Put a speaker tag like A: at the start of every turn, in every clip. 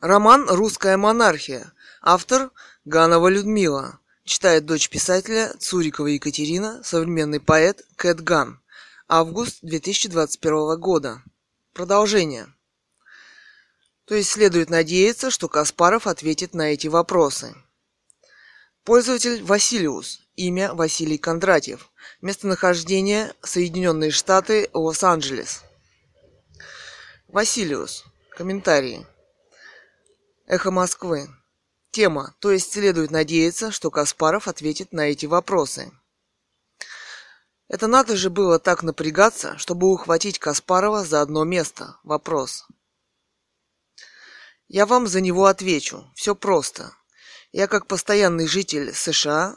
A: Роман «Русская монархия». Автор Ганова Людмила. Читает дочь писателя Цурикова Екатерина, современный поэт Кэт Ган. Август 2021 года. Продолжение. То есть следует надеяться, что Каспаров ответит на эти вопросы. Пользователь Василиус. Имя Василий Кондратьев. Местонахождение Соединенные Штаты, Лос-Анджелес. Василиус. Комментарии. Эхо Москвы. Тема. То есть следует надеяться, что Каспаров ответит на эти вопросы. Это надо же было так напрягаться, чтобы ухватить Каспарова за одно место. Вопрос. Я вам за него отвечу. Все просто. Я как постоянный житель США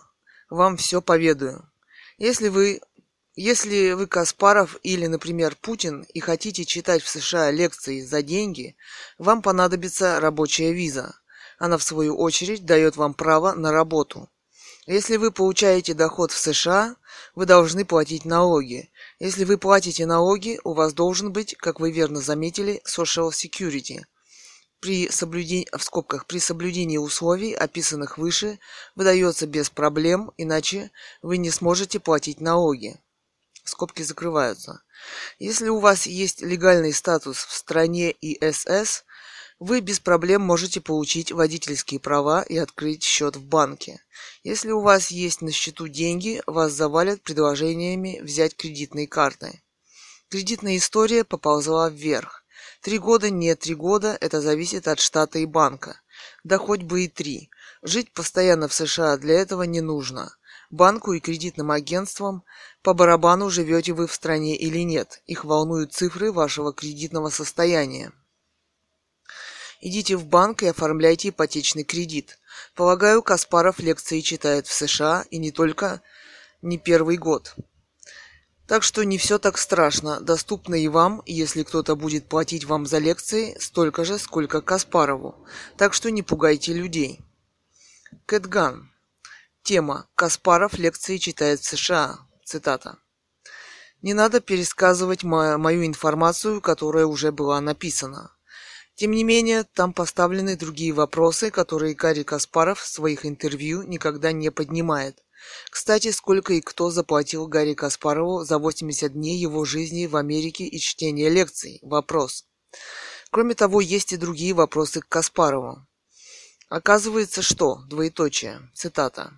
A: вам все поведаю. Если вы если вы Каспаров или, например, Путин и хотите читать в США лекции за деньги, вам понадобится рабочая виза. Она, в свою очередь, дает вам право на работу. Если вы получаете доход в США, вы должны платить налоги. Если вы платите налоги, у вас должен быть, как вы верно заметили, social security. При соблюдении, в скобках, при соблюдении условий, описанных выше, выдается без проблем, иначе вы не сможете платить налоги скобки закрываются. Если у вас есть легальный статус в стране ИСС, вы без проблем можете получить водительские права и открыть счет в банке. Если у вас есть на счету деньги, вас завалят предложениями взять кредитные карты. Кредитная история поползла вверх. Три года, не три года, это зависит от штата и банка. Да хоть бы и три. Жить постоянно в США для этого не нужно. Банку и кредитным агентствам по барабану, живете вы в стране или нет. Их волнуют цифры вашего кредитного состояния. Идите в банк и оформляйте ипотечный кредит. Полагаю, Каспаров лекции читает в США и не только не первый год. Так что не все так страшно. Доступно и вам, если кто-то будет платить вам за лекции, столько же, сколько Каспарову. Так что не пугайте людей. Кэтган. Тема. Каспаров лекции читает в США. Цитата. Не надо пересказывать мою информацию, которая уже была написана. Тем не менее, там поставлены другие вопросы, которые Гарри Каспаров в своих интервью никогда не поднимает. Кстати, сколько и кто заплатил Гарри Каспарову за 80 дней его жизни в Америке и чтения лекций? Вопрос. Кроме того, есть и другие вопросы к Каспарову. Оказывается, что, двоеточие, цитата,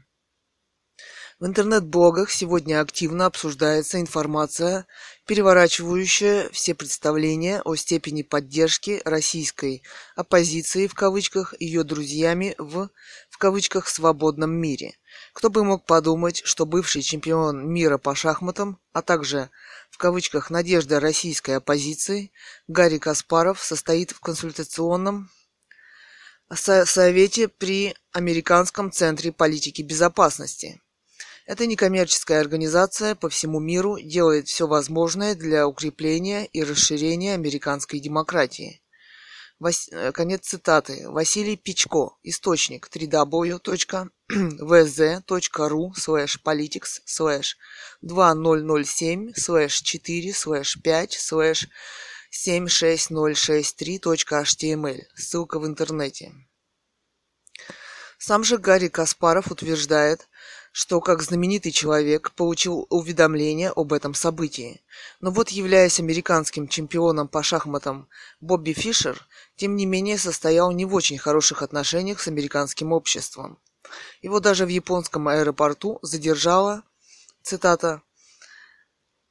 A: в интернет-блогах сегодня активно обсуждается информация, переворачивающая все представления о степени поддержки российской оппозиции в кавычках ее друзьями в в кавычках свободном мире. Кто бы мог подумать, что бывший чемпион мира по шахматам, а также в кавычках надежда российской оппозиции Гарри Каспаров состоит в консультационном совете при Американском центре политики безопасности. Эта некоммерческая организация по всему миру делает все возможное для укрепления и расширения американской демократии. Вас... Э, конец цитаты. Василий Пичко. Источник www.vz.ru slash politics slash 2007 slash 4 slash 5 slash 76063.html. Ссылка в интернете. Сам же Гарри Каспаров утверждает, что как знаменитый человек получил уведомление об этом событии. Но вот являясь американским чемпионом по шахматам Бобби Фишер, тем не менее состоял не в очень хороших отношениях с американским обществом. Его даже в японском аэропорту задержала, цитата,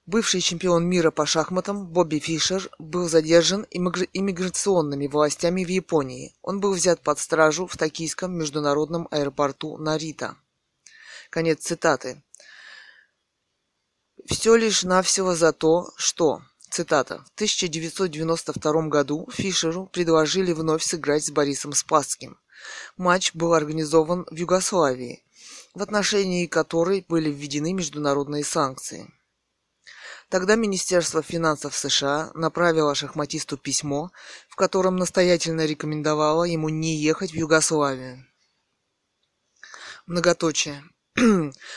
A: Бывший чемпион мира по шахматам Бобби Фишер был задержан иммиграционными властями в Японии. Он был взят под стражу в токийском международном аэропорту Нарита. Конец цитаты. Все лишь навсего за то, что, цитата, в 1992 году Фишеру предложили вновь сыграть с Борисом Спасским. Матч был организован в Югославии, в отношении которой были введены международные санкции. Тогда Министерство финансов США направило шахматисту письмо, в котором настоятельно рекомендовало ему не ехать в Югославию. Многоточие.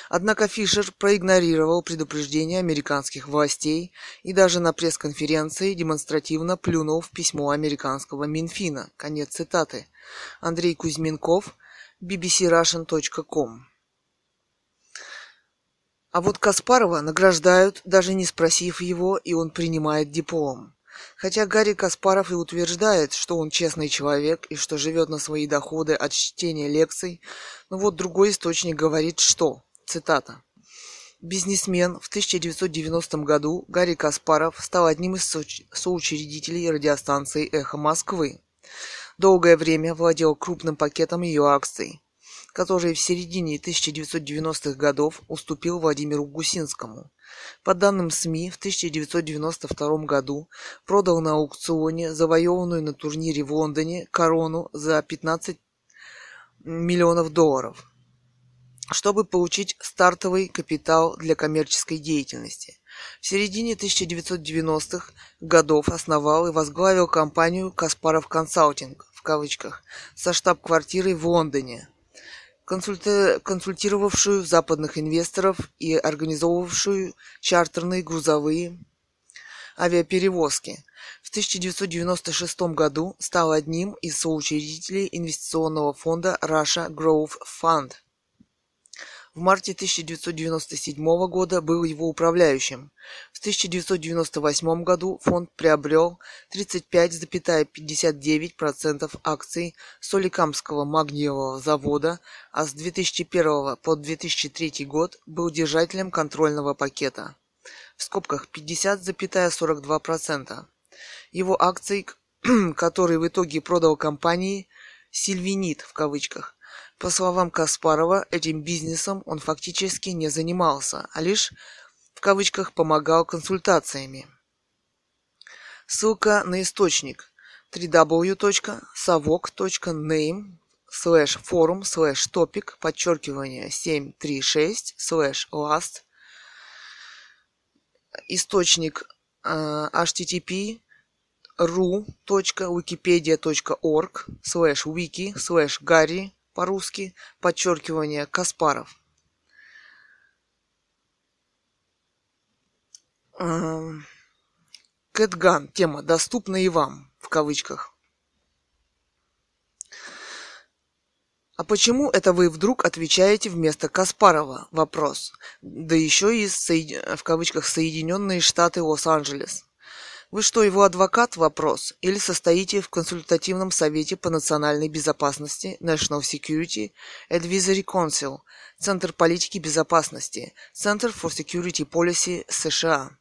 A: Однако Фишер проигнорировал предупреждение американских властей и даже на пресс-конференции демонстративно плюнул в письмо американского Минфина. Конец цитаты. Андрей Кузьминков, bbcrussian.com А вот Каспарова награждают, даже не спросив его, и он принимает диплом. Хотя Гарри Каспаров и утверждает, что он честный человек и что живет на свои доходы от чтения лекций, но вот другой источник говорит, что, цитата, Бизнесмен в 1990 году Гарри Каспаров стал одним из соучредителей радиостанции «Эхо Москвы». Долгое время владел крупным пакетом ее акций, которые в середине 1990-х годов уступил Владимиру Гусинскому – по данным СМИ, в 1992 году продал на аукционе завоеванную на турнире в Лондоне корону за 15 миллионов долларов, чтобы получить стартовый капитал для коммерческой деятельности. В середине 1990-х годов основал и возглавил компанию «Каспаров Консалтинг» в кавычках со штаб-квартирой в Лондоне – консульта... консультировавшую западных инвесторов и организовывавшую чартерные грузовые авиаперевозки. В 1996 году стал одним из соучредителей инвестиционного фонда Russia Growth Fund – в марте 1997 года был его управляющим. В 1998 году фонд приобрел 35,59% акций Соликамского магниевого завода, а с 2001 по 2003 год был держателем контрольного пакета. В скобках 50,42%. Его акции, которые в итоге продал компании «Сильвинит» в кавычках – по словам Каспарова, этим бизнесом он фактически не занимался, а лишь в кавычках помогал консультациями. Ссылка на источник www.savok.name slash forum slash topic подчеркивание 736 slash last источник uh, http ru.wikipedia.org slash wiki slash gary по-русски, подчеркивание, Каспаров. Эм, Кэтган. Тема «Доступна и вам» в кавычках. А почему это вы вдруг отвечаете вместо Каспарова? Вопрос. Да еще и в кавычках Соединенные Штаты Лос-Анджелес. Вы что, его адвокат? Вопрос. Или состоите в консультативном совете по национальной безопасности National Security Advisory Council, Центр политики безопасности, Center for Security Policy США.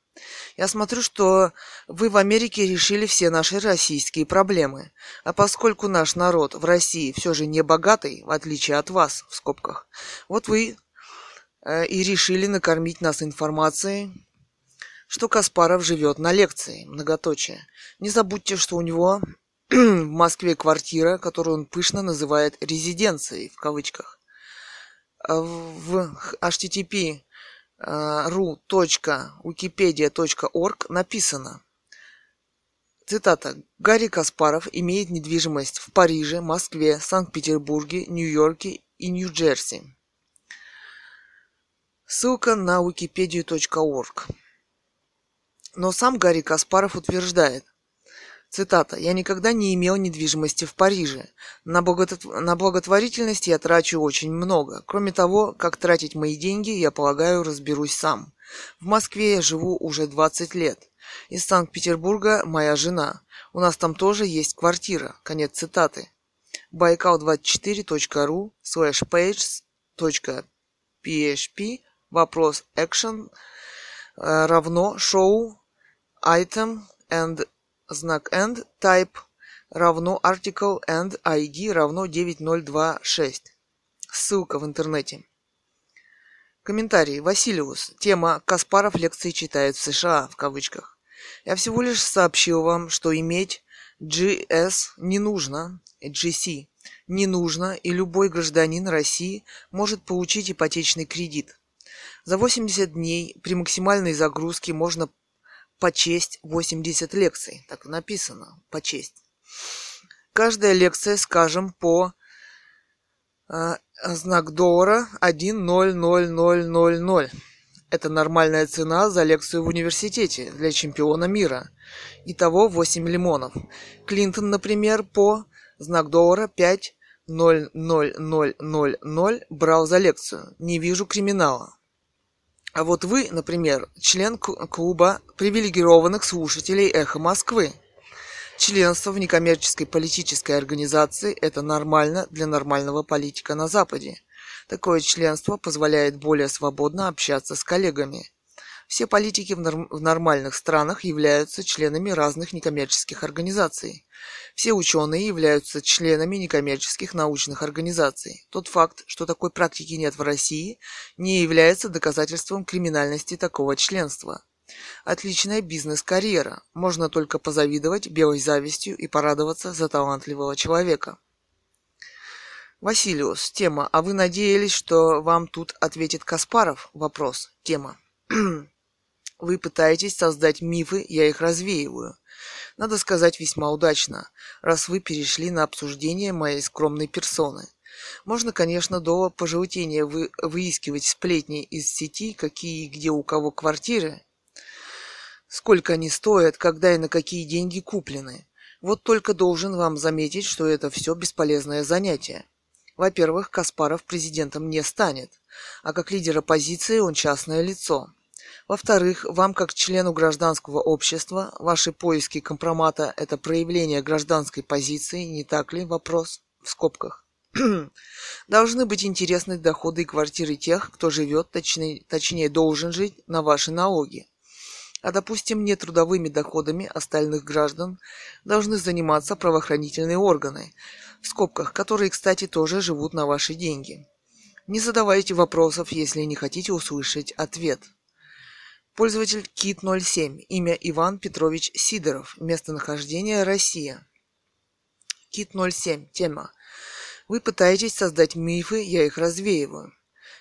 A: Я смотрю, что вы в Америке решили все наши российские проблемы. А поскольку наш народ в России все же не богатый, в отличие от вас, в скобках, вот вы э, и решили накормить нас информацией, что Каспаров живет на лекции, многоточие. Не забудьте, что у него в Москве квартира, которую он пышно называет резиденцией, в кавычках. А в http ru.wikipedia.org написано, цитата, Гарри Каспаров имеет недвижимость в Париже, Москве, Санкт-Петербурге, Нью-Йорке и Нью-Джерси. Ссылка на wikipedia.org. Но сам Гарри Каспаров утверждает, цитата, «Я никогда не имел недвижимости в Париже. На, благот... на благотворительность я трачу очень много. Кроме того, как тратить мои деньги, я полагаю, разберусь сам. В Москве я живу уже 20 лет. Из Санкт-Петербурга моя жена. У нас там тоже есть квартира». Конец цитаты. baikal24.ru slash pages.php вопрос action э, равно шоу item and знак and type равно article and ID равно 9026. Ссылка в интернете. Комментарий. Василиус. Тема «Каспаров лекции читает в США» в кавычках. Я всего лишь сообщил вам, что иметь GS не нужно, GC не нужно, и любой гражданин России может получить ипотечный кредит. За 80 дней при максимальной загрузке можно почесть 80 лекций. Так написано, почесть. Каждая лекция, скажем, по знак доллара 1.00000. Это нормальная цена за лекцию в университете для чемпиона мира. Итого 8 лимонов. Клинтон, например, по знак доллара 5.00000 брал за лекцию. Не вижу криминала. А вот вы, например, член клуба привилегированных слушателей «Эхо Москвы». Членство в некоммерческой политической организации – это нормально для нормального политика на Западе. Такое членство позволяет более свободно общаться с коллегами. Все политики в, норм- в нормальных странах являются членами разных некоммерческих организаций. Все ученые являются членами некоммерческих научных организаций. Тот факт, что такой практики нет в России, не является доказательством криминальности такого членства. Отличная бизнес-карьера. Можно только позавидовать белой завистью и порадоваться за талантливого человека. Василиус. Тема. А вы надеялись, что вам тут ответит Каспаров? Вопрос. Тема. Вы пытаетесь создать мифы, я их развеиваю. Надо сказать, весьма удачно, раз вы перешли на обсуждение моей скромной персоны. Можно, конечно, до пожелтения вы, выискивать сплетни из сети, какие где у кого квартиры, сколько они стоят, когда и на какие деньги куплены. Вот только должен вам заметить, что это все бесполезное занятие. Во-первых, Каспаров президентом не станет, а как лидер оппозиции он частное лицо. Во-вторых, вам как члену гражданского общества ваши поиски компромата – это проявление гражданской позиции, не так ли? Вопрос в скобках. Должны быть интересны доходы и квартиры тех, кто живет, точнее, точнее должен жить на ваши налоги а, допустим, нетрудовыми доходами остальных граждан должны заниматься правоохранительные органы, в скобках, которые, кстати, тоже живут на ваши деньги. Не задавайте вопросов, если не хотите услышать ответ. Пользователь Кит07. Имя Иван Петрович Сидоров. Местонахождение Россия. Кит07. Тема. Вы пытаетесь создать мифы, я их развеиваю.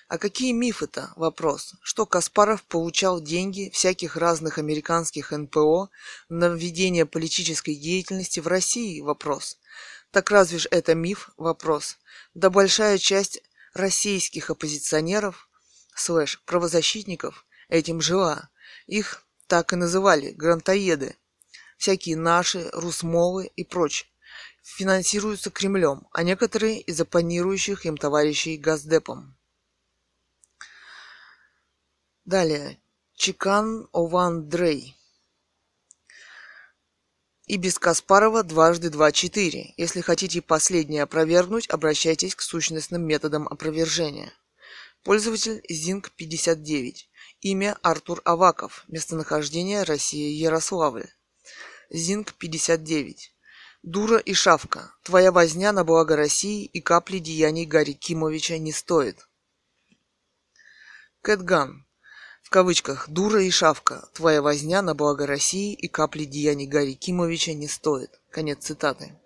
A: А какие мифы-то? Вопрос. Что Каспаров получал деньги всяких разных американских НПО на введение политической деятельности в России? Вопрос. Так разве ж это миф? Вопрос. Да большая часть российских оппозиционеров, слэш, правозащитников этим жила. Их так и называли, грантоеды. Всякие наши, русмовы и прочь финансируются Кремлем, а некоторые из оппонирующих им товарищей Газдепом. Далее. Чикан Ован Дрей. И без Каспарова дважды два четыре. Если хотите последнее опровергнуть, обращайтесь к сущностным методам опровержения. Пользователь Зинг 59. Имя Артур Аваков. Местонахождение Россия Ярославль. Зинг 59. Дура и шавка. Твоя возня на благо России и капли деяний Гарри Кимовича не стоит. Кэтган кавычках «дура и шавка, твоя возня на благо России и капли деяний Гарри Кимовича не стоит». Конец цитаты.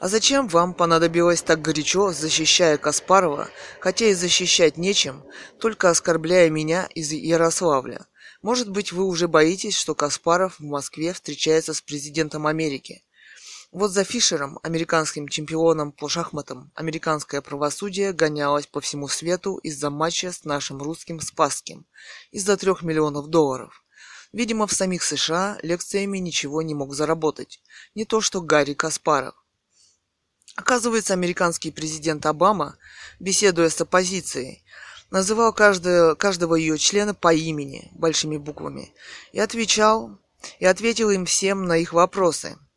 A: А зачем вам понадобилось так горячо, защищая Каспарова, хотя и защищать нечем, только оскорбляя меня из Ярославля? Может быть, вы уже боитесь, что Каспаров в Москве встречается с президентом Америки, вот за Фишером, американским чемпионом по шахматам, американское правосудие гонялось по всему свету из-за матча с нашим русским Спасским, из-за трех миллионов долларов. Видимо, в самих США лекциями ничего не мог заработать. Не то что Гарри Каспаров. Оказывается, американский президент Обама, беседуя с оппозицией, называл каждого, каждого ее члена по имени, большими буквами, и отвечал, и ответил им всем на их вопросы –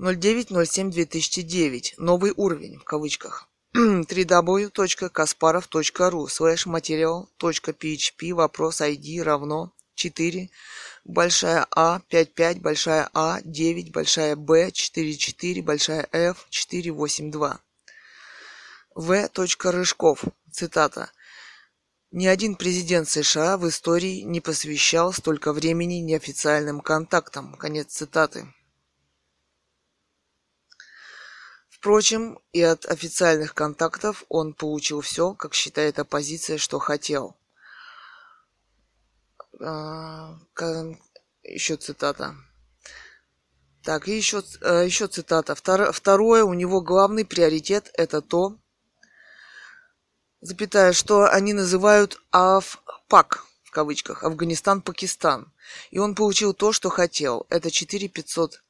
A: 09.07.2009. Новый уровень, в кавычках. www.kasparov.ru slash material.php вопрос ID равно 4 большая А 55 большая А 9 большая Б 44 большая F 482 В. Рыжков. Цитата. Ни один президент США в истории не посвящал столько времени неофициальным контактам. Конец цитаты. Впрочем, и от официальных контактов он получил все, как считает оппозиция, что хотел. А, еще цитата. Так, и еще, еще цитата. Второе, у него главный приоритет это то, запятая, что они называют АФПАК, в кавычках, Афганистан-Пакистан. И он получил то, что хотел. Это 4500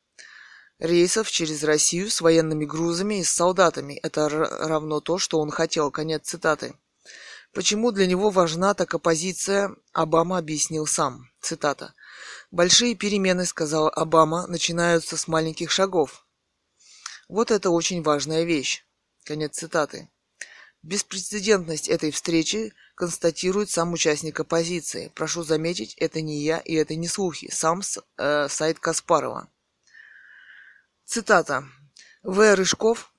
A: рейсов через Россию с военными грузами и с солдатами. Это равно то, что он хотел. Конец цитаты. Почему для него важна так оппозиция, Обама объяснил сам. Цитата. «Большие перемены, — сказал Обама, — начинаются с маленьких шагов. Вот это очень важная вещь». Конец цитаты. Беспрецедентность этой встречи констатирует сам участник оппозиции. Прошу заметить, это не я и это не слухи. Сам э, сайт Каспарова. Цитата. В. Рыжков.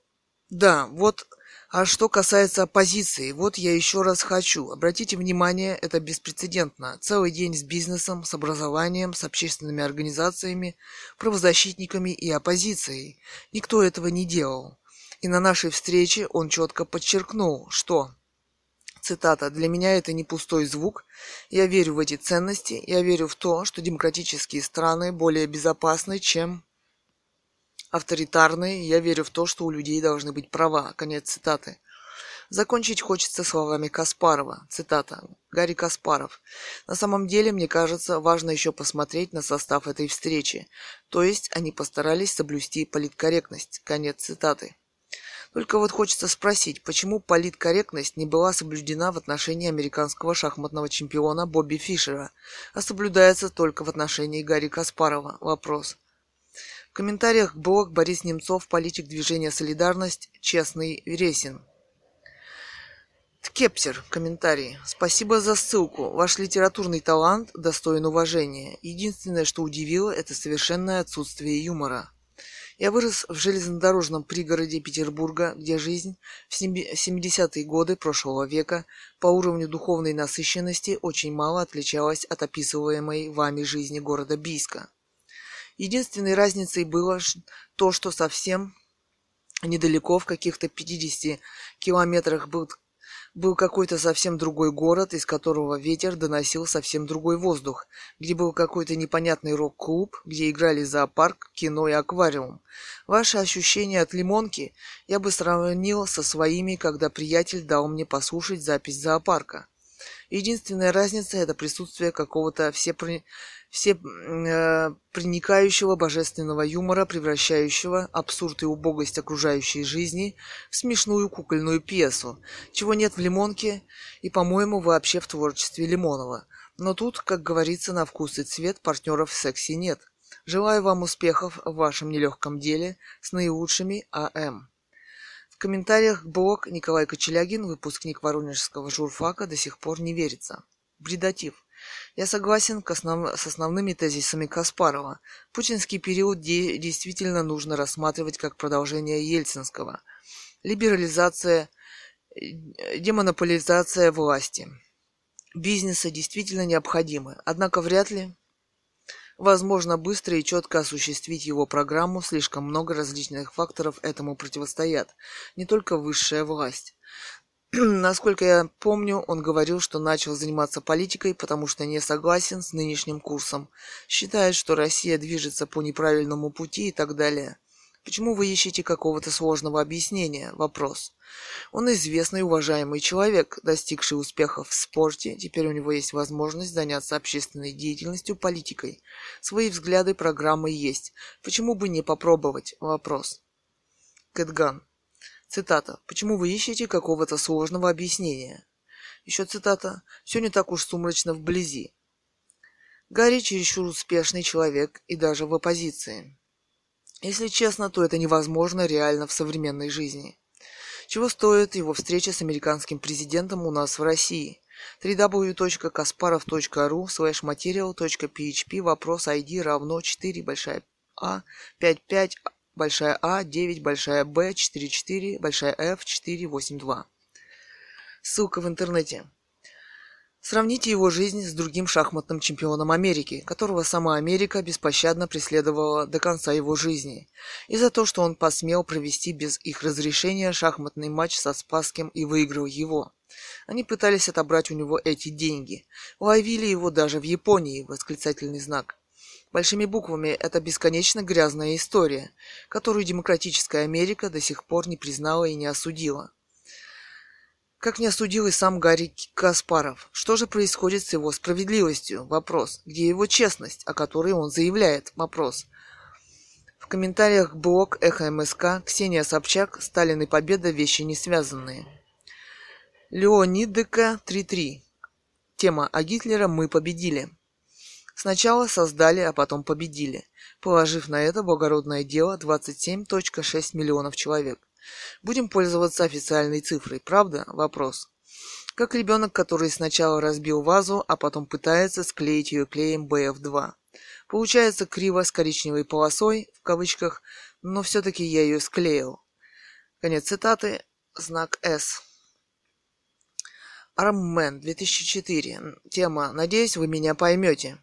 A: Да, вот а что касается оппозиции, вот я еще раз хочу. Обратите внимание, это беспрецедентно. Целый день с бизнесом, с образованием, с общественными организациями, правозащитниками и оппозицией. Никто этого не делал. И на нашей встрече он четко подчеркнул, что Цитата. «Для меня это не пустой звук. Я верю в эти ценности. Я верю в то, что демократические страны более безопасны, чем авторитарные. Я верю в то, что у людей должны быть права». Конец цитаты. Закончить хочется словами Каспарова. Цитата. Гарри Каспаров. На самом деле, мне кажется, важно еще посмотреть на состав этой встречи. То есть они постарались соблюсти политкорректность. Конец цитаты. Только вот хочется спросить, почему политкорректность не была соблюдена в отношении американского шахматного чемпиона Бобби Фишера, а соблюдается только в отношении Гарри Каспарова? Вопрос. Комментариях блог Борис Немцов, политик движения «Солидарность», честный Ресин. Ткепсер, комментарий. Спасибо за ссылку. Ваш литературный талант достоин уважения. Единственное, что удивило, это совершенное отсутствие юмора. Я вырос в железнодорожном пригороде Петербурга, где жизнь в 70-е годы прошлого века по уровню духовной насыщенности очень мало отличалась от описываемой вами жизни города Бийска. Единственной разницей было то, что совсем недалеко, в каких-то 50 километрах был был какой-то совсем другой город, из которого ветер доносил совсем другой воздух, где был какой-то непонятный рок-клуб, где играли зоопарк, кино и аквариум. Ваши ощущения от лимонки я бы сравнил со своими, когда приятель дал мне послушать запись зоопарка. Единственная разница – это присутствие какого-то всепро все э, проникающего божественного юмора, превращающего абсурд и убогость окружающей жизни в смешную кукольную пьесу, чего нет в «Лимонке» и, по-моему, вообще в творчестве Лимонова. Но тут, как говорится, на вкус и цвет партнеров в сексе нет. Желаю вам успехов в вашем нелегком деле с наилучшими АМ. В комментариях блог Николай Кочелягин, выпускник Воронежского журфака, до сих пор не верится. Бредатив. Я согласен основ... с основными тезисами Каспарова. Путинский период де... действительно нужно рассматривать как продолжение Ельцинского. Либерализация, э, демонополизация власти. Бизнеса действительно необходимы, однако вряд ли возможно быстро и четко осуществить его программу, слишком много различных факторов этому противостоят, не только высшая власть. Насколько я помню, он говорил, что начал заниматься политикой, потому что не согласен с нынешним курсом, считает, что Россия движется по неправильному пути и так далее. Почему вы ищете какого-то сложного объяснения? Вопрос. Он известный и уважаемый человек, достигший успехов в спорте, теперь у него есть возможность заняться общественной деятельностью, политикой. Свои взгляды, программы есть. Почему бы не попробовать? Вопрос. Кэтган. Цитата. «Почему вы ищете какого-то сложного объяснения?» Еще цитата. «Все не так уж сумрачно вблизи». Гарри чересчур успешный человек и даже в оппозиции. Если честно, то это невозможно реально в современной жизни. Чего стоит его встреча с американским президентом у нас в России? www.kasparov.ru slash material.php вопрос ID равно 4 большая А 55 большая А, 9, большая Б, 4, 4, большая F, 4, 8, 2. Ссылка в интернете. Сравните его жизнь с другим шахматным чемпионом Америки, которого сама Америка беспощадно преследовала до конца его жизни, и за то, что он посмел провести без их разрешения шахматный матч со Спасским и выиграл его. Они пытались отобрать у него эти деньги. Ловили его даже в Японии, восклицательный знак. Большими буквами это бесконечно грязная история, которую демократическая Америка до сих пор не признала и не осудила. Как не осудил и сам Гарри Каспаров. Что же происходит с его справедливостью? Вопрос. Где его честность, о которой он заявляет? Вопрос. В комментариях блог Эхо МСК Ксения Собчак «Сталин и Победа. Вещи не связанные». Леонидека 3.3. Тема «А Гитлера мы победили». Сначала создали, а потом победили, положив на это благородное дело 27.6 миллионов человек. Будем пользоваться официальной цифрой, правда? Вопрос. Как ребенок, который сначала разбил вазу, а потом пытается склеить ее клеем BF2. Получается криво с коричневой полосой, в кавычках, но все-таки я ее склеил. Конец цитаты. Знак S. Арммен 2004. Тема «Надеюсь, вы меня поймете».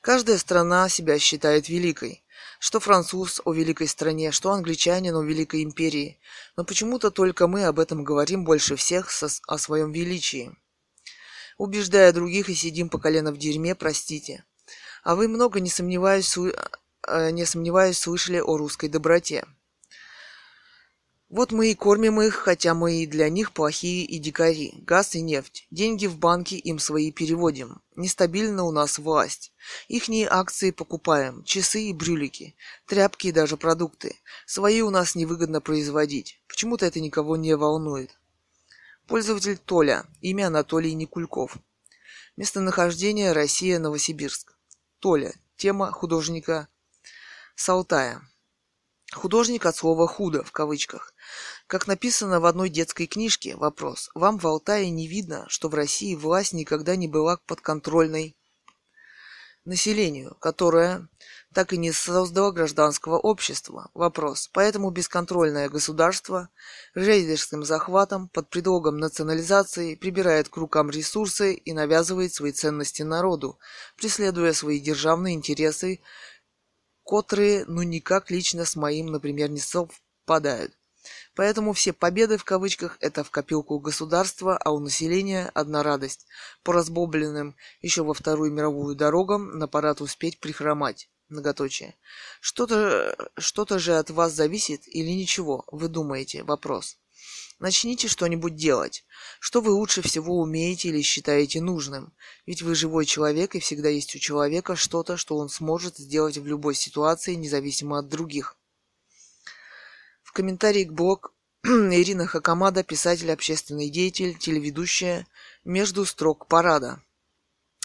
A: Каждая страна себя считает великой. Что француз о великой стране, что англичанин о великой империи. Но почему-то только мы об этом говорим больше всех со, о своем величии. Убеждая других и сидим по колено в дерьме, простите. А вы много, не сомневаюсь, э, не сомневаюсь, слышали о русской доброте. Вот мы и кормим их, хотя мы и для них плохие и дикари. Газ и нефть. Деньги в банке им свои переводим. Нестабильна у нас власть. Ихние акции покупаем. Часы и брюлики. Тряпки и даже продукты. Свои у нас невыгодно производить. Почему-то это никого не волнует. Пользователь Толя. Имя Анатолий Никульков. Местонахождение Россия, Новосибирск. Толя. Тема художника Салтая. Художник от слова «худо» в кавычках. Как написано в одной детской книжке, вопрос. Вам в Алтае не видно, что в России власть никогда не была подконтрольной населению, которое так и не создало гражданского общества. Вопрос. Поэтому бесконтрольное государство рейдерским захватом под предлогом национализации прибирает к рукам ресурсы и навязывает свои ценности народу, преследуя свои державные интересы которые ну никак лично с моим, например, не совпадают. Поэтому все победы в кавычках это в копилку государства, а у населения одна радость. По разбобленным еще во Вторую мировую дорогам на парад успеть прихромать. Многоточие. Что-то что же от вас зависит или ничего, вы думаете? Вопрос. Начните что-нибудь делать. Что вы лучше всего умеете или считаете нужным? Ведь вы живой человек, и всегда есть у человека что-то, что он сможет сделать в любой ситуации, независимо от других. В комментарии к блог Ирина Хакамада, писатель, общественный деятель, телеведущая «Между строк парада».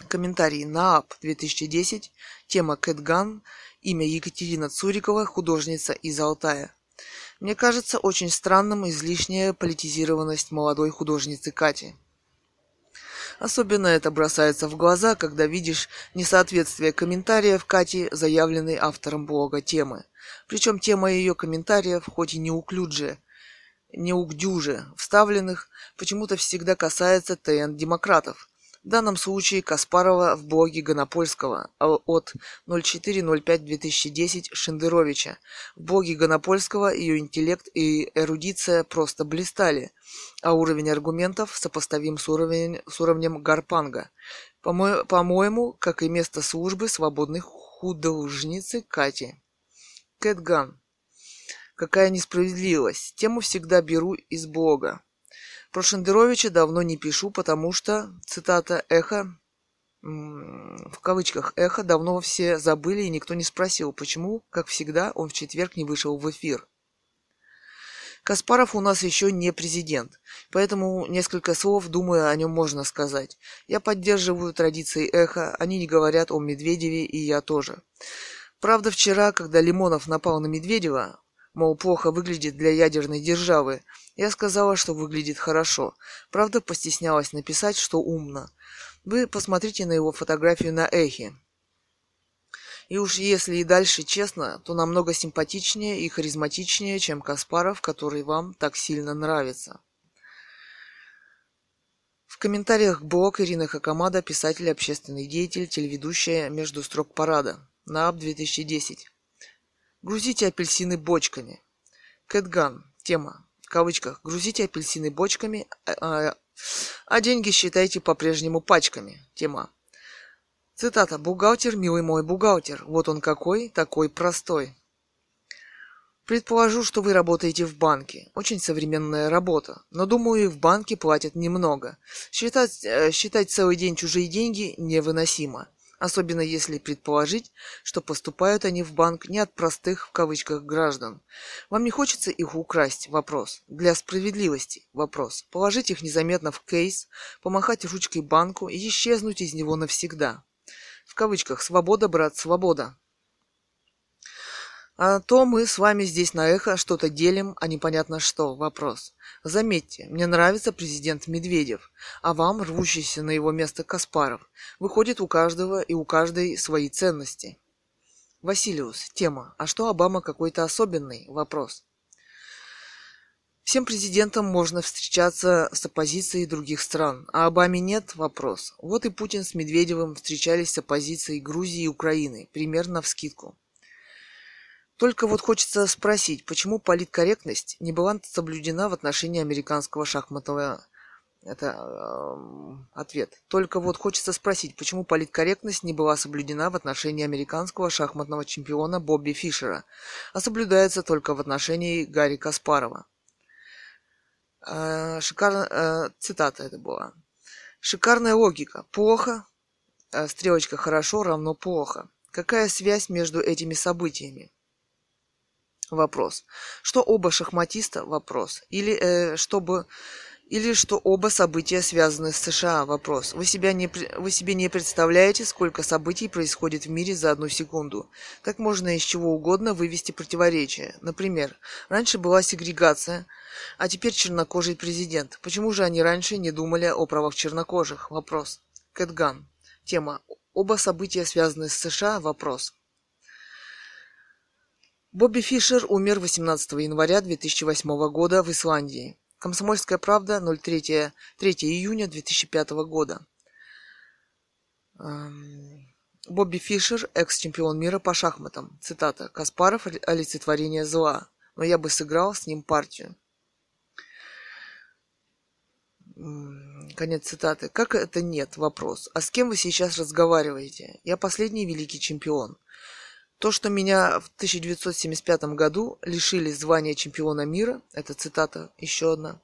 A: Комментарий НААП 2010, тема Кэтган, имя Екатерина Цурикова, художница из Алтая. Мне кажется очень странным излишняя политизированность молодой художницы Кати. Особенно это бросается в глаза, когда видишь несоответствие комментариев Кати, заявленной автором блога темы. Причем тема ее комментариев, хоть и неуклюжая, неугдюже вставленных, почему-то всегда касается ТН-демократов, в данном случае Каспарова в блоге Гонопольского от 04.05.2010 Шендеровича. В блоге Гонопольского ее интеллект и эрудиция просто блистали, а уровень аргументов сопоставим с, уровень, с уровнем Гарпанга. По-моему, по как и место службы свободной художницы Кати. Кэтган. Какая несправедливость. Тему всегда беру из блога. Про Шендеровича давно не пишу, потому что, цитата, «эхо», в кавычках, «эхо» давно все забыли, и никто не спросил, почему, как всегда, он в четверг не вышел в эфир. Каспаров у нас еще не президент, поэтому несколько слов, думаю, о нем можно сказать. Я поддерживаю традиции эхо, они не говорят о Медведеве, и я тоже. Правда, вчера, когда Лимонов напал на Медведева, мол, плохо выглядит для ядерной державы, я сказала, что выглядит хорошо. Правда, постеснялась написать, что умно. Вы посмотрите на его фотографию на Эхе. И уж если и дальше честно, то намного симпатичнее и харизматичнее, чем Каспаров, который вам так сильно нравится. В комментариях блог Ирина Хакамада, писатель, общественный деятель, телеведущая «Между строк парада» на АП 2010. Грузите апельсины бочками. Кэтган. Тема кавычках, грузите апельсины бочками, а, а деньги считайте по-прежнему пачками. Тема. Цитата. «Бухгалтер, милый мой бухгалтер, вот он какой, такой простой». Предположу, что вы работаете в банке. Очень современная работа. Но думаю, в банке платят немного. Считать, э, считать целый день чужие деньги невыносимо. Особенно если предположить, что поступают они в банк не от простых в кавычках граждан. Вам не хочется их украсть? Вопрос. Для справедливости? Вопрос. Положить их незаметно в кейс, помахать ручкой банку и исчезнуть из него навсегда. В кавычках «Свобода, брат, свобода». А то мы с вами здесь на эхо что-то делим, а непонятно что. Вопрос. Заметьте, мне нравится президент Медведев, а вам рвущийся на его место Каспаров. Выходит у каждого и у каждой свои ценности. Василиус. Тема. А что Обама какой-то особенный? Вопрос. Всем президентам можно встречаться с оппозицией других стран, а Обаме нет? Вопрос. Вот и Путин с Медведевым встречались с оппозицией Грузии и Украины, примерно в скидку. Только вот хочется спросить, почему политкорректность не была соблюдена в отношении американского шахматного... Это э, ответ. Только вот хочется спросить, почему политкорректность не была соблюдена в отношении американского шахматного чемпиона Бобби Фишера, а соблюдается только в отношении Гарри Каспарова. Э, шикарно... Э, цитата это была. Шикарная логика. Плохо, э, стрелочка хорошо равно плохо. Какая связь между этими событиями? Вопрос. Что оба шахматиста? Вопрос. Или э, чтобы или что оба события связаны с США? Вопрос. Вы, себя не, вы себе не представляете, сколько событий происходит в мире за одну секунду. Как можно из чего угодно вывести противоречия? Например, раньше была сегрегация, а теперь чернокожий президент. Почему же они раньше не думали о правах чернокожих? Вопрос. Кэтган. Тема. Оба события связаны с США? Вопрос. Бобби Фишер умер 18 января 2008 года в Исландии. Комсомольская правда, 03, 3 июня 2005 года. Эм, Бобби Фишер, экс-чемпион мира по шахматам. Цитата. «Каспаров – олицетворение зла, но я бы сыграл с ним партию». Конец цитаты. Как это нет? Вопрос. А с кем вы сейчас разговариваете? Я последний великий чемпион. То, что меня в 1975 году лишили звания чемпиона мира, это цитата еще одна,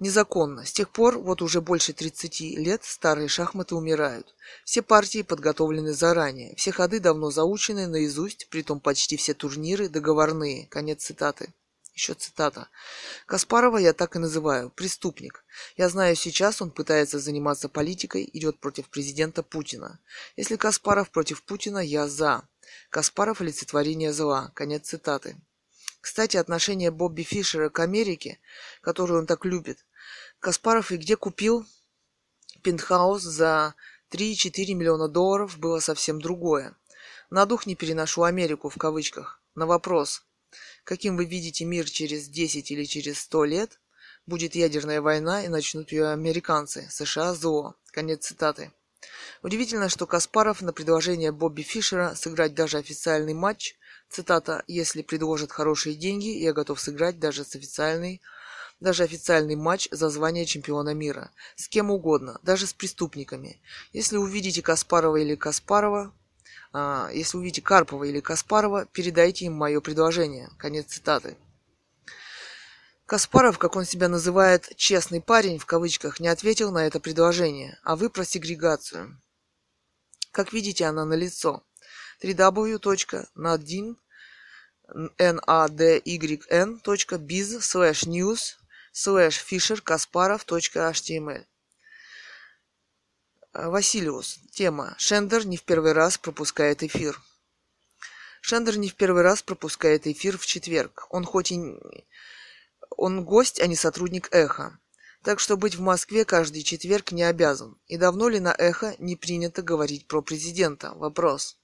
A: незаконно. С тех пор, вот уже больше 30 лет, старые шахматы умирают. Все партии подготовлены заранее, все ходы давно заучены наизусть, притом почти все турниры договорные. Конец цитаты. Еще цитата. Каспарова я так и называю. Преступник. Я знаю, сейчас он пытается заниматься политикой, идет против президента Путина. Если Каспаров против Путина, я за. Каспаров – олицетворение зла. Конец цитаты. Кстати, отношение Бобби Фишера к Америке, которую он так любит, Каспаров и где купил пентхаус за 3-4 миллиона долларов было совсем другое. На дух не переношу Америку в кавычках. На вопрос, каким вы видите мир через 10 или через 100 лет, будет ядерная война и начнут ее американцы, США зло. Конец цитаты. Удивительно, что Каспаров на предложение Бобби Фишера сыграть даже официальный матч, цитата, «Если предложат хорошие деньги, я готов сыграть даже с официальный, даже официальный матч за звание чемпиона мира. С кем угодно, даже с преступниками. Если увидите Каспарова или Каспарова, а, если увидите Карпова или Каспарова, передайте им мое предложение». Конец цитаты. Каспаров, как он себя называет, честный парень, в кавычках, не ответил на это предложение, а вы про сегрегацию. Как видите, она налицо. www.nadin nadyn.biz slash news slash fisher kasparov.html Василиус. Тема. Шендер не в первый раз пропускает эфир. Шендер не в первый раз пропускает эфир в четверг. Он хоть и он гость, а не сотрудник Эхо. Так что быть в Москве каждый четверг не обязан. И давно ли на Эхо не принято говорить про президента? Вопрос.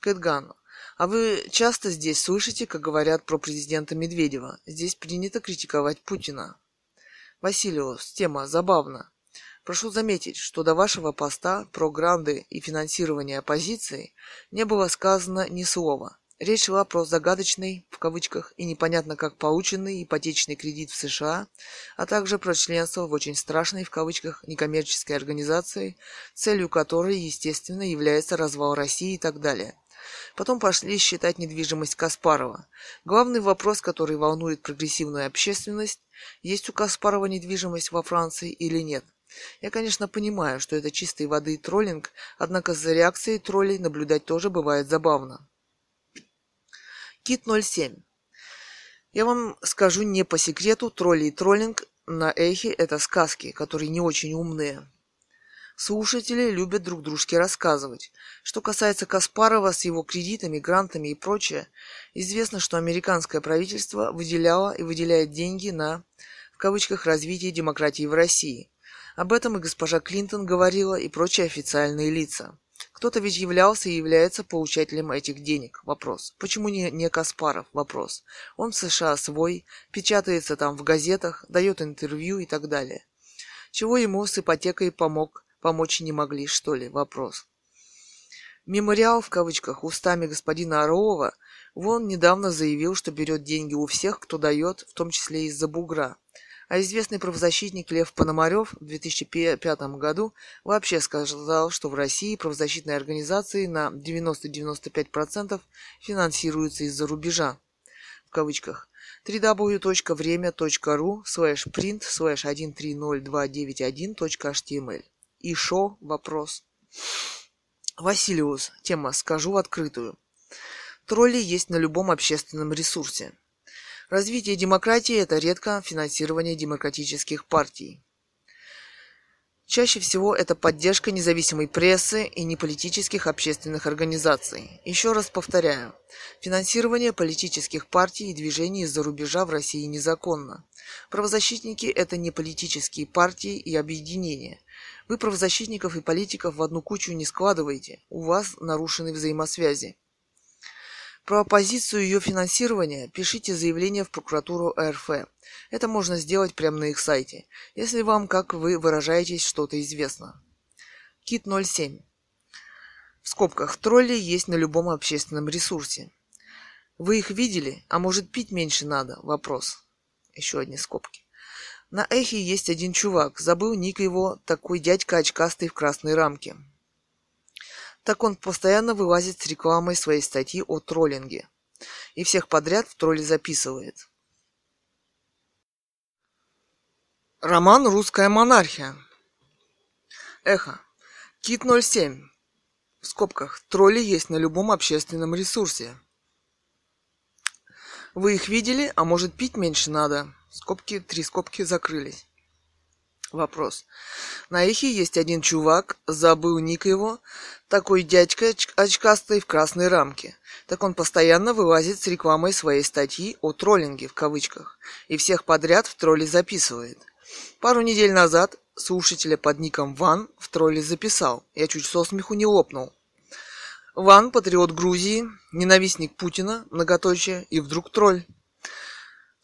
A: Кэтган. А вы часто здесь слышите, как говорят про президента Медведева? Здесь принято критиковать Путина. Васильевс. Тема забавна. Прошу заметить, что до вашего поста про гранды и финансирование оппозиции не было сказано ни слова. Речь шла про загадочный, в кавычках, и непонятно как полученный ипотечный кредит в США, а также про членство в очень страшной, в кавычках, некоммерческой организации, целью которой, естественно, является развал России и так далее. Потом пошли считать недвижимость Каспарова. Главный вопрос, который волнует прогрессивную общественность, есть у Каспарова недвижимость во Франции или нет. Я, конечно, понимаю, что это чистой воды троллинг, однако за реакцией троллей наблюдать тоже бывает забавно. Кит 07. Я вам скажу не по секрету, тролли и троллинг на эхе – это сказки, которые не очень умные. Слушатели любят друг дружке рассказывать. Что касается Каспарова с его кредитами, грантами и прочее, известно, что американское правительство выделяло и выделяет деньги на, в кавычках, развитие демократии в России. Об этом и госпожа Клинтон говорила, и прочие официальные лица. Кто-то ведь являлся и является получателем этих денег. Вопрос. Почему не, не Каспаров? Вопрос. Он в США свой, печатается там в газетах, дает интервью и так далее. Чего ему с ипотекой помог помочь не могли, что ли? Вопрос. Мемориал, в кавычках, устами господина Орлова, вон недавно заявил, что берет деньги у всех, кто дает, в том числе из-за бугра. А известный правозащитник Лев Пономарев в 2005 году вообще сказал, что в России правозащитные организации на 90-95% финансируются из-за рубежа. В кавычках www.время.ru slash print slash 130291.html и шо вопрос. Василиус. Тема «Скажу открытую». Тролли есть на любом общественном ресурсе. Развитие демократии – это редко финансирование демократических партий. Чаще всего это поддержка независимой прессы и неполитических общественных организаций. Еще раз повторяю, финансирование политических партий и движений из-за рубежа в России незаконно. Правозащитники – это не политические партии и объединения. Вы правозащитников и политиков в одну кучу не складываете, у вас нарушены взаимосвязи. Про оппозицию и ее финансирование пишите заявление в прокуратуру РФ. Это можно сделать прямо на их сайте, если вам, как вы выражаетесь, что-то известно. Кит 07. В скобках тролли есть на любом общественном ресурсе. Вы их видели? А может пить меньше надо? Вопрос. Еще одни скобки. На эхе есть один чувак, забыл ник его, такой дядька очкастый в красной рамке. Так он постоянно вылазит с рекламой своей статьи о троллинге. И всех подряд в тролле записывает. Роман «Русская монархия». Эхо. Кит 07. В скобках. Тролли есть на любом общественном ресурсе. Вы их видели, а может пить меньше надо? Скобки, три скобки закрылись. Вопрос. На Ихе есть один чувак, забыл ник его, такой дядька очкастый в красной рамке. Так он постоянно вылазит с рекламой своей статьи о троллинге в кавычках и всех подряд в тролле записывает. Пару недель назад слушателя под ником Ван в тролле записал. Я чуть со смеху не лопнул. Ван, патриот Грузии, ненавистник Путина, многоточие, и вдруг тролль.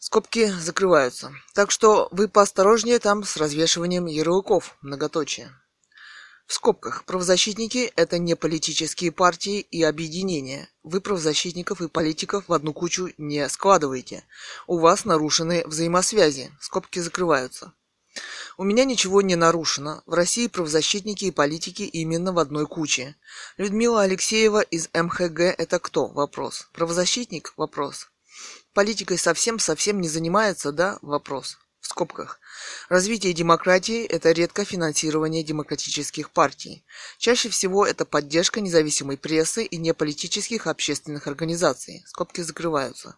A: Скобки закрываются. Так что вы поосторожнее там с развешиванием ярлыков, многоточие. В скобках. Правозащитники – это не политические партии и объединения. Вы правозащитников и политиков в одну кучу не складываете. У вас нарушены взаимосвязи. Скобки закрываются. У меня ничего не нарушено. В России правозащитники и политики именно в одной куче. Людмила Алексеева из МХГ – это кто? Вопрос. Правозащитник? Вопрос. Политикой совсем-совсем не занимается, да? Вопрос. В скобках. Развитие демократии – это редко финансирование демократических партий. Чаще всего это поддержка независимой прессы и неполитических общественных организаций. Скобки закрываются.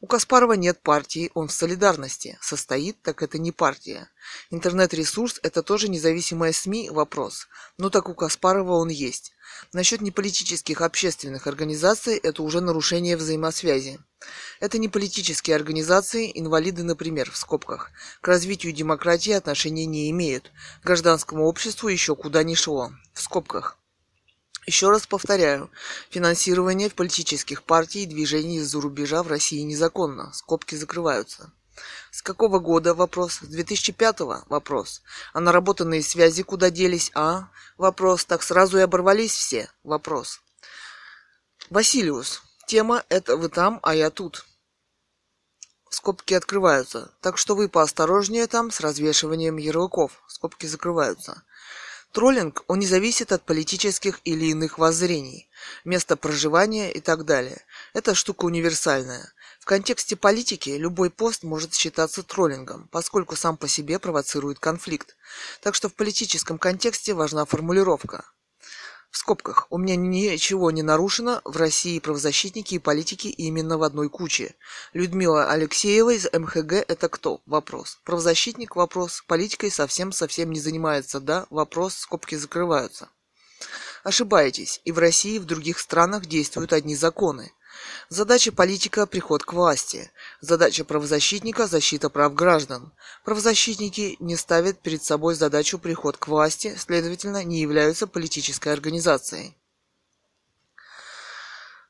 A: У Каспарова нет партии, он в солидарности. Состоит, так это не партия. Интернет-ресурс – это тоже независимая СМИ – вопрос. Ну так у Каспарова он есть. Насчет неполитических общественных организаций – это уже нарушение взаимосвязи. Это не политические организации, инвалиды, например, в скобках. К развитию демократии отношения не имеют. Гражданскому обществу еще куда ни шло. В скобках. Еще раз повторяю, финансирование политических партий и движений из-за рубежа в России незаконно. Скобки закрываются. С какого года? Вопрос. С 2005-го? Вопрос. А наработанные связи куда делись? А? Вопрос. Так сразу и оборвались все? Вопрос. Василиус. Тема «Это вы там, а я тут». Скобки открываются. Так что вы поосторожнее там с развешиванием ярлыков. Скобки закрываются. Троллинг, он не зависит от политических или иных воззрений, места проживания и так далее. Это штука универсальная. В контексте политики любой пост может считаться троллингом, поскольку сам по себе провоцирует конфликт. Так что в политическом контексте важна формулировка. В скобках. У меня ничего не нарушено. В России правозащитники и политики именно в одной куче. Людмила Алексеева из МХГ – это кто? Вопрос. Правозащитник – вопрос. Политикой совсем-совсем не занимается, да? Вопрос. Скобки закрываются. Ошибаетесь. И в России, и в других странах действуют одни законы. Задача политика – приход к власти. Задача правозащитника – защита прав граждан. Правозащитники не ставят перед собой задачу приход к власти, следовательно, не являются политической организацией.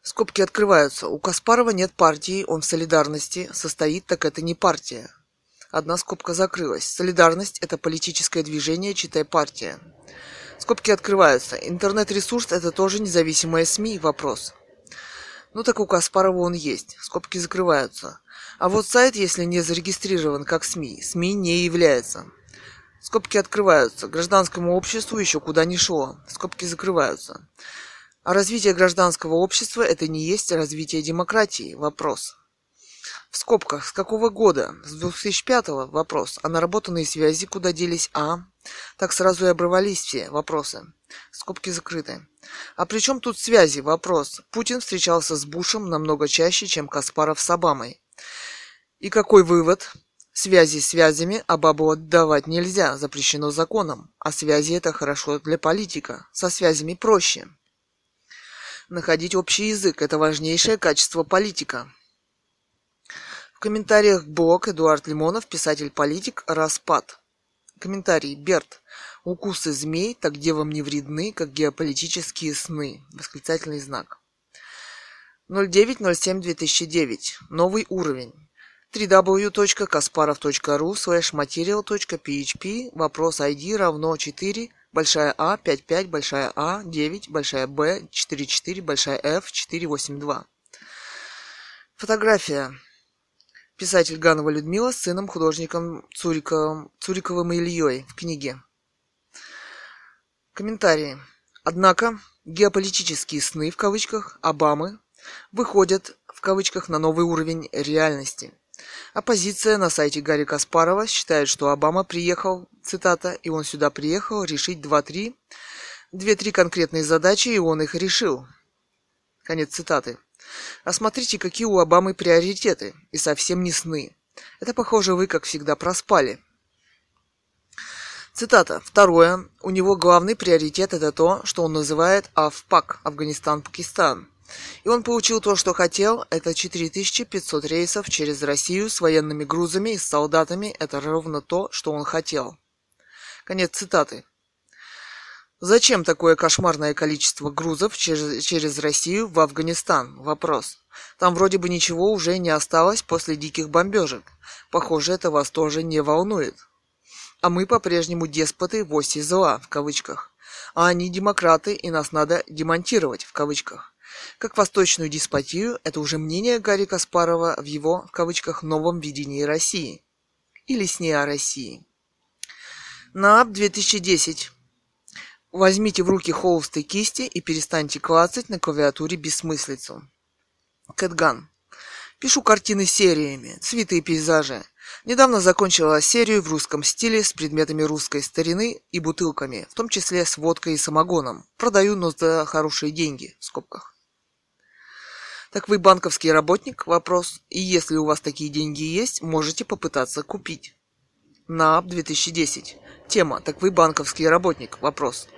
A: Скобки открываются. У Каспарова нет партии, он в солидарности состоит, так это не партия. Одна скобка закрылась. Солидарность – это политическое движение, читай партия. Скобки открываются. Интернет-ресурс – это тоже независимые СМИ? Вопрос. Ну так у Каспарова он есть. Скобки закрываются. А вот сайт, если не зарегистрирован как СМИ, СМИ не является. Скобки открываются. Гражданскому обществу еще куда не шло. Скобки закрываются. А развитие гражданского общества это не есть развитие демократии? Вопрос. В скобках, с какого года? С 2005 го вопрос. А наработанные связи куда делись? А? Так сразу и обрывались все вопросы. Скобки закрыты. А при чем тут связи? Вопрос. Путин встречался с Бушем намного чаще, чем Каспаров с Обамой. И какой вывод? Связи связями, а бабу отдавать нельзя, запрещено законом. А связи это хорошо для политика. Со связями проще. Находить общий язык – это важнейшее качество политика. В комментариях блог Эдуард Лимонов, писатель-политик, распад. Комментарий. Берт. Укусы змей так девам не вредны, как геополитические сны. Восклицательный знак. 09.07.2009. Новый уровень. www.kasparov.ru slash material.php вопрос ID равно 4 большая А 55 большая А 9 большая Б 44 большая F 482. Фотография. Писатель Ганова Людмила с сыном художником Цуриковым, Цуриковым Ильей в книге. Комментарии. Однако геополитические сны в кавычках Обамы выходят в кавычках на новый уровень реальности. Оппозиция на сайте Гарри Каспарова считает, что Обама приехал, цитата, и он сюда приехал решить два-три, две-три конкретные задачи, и он их решил. Конец цитаты. А смотрите, какие у Обамы приоритеты, и совсем не сны. Это, похоже, вы, как всегда, проспали. Цитата. Второе. У него главный приоритет это то, что он называет АФПАК – Афганистан-Пакистан. И он получил то, что хотел. Это 4500 рейсов через Россию с военными грузами и с солдатами. Это ровно то, что он хотел. Конец цитаты. Зачем такое кошмарное количество грузов через, через Россию в Афганистан? Вопрос. Там вроде бы ничего уже не осталось после диких бомбежек. Похоже, это вас тоже не волнует. А мы по-прежнему деспоты в оси зла, в кавычках. А они демократы, и нас надо демонтировать, в кавычках. Как восточную деспотию, это уже мнение Гарри Каспарова в его, в кавычках, новом видении России. Или сне о России. НААП 2010. Возьмите в руки холст и кисти и перестаньте клацать на клавиатуре бессмыслицу. Кэтган. Пишу картины сериями, цветы и пейзажи. Недавно закончила серию в русском стиле с предметами русской старины и бутылками, в том числе с водкой и самогоном. Продаю, но за хорошие деньги, в скобках. Так вы банковский работник? Вопрос. И если у вас такие деньги есть, можете попытаться купить. НААП 2010. Тема. Так вы банковский работник? Вопрос.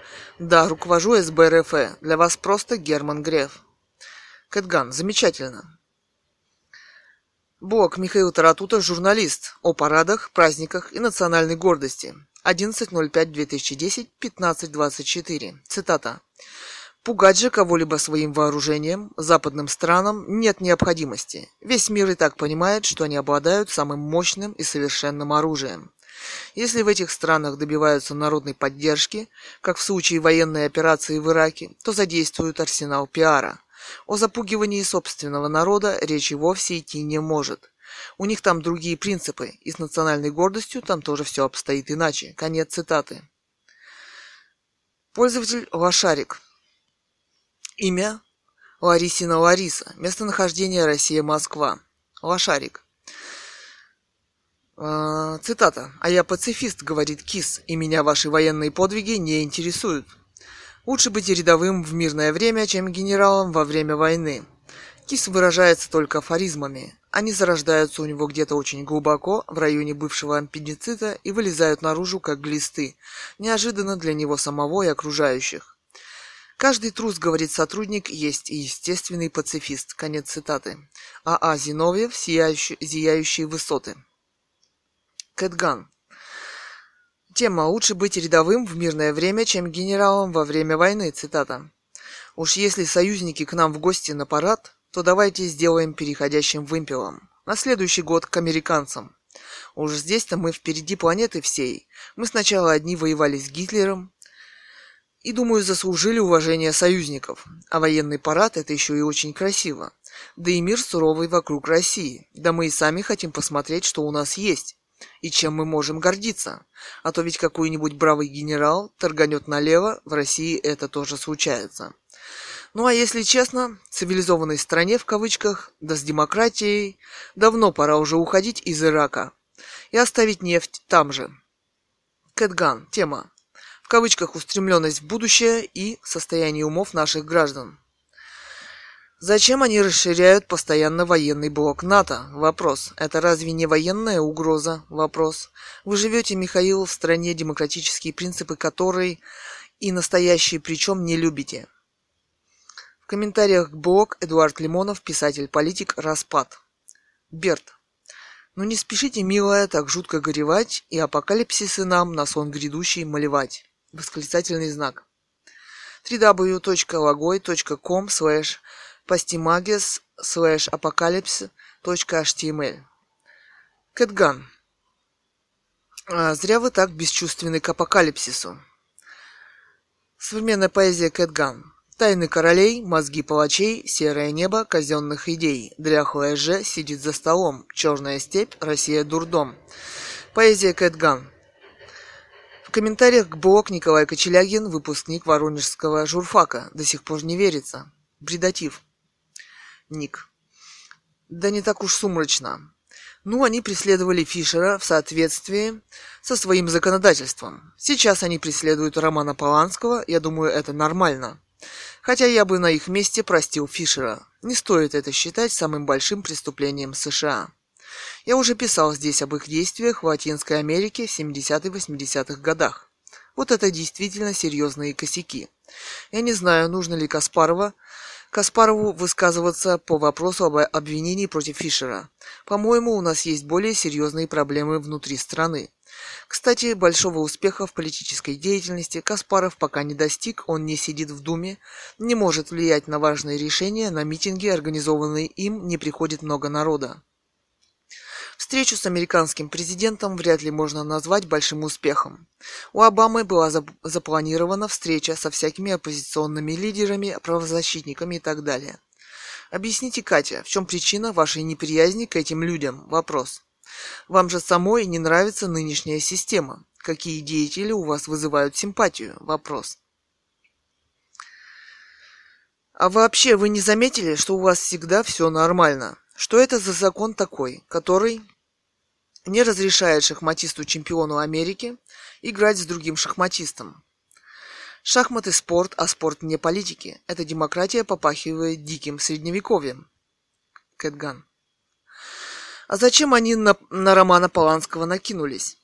A: Да, руковожу СБ РФ. Для вас просто Герман Греф. Кэтган. Замечательно. Блог Михаил Таратута, журналист. О парадах, праздниках и национальной гордости. 11.05.2010, 15.24. Цитата. Пугать же кого-либо своим вооружением западным странам нет необходимости. Весь мир и так понимает, что они обладают самым мощным и совершенным оружием. Если в этих странах добиваются народной поддержки, как в случае военной операции в Ираке, то задействуют арсенал пиара. О запугивании собственного народа речи вовсе идти не может. У них там другие принципы, и с национальной гордостью там тоже все обстоит иначе. Конец цитаты. Пользователь Лошарик. Имя Ларисина Лариса. Местонахождение Россия, Москва. Лошарик. А, цитата. «А я пацифист», — говорит Кис, — «и меня ваши военные подвиги не интересуют. Лучше быть рядовым в мирное время, чем генералом во время войны». Кис выражается только афоризмами. Они зарождаются у него где-то очень глубоко, в районе бывшего аппендицита, и вылезают наружу, как глисты, неожиданно для него самого и окружающих. Каждый трус, говорит сотрудник, есть и естественный пацифист. Конец цитаты. А. А. Зиновьев, сияющие, зияющие высоты. Кэтган. Тема «Лучше быть рядовым в мирное время, чем генералом во время войны». Цитата. «Уж если союзники к нам в гости на парад, то давайте сделаем переходящим вымпелом. На следующий год к американцам. Уж здесь-то мы впереди планеты всей. Мы сначала одни воевали с Гитлером, и, думаю, заслужили уважение союзников. А военный парад – это еще и очень красиво. Да и мир суровый вокруг России. Да мы и сами хотим посмотреть, что у нас есть и чем мы можем гордиться. А то ведь какой-нибудь бравый генерал торганет налево, в России это тоже случается. Ну а если честно, цивилизованной стране в кавычках, да с демократией, давно пора уже уходить из Ирака и оставить нефть там же. Кэтган. Тема. В кавычках устремленность в будущее и состояние умов наших граждан. Зачем они расширяют постоянно военный блок НАТО? Вопрос. Это разве не военная угроза? Вопрос. Вы живете, Михаил, в стране, демократические принципы которой и настоящие причем не любите. В комментариях к блог Эдуард Лимонов, писатель-политик, распад. Берт. Ну не спешите, милая, так жутко горевать и апокалипсисы нам на сон грядущий малевать. Восклицательный знак. www.logoi.com slash pastimages slash apocalypse.html Кэтган. А, зря вы так бесчувственны к апокалипсису. Современная поэзия Кэтган. Тайны королей, мозги палачей, серое небо казенных идей. Дряхлая же сидит за столом. Черная степь, Россия дурдом. Поэзия Кэтган. В комментариях к блог Николай Кочелягин, выпускник Воронежского журфака. До сих пор не верится. Бредатив. Ник. Да не так уж сумрачно. Ну, они преследовали Фишера в соответствии со своим законодательством. Сейчас они преследуют Романа Поланского, я думаю, это нормально. Хотя я бы на их месте простил Фишера. Не стоит это считать самым большим преступлением США. Я уже писал здесь об их действиях в Латинской Америке в 70-80-х годах. Вот это действительно серьезные косяки. Я не знаю, нужно ли Каспарова Каспарову высказываться по вопросу об обвинении против Фишера. По-моему, у нас есть более серьезные проблемы внутри страны. Кстати, большого успеха в политической деятельности Каспаров пока не достиг, он не сидит в Думе, не может влиять на важные решения, на митинги, организованные им, не приходит много народа. Встречу с американским президентом вряд ли можно назвать большим успехом. У Обамы была запланирована встреча со всякими оппозиционными лидерами, правозащитниками и так далее. Объясните, Катя, в чем причина вашей неприязни к этим людям? Вопрос. Вам же самой не нравится нынешняя система. Какие деятели у вас вызывают симпатию? Вопрос. А вообще вы не заметили, что у вас всегда все нормально? Что это за закон такой, который не разрешает шахматисту-чемпиону Америки играть с другим шахматистом? Шахматы – спорт, а спорт не политики. Эта демократия попахивает диким средневековьем. Кэтган. А зачем они на, на Романа Поланского накинулись?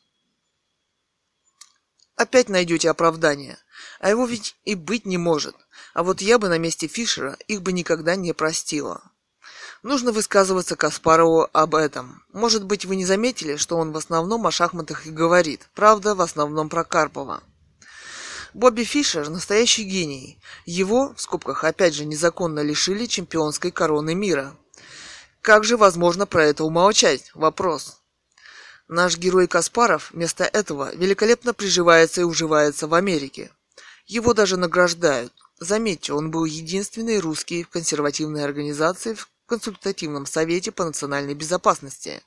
A: Опять найдете оправдание. А его ведь и быть не может. А вот я бы на месте Фишера их бы никогда не простила. Нужно высказываться Каспарову об этом. Может быть, вы не заметили, что он в основном о шахматах и говорит. Правда, в основном про Карпова. Бобби Фишер – настоящий гений. Его, в скобках, опять же, незаконно лишили чемпионской короны мира. Как же возможно про это умолчать? Вопрос. Наш герой Каспаров вместо этого великолепно приживается и уживается в Америке. Его даже награждают. Заметьте, он был единственный русский в консервативной организации, в консультативном совете по национальной безопасности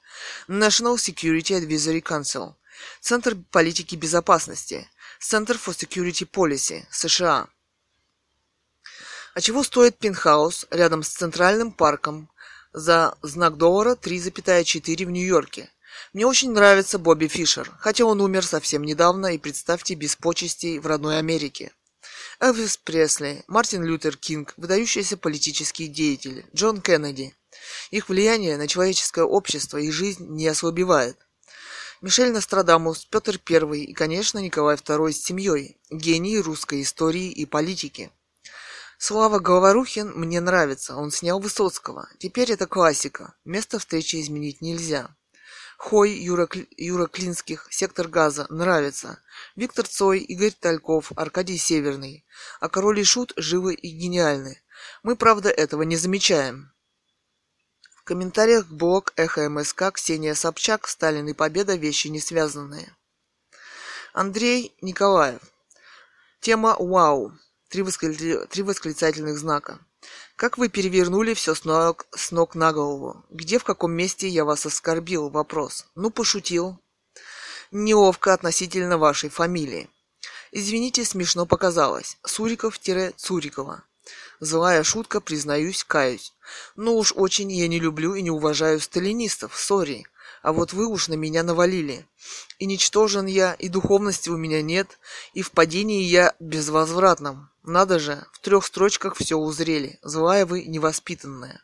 A: National Security Advisory Council, Центр политики безопасности, Center for Security Policy, США. А чего стоит пентхаус рядом с Центральным парком за знак доллара 3,4 в Нью-Йорке? Мне очень нравится Бобби Фишер, хотя он умер совсем недавно и, представьте, без почестей в родной Америке. Элвис Пресли, Мартин Лютер Кинг, выдающиеся политические деятели, Джон Кеннеди. Их влияние на человеческое общество и жизнь не ослабевает. Мишель Нострадамус, Петр I и, конечно, Николай II с семьей, гении русской истории и политики. Слава Говорухин мне нравится, он снял Высоцкого. Теперь это классика, место встречи изменить нельзя. Хой Юра, Юра Клинских, Сектор газа, нравится. Виктор Цой, Игорь Тальков, Аркадий Северный. А Король и Шут живы и гениальны. Мы, правда, этого не замечаем. В комментариях блог Эхо МСК Ксения Собчак, Сталин и Победа – вещи не связанные. Андрей Николаев. Тема «Вау». Три восклицательных знака. Как вы перевернули все с ног, с ног на голову? Где в каком месте я вас оскорбил? Вопрос. Ну, пошутил. Неловко относительно вашей фамилии. Извините, смешно показалось. Суриков-Цурикова. Злая шутка, признаюсь, каюсь. Ну уж очень я не люблю и не уважаю сталинистов, сори. А вот вы уж на меня навалили. И ничтожен я, и духовности у меня нет, и в падении я безвозвратном. Надо же, в трех строчках все узрели. Злая вы невоспитанная.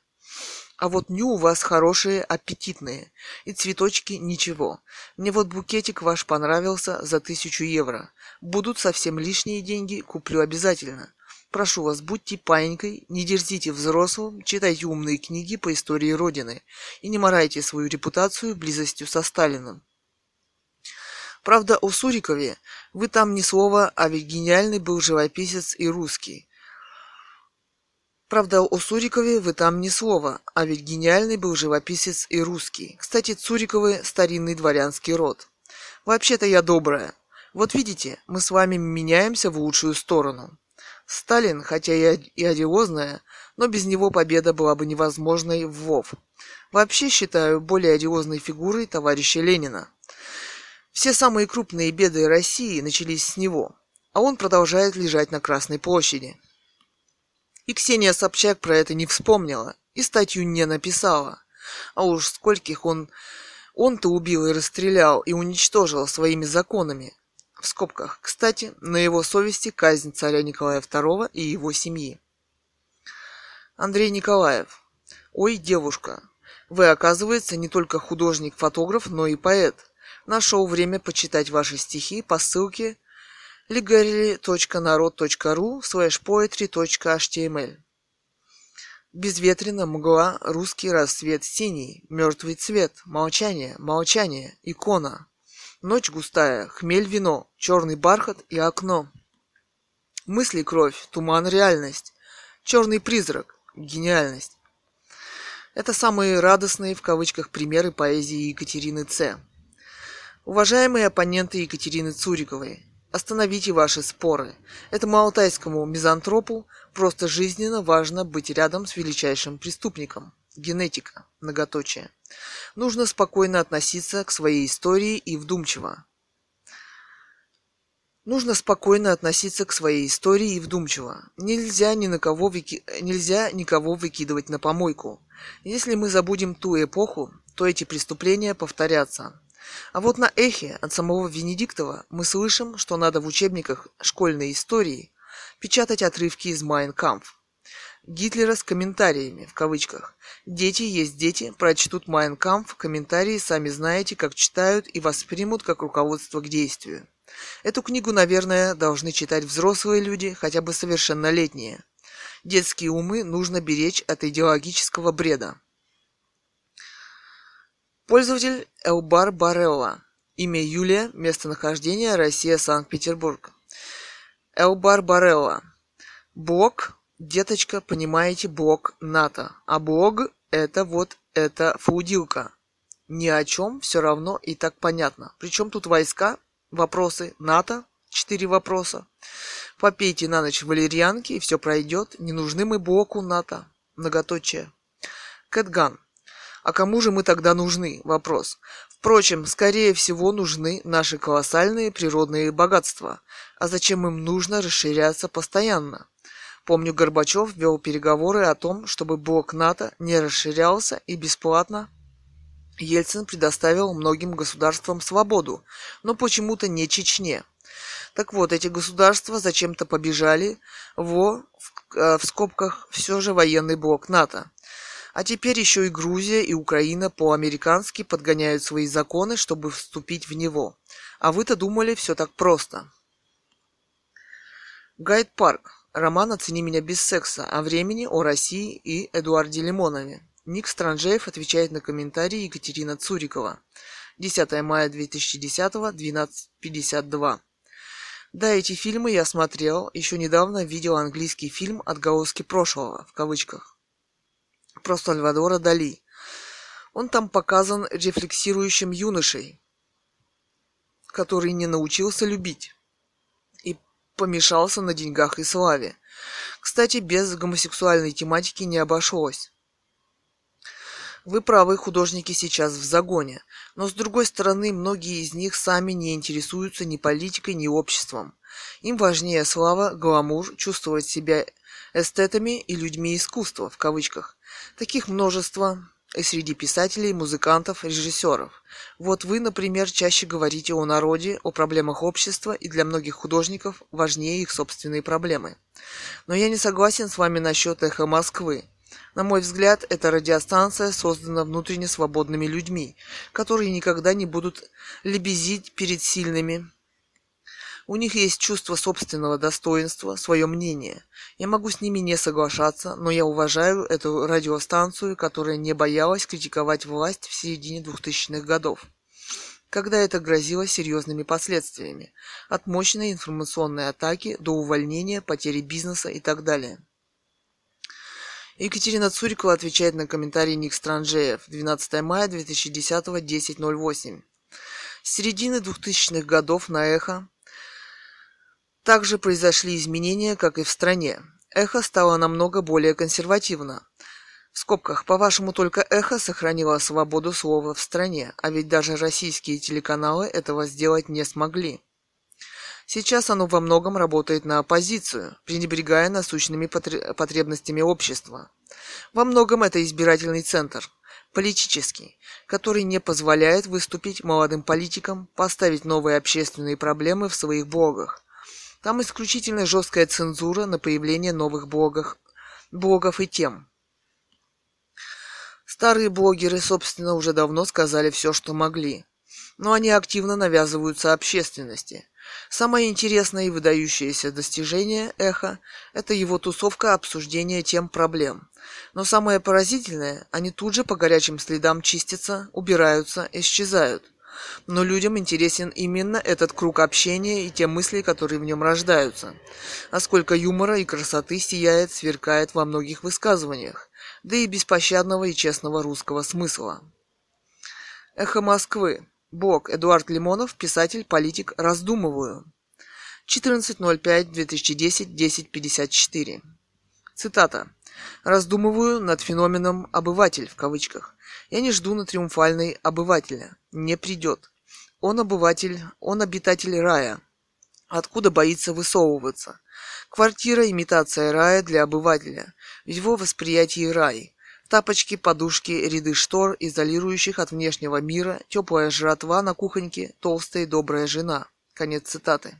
A: А вот ню у вас хорошие, аппетитные. И цветочки ничего. Мне вот букетик ваш понравился за тысячу евро. Будут совсем лишние деньги, куплю обязательно. Прошу вас, будьте паинькой, не дерзите взрослым, читайте умные книги по истории Родины и не морайте свою репутацию близостью со Сталиным. Правда, о Сурикове вы там ни слова, а ведь гениальный был живописец и русский. Правда, о Сурикове вы там ни слова, а ведь гениальный был живописец и русский. Кстати, Цуриковы – старинный дворянский род. Вообще-то я добрая. Вот видите, мы с вами меняемся в лучшую сторону. Сталин, хотя и одиозная, но без него победа была бы невозможной в ВОВ. Вообще считаю более одиозной фигурой товарища Ленина. Все самые крупные беды России начались с него, а он продолжает лежать на Красной площади. И Ксения Собчак про это не вспомнила и статью не написала. А уж скольких он... Он-то убил и расстрелял и уничтожил своими законами. В скобках. Кстати, на его совести казнь царя Николая II и его семьи. Андрей Николаев. Ой, девушка, вы, оказывается, не только художник-фотограф, но и поэт нашел время почитать ваши стихи по ссылке legali.народ.ру slash poetry.html Безветренно, мгла, русский рассвет синий, мертвый цвет, молчание, молчание, икона. Ночь густая, хмель вино, черный бархат и окно. Мысли кровь, туман реальность, черный призрак, гениальность. Это самые радостные в кавычках примеры поэзии Екатерины Ц. Уважаемые оппоненты Екатерины Цуриковой, остановите ваши споры. Этому алтайскому мизантропу просто жизненно важно быть рядом с величайшим преступником. Генетика. Многоточие. Нужно спокойно относиться к своей истории и вдумчиво. Нужно спокойно относиться к своей истории и вдумчиво. Нельзя, ни на кого выки... Нельзя никого выкидывать на помойку. Если мы забудем ту эпоху, то эти преступления повторятся. А вот на эхе от самого Венедиктова мы слышим, что надо в учебниках школьной истории печатать отрывки из Майн Кампф. Гитлера с комментариями, в кавычках. Дети есть дети, прочтут Майн Кампф, комментарии сами знаете, как читают и воспримут как руководство к действию. Эту книгу, наверное, должны читать взрослые люди, хотя бы совершеннолетние. Детские умы нужно беречь от идеологического бреда. Пользователь Элбар Барелла. Имя Юлия. Местонахождение Россия, Санкт-Петербург. Элбар Барелла. Блок, деточка, понимаете, блок НАТО. А блог это вот эта фаудилка. Ни о чем, все равно и так понятно. Причем тут войска, вопросы НАТО, четыре вопроса. Попейте на ночь валерьянки, и все пройдет. Не нужны мы блоку НАТО. Многоточие. Кэтган. А кому же мы тогда нужны? Вопрос. Впрочем, скорее всего, нужны наши колоссальные природные богатства. А зачем им нужно расширяться постоянно? Помню, Горбачев вел переговоры о том, чтобы блок НАТО не расширялся и бесплатно Ельцин предоставил многим государствам свободу, но почему-то не Чечне. Так вот, эти государства зачем-то побежали во, в, э, в скобках, все же военный блок НАТО. А теперь еще и Грузия и Украина по-американски подгоняют свои законы, чтобы вступить в него. А вы-то думали, все так просто. Гайд Парк. Роман «Оцени меня без секса» о времени, о России и Эдуарде Лимонове. Ник Странжеев отвечает на комментарии Екатерина Цурикова. 10 мая 2010, 12.52. Да, эти фильмы я смотрел. Еще недавно видел английский фильм «Отголоски прошлого», в кавычках про Сальвадора Дали. Он там показан рефлексирующим юношей, который не научился любить и помешался на деньгах и славе. Кстати, без гомосексуальной тематики не обошлось. Вы правы, художники сейчас в загоне, но с другой стороны, многие из них сами не интересуются ни политикой, ни обществом. Им важнее слава, гламур, чувствовать себя эстетами и людьми искусства, в кавычках. Таких множество и среди писателей, музыкантов, режиссеров. Вот вы, например, чаще говорите о народе, о проблемах общества, и для многих художников важнее их собственные проблемы. Но я не согласен с вами насчет «Эхо Москвы». На мой взгляд, эта радиостанция создана внутренне свободными людьми, которые никогда не будут лебезить перед сильными, у них есть чувство собственного достоинства, свое мнение. Я могу с ними не соглашаться, но я уважаю эту радиостанцию, которая не боялась критиковать власть в середине 2000-х годов когда это грозило серьезными последствиями, от мощной информационной атаки до увольнения, потери бизнеса и так далее. Екатерина Цурикова отвечает на комментарий Ник Странжеев 12 мая 2010 10.08. С середины 2000-х годов на эхо также произошли изменения, как и в стране. Эхо стало намного более консервативно. В скобках, по-вашему, только эхо сохранило свободу слова в стране, а ведь даже российские телеканалы этого сделать не смогли. Сейчас оно во многом работает на оппозицию, пренебрегая насущными потребностями общества. Во многом это избирательный центр, политический, который не позволяет выступить молодым политикам, поставить новые общественные проблемы в своих блогах, там исключительно жесткая цензура на появление новых блогов, блогов и тем. Старые блогеры, собственно, уже давно сказали все, что могли. Но они активно навязываются общественности. Самое интересное и выдающееся достижение Эхо – это его тусовка обсуждения тем проблем. Но самое поразительное – они тут же по горячим следам чистятся, убираются, исчезают но людям интересен именно этот круг общения и те мысли, которые в нем рождаются. А сколько юмора и красоты сияет, сверкает во многих высказываниях, да и беспощадного и честного русского смысла. Эхо Москвы. Бог. Эдуард Лимонов, писатель, политик. Раздумываю. 14.05.2010, 10.54. Цитата. «Раздумываю над феноменом «обыватель» в кавычках. Я не жду на триумфальный обывателя. Не придет. Он обыватель, он обитатель рая. Откуда боится высовываться? Квартира – имитация рая для обывателя. В его восприятии рай. Тапочки, подушки, ряды штор, изолирующих от внешнего мира, теплая жратва на кухоньке, толстая и добрая жена. Конец цитаты.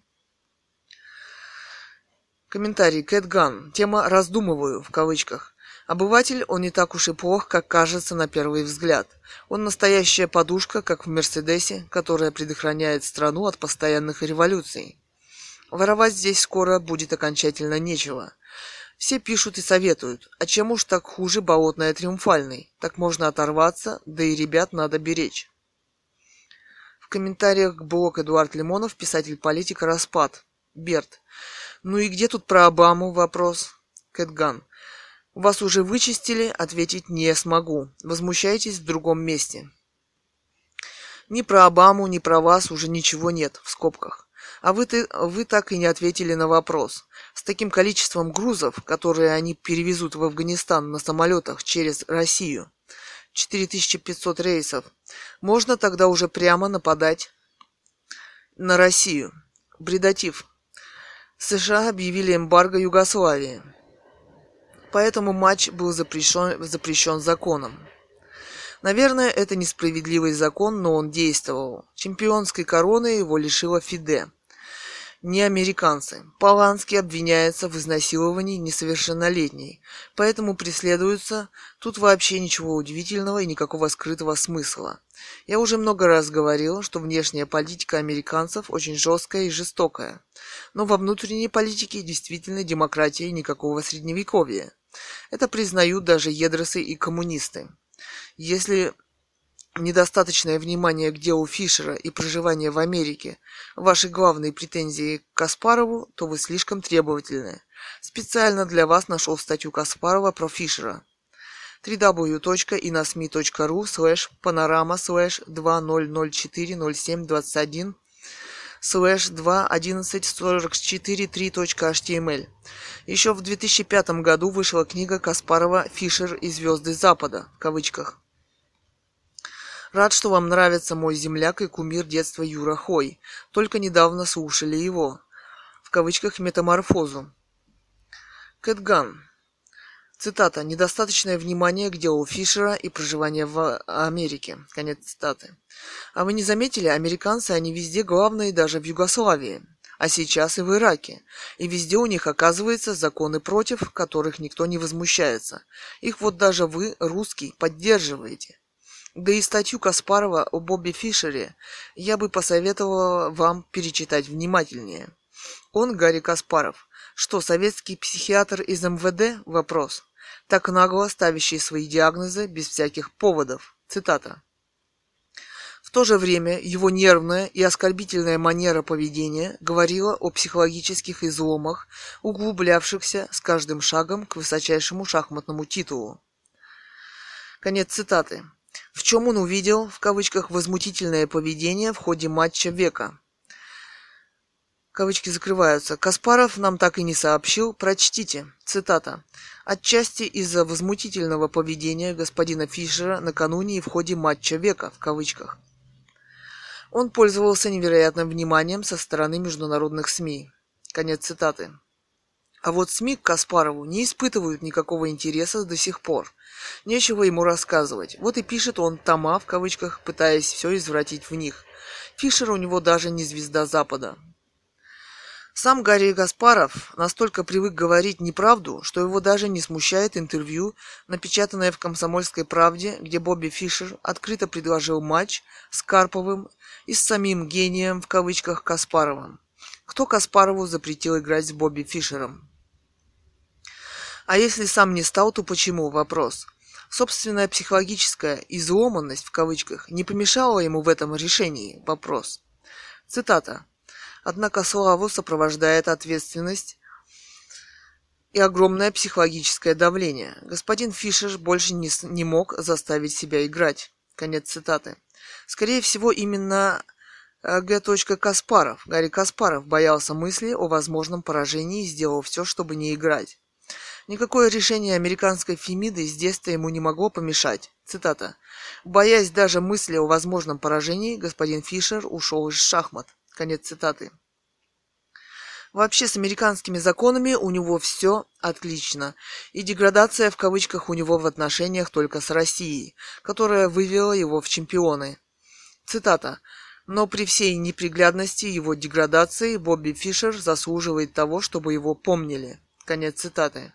A: Комментарий Кэт Ган. Тема «раздумываю» в кавычках. Обыватель, он не так уж и плох, как кажется на первый взгляд. Он настоящая подушка, как в Мерседесе, которая предохраняет страну от постоянных революций. Воровать здесь скоро будет окончательно нечего. Все пишут и советуют, а чем уж так хуже болотная триумфальный? Так можно оторваться, да и ребят надо беречь. В комментариях к блог Эдуард Лимонов, писатель-политик Распад. Берт. Ну и где тут про Обаму вопрос? Кэтган. Вас уже вычистили, ответить не смогу. Возмущайтесь в другом месте. Ни про Обаму, ни про вас уже ничего нет, в скобках. А вы, ты, вы так и не ответили на вопрос. С таким количеством грузов, которые они перевезут в Афганистан на самолетах через Россию, 4500 рейсов, можно тогда уже прямо нападать на Россию. Бредатив. США объявили эмбарго Югославии. Поэтому матч был запрещен, запрещен законом. Наверное, это несправедливый закон, но он действовал. Чемпионской короны его лишила Фиде не американцы. Поланский обвиняется в изнасиловании несовершеннолетней, поэтому преследуется. Тут вообще ничего удивительного и никакого скрытого смысла. Я уже много раз говорил, что внешняя политика американцев очень жесткая и жестокая. Но во внутренней политике действительно демократия и никакого средневековья. Это признают даже едросы и коммунисты. Если недостаточное внимание к делу Фишера и проживание в Америке ваши главные претензии к Каспарову, то вы слишком требовательны. Специально для вас нашел статью Каспарова про Фишера www.inasmi.ru slash panorama slash 20040721 slash 2.11.44.3.html. Еще в 2005 году вышла книга Каспарова «Фишер и звезды Запада» в кавычках. Рад, что вам нравится мой земляк и кумир детства Юра Хой. Только недавно слушали его. В кавычках метаморфозу. Кэтган. Цитата. «Недостаточное внимание к делу Фишера и проживание в Америке». Конец цитаты. А вы не заметили, американцы, они везде главные, даже в Югославии. А сейчас и в Ираке. И везде у них, оказывается, законы против, которых никто не возмущается. Их вот даже вы, русский, поддерживаете. Да и статью Каспарова о Бобби Фишере я бы посоветовала вам перечитать внимательнее. Он, Гарри Каспаров, что, советский психиатр из МВД? Вопрос. Так нагло ставящий свои диагнозы без всяких поводов. Цитата. В то же время его нервная и оскорбительная манера поведения говорила о психологических изломах, углублявшихся с каждым шагом к высочайшему шахматному титулу. Конец цитаты в чем он увидел, в кавычках, возмутительное поведение в ходе матча века. Кавычки закрываются. Каспаров нам так и не сообщил. Прочтите. Цитата. Отчасти из-за возмутительного поведения господина Фишера накануне и в ходе матча века, в кавычках. Он пользовался невероятным вниманием со стороны международных СМИ. Конец цитаты. А вот СМИ к Каспарову не испытывают никакого интереса до сих пор. Нечего ему рассказывать. Вот и пишет он «тома», в кавычках, пытаясь все извратить в них. Фишер у него даже не звезда Запада. Сам Гарри Гаспаров настолько привык говорить неправду, что его даже не смущает интервью, напечатанное в «Комсомольской правде», где Бобби Фишер открыто предложил матч с Карповым и с самим гением, в кавычках, Каспаровым. Кто Каспарову запретил играть с Бобби Фишером? А если сам не стал, то почему? Вопрос. Собственная психологическая «изломанность» в кавычках не помешала ему в этом решении? Вопрос. Цитата. Однако славу сопровождает ответственность и огромное психологическое давление. Господин Фишер больше не, не мог заставить себя играть. Конец цитаты. Скорее всего, именно э, Г. Каспаров, Гарри Каспаров, боялся мысли о возможном поражении и сделал все, чтобы не играть. Никакое решение американской Фемиды с детства ему не могло помешать. Цитата. «Боясь даже мысли о возможном поражении, господин Фишер ушел из шахмат». Конец цитаты. Вообще с американскими законами у него все отлично. И деградация в кавычках у него в отношениях только с Россией, которая вывела его в чемпионы. Цитата. Но при всей неприглядности его деградации Бобби Фишер заслуживает того, чтобы его помнили. Конец цитаты.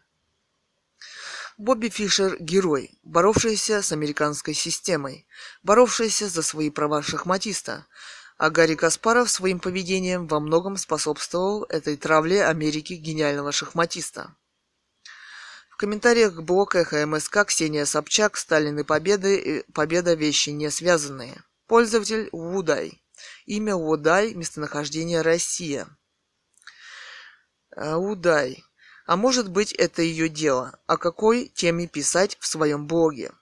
A: Бобби Фишер – герой, боровшийся с американской системой, боровшийся за свои права шахматиста, а Гарри Каспаров своим поведением во многом способствовал этой травле Америки гениального шахматиста. В комментариях к блоку Эхо МСК Ксения Собчак «Сталин и Победы, Победа – вещи не связанные». Пользователь Вудай. Имя Удай, местонахождение Россия. Удай. А может быть, это ее дело, о какой теме писать в своем блоге.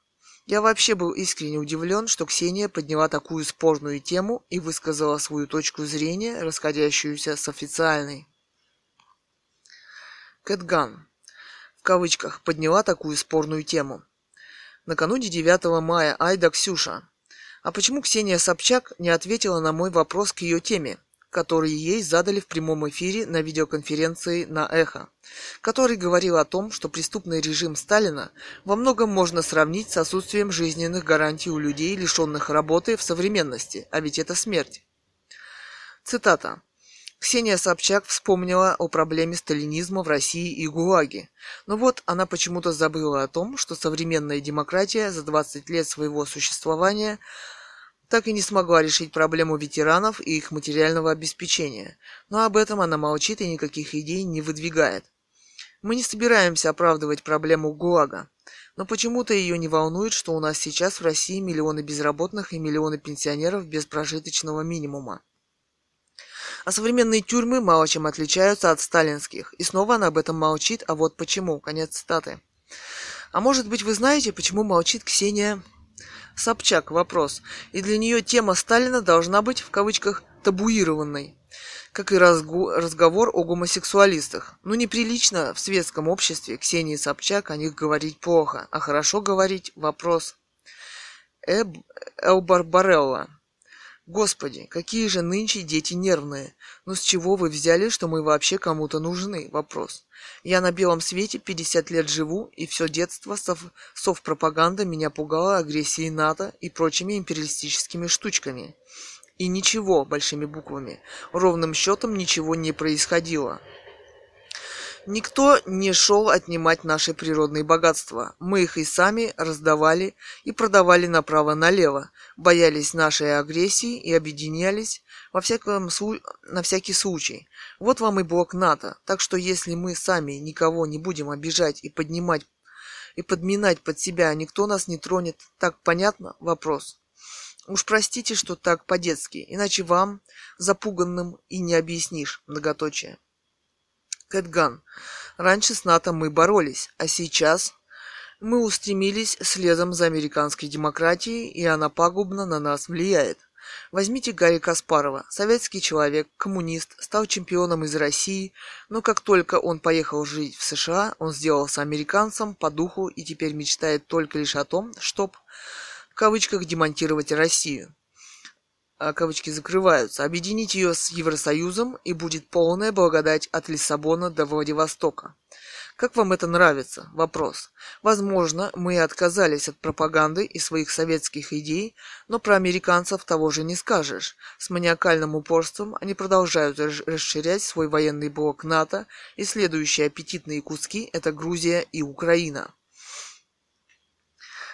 A: Я вообще был искренне удивлен, что Ксения подняла такую спорную тему и высказала свою точку зрения, расходящуюся с официальной. Кэтган, в кавычках, подняла такую спорную тему. Накануне 9 мая Айда Ксюша. А почему Ксения Собчак не ответила на мой вопрос к ее теме? Которые ей задали в прямом эфире на видеоконференции на «Эхо», который говорил о том, что преступный режим Сталина во многом можно сравнить с отсутствием жизненных гарантий у людей, лишенных работы в современности, а ведь это смерть. Цитата. Ксения Собчак вспомнила о проблеме сталинизма в России и ГУЛАГе. Но вот она почему-то забыла о том, что современная демократия за 20 лет своего существования так и не смогла решить проблему ветеранов и их материального обеспечения, но об этом она молчит и никаких идей не выдвигает. Мы не собираемся оправдывать проблему ГУЛАГа, но почему-то ее не волнует, что у нас сейчас в России миллионы безработных и миллионы пенсионеров без прожиточного минимума. А современные тюрьмы мало чем отличаются от сталинских. И снова она об этом молчит, а вот почему. Конец цитаты. А может быть вы знаете, почему молчит Ксения Собчак вопрос. И для нее тема Сталина должна быть, в кавычках, табуированной. Как и разговор о гомосексуалистах. Ну, неприлично в светском обществе Ксении Собчак о них говорить плохо, а хорошо говорить – вопрос. Эб... Элбар Барелла. Господи, какие же нынче дети нервные. Ну с чего вы взяли, что мы вообще кому-то нужны? Вопрос. Я на белом свете 50 лет живу, и все детство сов, совпропаганда меня пугала агрессией НАТО и прочими империалистическими штучками. И ничего, большими буквами, ровным счетом ничего не происходило. Никто не шел отнимать наши природные богатства. Мы их и сами раздавали и продавали направо-налево, боялись нашей агрессии и объединялись во всяком слу... на всякий случай. Вот вам и блок НАТО. Так что если мы сами никого не будем обижать и поднимать и подминать под себя, никто нас не тронет. Так понятно? Вопрос. Уж простите, что так по-детски, иначе вам, запуганным, и не объяснишь, многоточие. Кэтган. Раньше с НАТО мы боролись, а сейчас мы устремились следом за американской демократией, и она пагубно на нас влияет. Возьмите Гарри Каспарова. Советский человек, коммунист, стал чемпионом из России, но как только он поехал жить в США, он сделался американцем по духу и теперь мечтает только лишь о том, чтоб в кавычках демонтировать Россию. А, кавычки закрываются, объединить ее с Евросоюзом, и будет полная благодать от Лиссабона до Владивостока. Как вам это нравится? Вопрос. Возможно, мы отказались от пропаганды и своих советских идей, но про американцев того же не скажешь. С маниакальным упорством они продолжают расширять свой военный блок НАТО, и следующие аппетитные куски – это Грузия и Украина.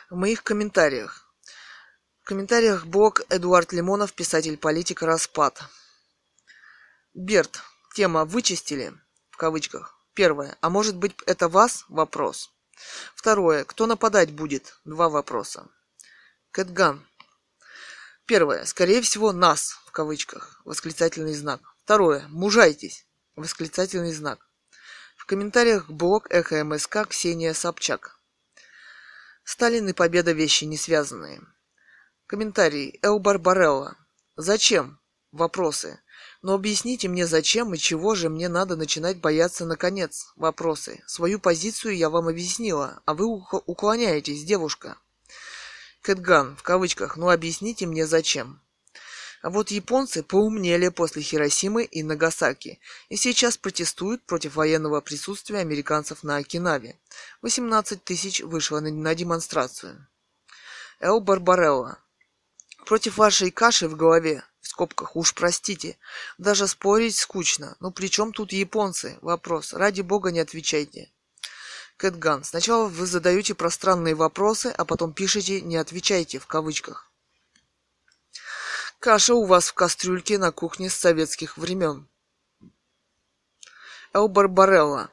A: В моих комментариях. В комментариях блог Эдуард Лимонов, писатель-политик, распад. Берт. Тема «Вычистили» в кавычках. Первое. А может быть это вас? Вопрос. Второе. Кто нападать будет? Два вопроса. Кэтган. Первое. Скорее всего, нас, в кавычках. Восклицательный знак. Второе. Мужайтесь. Восклицательный знак. В комментариях блог Эхо МСК Ксения Собчак. Сталин и победа вещи не связанные. Комментарий. Эл Барбарелла. Зачем? Вопросы. Но объясните мне, зачем и чего же мне надо начинать бояться наконец? Вопросы. Свою позицию я вам объяснила, а вы уклоняетесь, девушка. Кэтган, в кавычках, ну объясните мне зачем. А вот японцы поумнели после Хиросимы и Нагасаки и сейчас протестуют против военного присутствия американцев на Окинаве. 18 тысяч вышло на демонстрацию. Эл Барбарелла. Против вашей каши в голове, в скобках, уж простите, даже спорить скучно. Ну при чем тут японцы? Вопрос. Ради бога не отвечайте. Кэтган. Сначала вы задаете пространные вопросы, а потом пишете «не отвечайте» в кавычках. Каша у вас в кастрюльке на кухне с советских времен. Эл Барбарелла.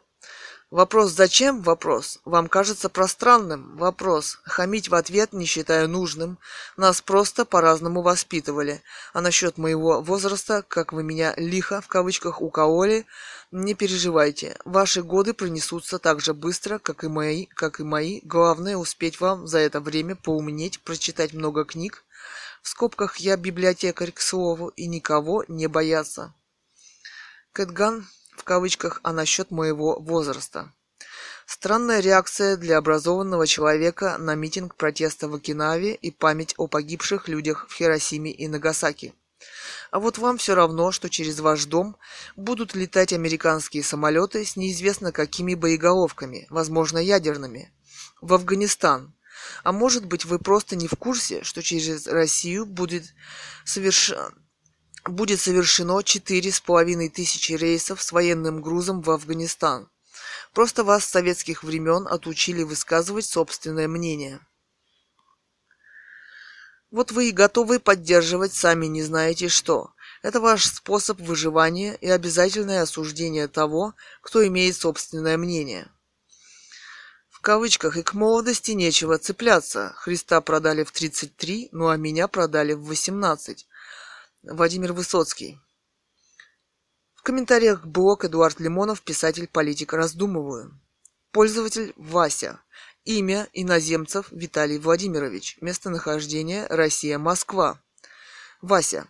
A: Вопрос «зачем?» вопрос. Вам кажется пространным? Вопрос. Хамить в ответ не считаю нужным. Нас просто по-разному воспитывали. А насчет моего возраста, как вы меня лихо в кавычках укололи, не переживайте. Ваши годы пронесутся так же быстро, как и мои, как и мои. Главное успеть вам за это время поумнеть, прочитать много книг. В скобках я библиотекарь, к слову, и никого не бояться. Кэтган в кавычках, а насчет моего возраста. Странная реакция для образованного человека на митинг протеста в Окинаве и память о погибших людях в Хиросиме и Нагасаки. А вот вам все равно, что через ваш дом будут летать американские самолеты с неизвестно какими боеголовками, возможно, ядерными, в Афганистан. А может быть, вы просто не в курсе, что через Россию будет, соверш... будет совершено четыре с половиной тысячи рейсов с военным грузом в Афганистан. Просто вас с советских времен отучили высказывать собственное мнение. Вот вы и готовы поддерживать сами не знаете что. Это ваш способ выживания и обязательное осуждение того, кто имеет собственное мнение. В кавычках и к молодости нечего цепляться. Христа продали в 33, ну а меня продали в 18. Владимир Высоцкий. В комментариях блог Эдуард Лимонов, писатель-политик, раздумываю. Пользователь Вася. Имя иноземцев Виталий Владимирович. Местонахождение Россия-Москва. Вася.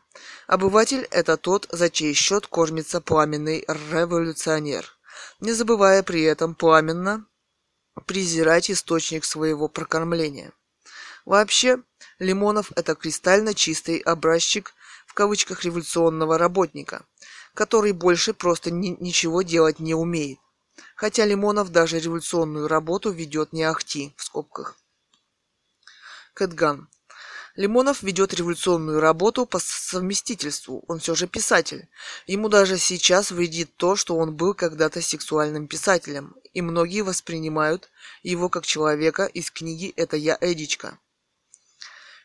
A: Обыватель – это тот, за чей счет кормится пламенный революционер, не забывая при этом пламенно презирать источник своего прокормления. Вообще, Лимонов – это кристально чистый образчик в кавычках революционного работника, который больше просто ни- ничего делать не умеет. Хотя Лимонов даже революционную работу ведет не ахти, в скобках. Кэтган. Лимонов ведет революционную работу по совместительству, он все же писатель. Ему даже сейчас вредит то, что он был когда-то сексуальным писателем, и многие воспринимают его как человека из книги «Это я, Эдичка».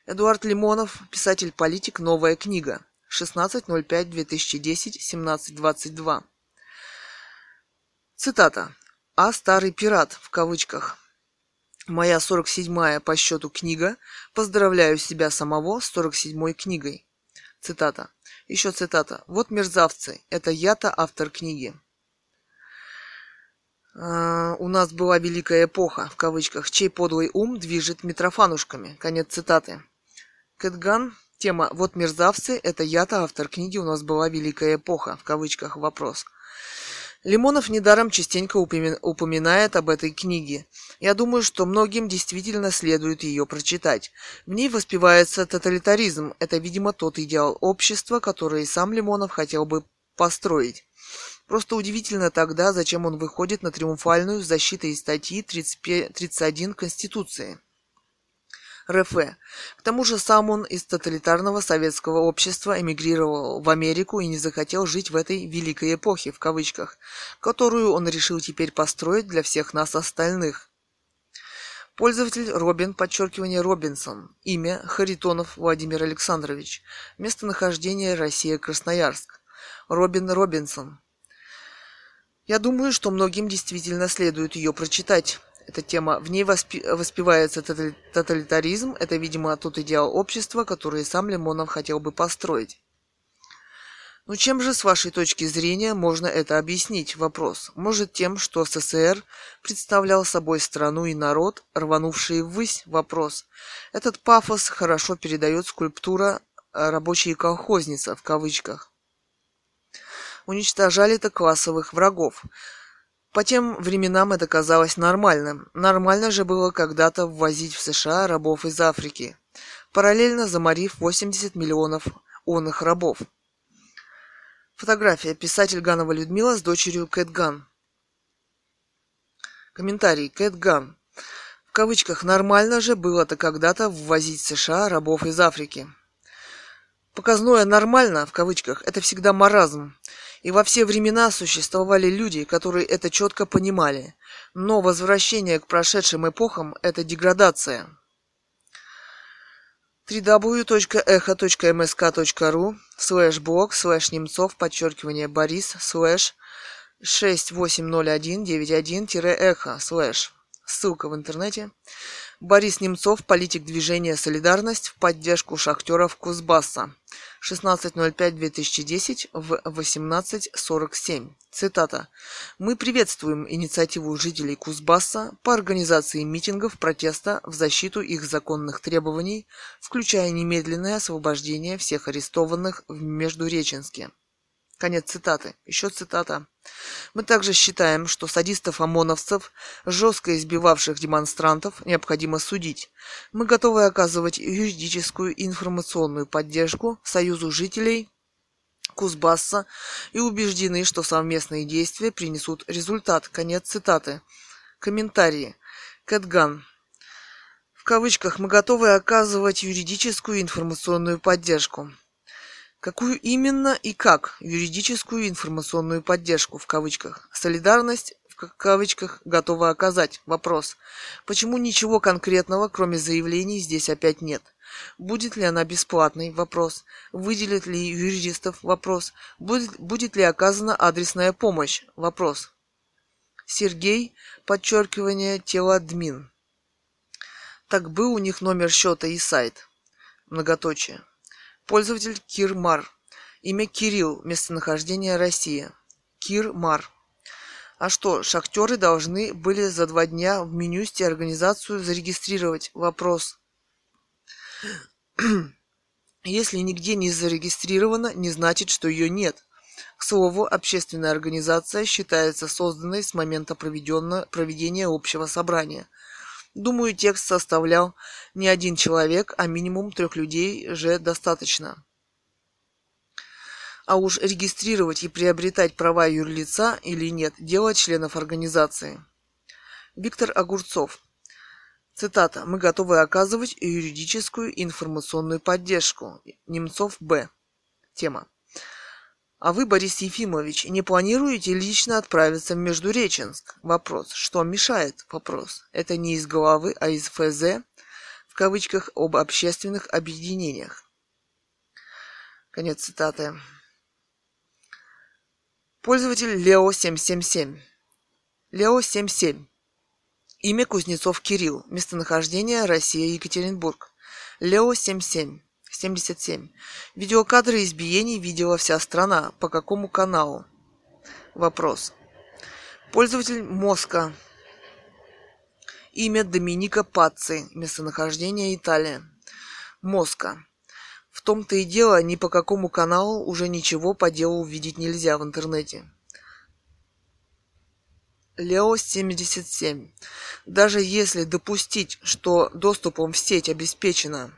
A: Эдуард Лимонов, писатель-политик, новая книга. 16.05.2010, 17.22. Цитата. «А старый пират» в кавычках. Моя 47-я по счету книга. Поздравляю себя самого с 47-й книгой. Цитата. Еще цитата. Вот мерзавцы. Это я-то автор книги. Uh, у нас была великая эпоха, в кавычках, чей подлый ум движет митрофанушками. Конец цитаты. Кэтган. Тема «Вот мерзавцы» — это я-то автор книги «У нас была великая эпоха», в кавычках, вопрос. Лимонов недаром частенько упоминает об этой книге. Я думаю, что многим действительно следует ее прочитать. В ней воспевается тоталитаризм. Это, видимо, тот идеал общества, который сам Лимонов хотел бы построить. Просто удивительно тогда, зачем он выходит на триумфальную защиту из статьи 31 Конституции. РФ. К тому же сам он из тоталитарного советского общества эмигрировал в Америку и не захотел жить в этой «великой эпохе», в кавычках, которую он решил теперь построить для всех нас остальных. Пользователь Робин, подчеркивание Робинсон. Имя Харитонов Владимир Александрович. Местонахождение Россия Красноярск. Робин Робинсон. Я думаю, что многим действительно следует ее прочитать эта тема. В ней воспи- воспевается тоталитаризм. Это, видимо, тот идеал общества, который сам Лимонов хотел бы построить. Но ну, чем же, с вашей точки зрения, можно это объяснить? Вопрос. Может, тем, что СССР представлял собой страну и народ, рванувшие ввысь? Вопрос. Этот пафос хорошо передает скульптура «рабочие колхозница» в кавычках. Уничтожали-то классовых врагов. По тем временам это казалось нормальным. Нормально же было когда-то ввозить в США рабов из Африки, параллельно заморив 80 миллионов онных рабов. Фотография. Писатель Ганова Людмила с дочерью Кэт Ган. Комментарий. Кэт Ган. В кавычках «нормально же было-то когда-то ввозить в США рабов из Африки». Показное «нормально» в кавычках – это всегда маразм. И во все времена существовали люди, которые это четко понимали. Но возвращение к прошедшим эпохам – это деградация. www.echo.msk.ru слэш блог слэш немцов подчеркивание борис слэш 680191-эхо слэш ссылка в интернете Борис Немцов, политик движения «Солидарность» в поддержку шахтеров Кузбасса. 16.05.2010 в 18.47. Цитата. «Мы приветствуем инициативу жителей Кузбасса по организации митингов протеста в защиту их законных требований, включая немедленное освобождение всех арестованных в Междуреченске». Конец цитаты. Еще цитата. Мы также считаем, что садистов-ОМОНовцев, жестко избивавших демонстрантов, необходимо судить. Мы готовы оказывать юридическую и информационную поддержку Союзу жителей Кузбасса и убеждены, что совместные действия принесут результат. Конец цитаты. Комментарии. Кэтган. В кавычках мы готовы оказывать юридическую и информационную поддержку. Какую именно и как юридическую информационную поддержку в кавычках? Солидарность в кавычках готова оказать. Вопрос. Почему ничего конкретного, кроме заявлений, здесь опять нет? Будет ли она бесплатной? Вопрос. Выделят ли юристов? Вопрос. Будет, будет ли оказана адресная помощь? Вопрос. Сергей, подчеркивание, телоадмин. Так был у них номер счета и сайт. Многоточие. Пользователь Кирмар. Имя Кирилл. Местонахождение Россия. Кирмар. А что, шахтеры должны были за два дня в менюсте организацию зарегистрировать? Вопрос. Если нигде не зарегистрировано, не значит, что ее нет. К слову, общественная организация считается созданной с момента проведения общего собрания – Думаю, текст составлял не один человек, а минимум трех людей же достаточно. А уж регистрировать и приобретать права юрлица или нет – дело членов организации. Виктор Огурцов. Цитата. «Мы готовы оказывать юридическую и информационную поддержку». Немцов Б. Тема. А вы, Борис Ефимович, не планируете лично отправиться в Междуреченск? Вопрос. Что мешает? Вопрос. Это не из головы, а из ФЗ, в кавычках, об общественных объединениях. Конец цитаты. Пользователь Лео777. Лео77. Имя Кузнецов Кирилл. Местонахождение Россия, Екатеринбург. Лео77. 77. Видеокадры избиений видела вся страна. По какому каналу? Вопрос. Пользователь Моска. Имя Доминика Пацци. Местонахождение Италия. Моска. В том-то и дело, ни по какому каналу уже ничего по делу увидеть нельзя в интернете. Лео 77. Даже если допустить, что доступом в сеть обеспечено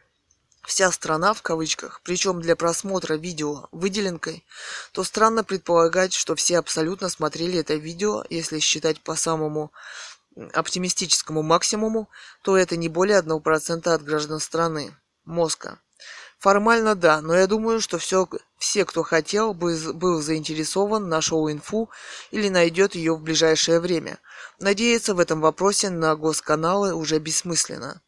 A: вся страна в кавычках, причем для просмотра видео выделенкой, то странно предполагать, что все абсолютно смотрели это видео, если считать по самому оптимистическому максимуму, то это не более 1% от граждан страны. Мозга. Формально да, но я думаю, что все, все, кто хотел, бы, был заинтересован, нашел инфу или найдет ее в ближайшее время. Надеяться в этом вопросе на госканалы уже бессмысленно.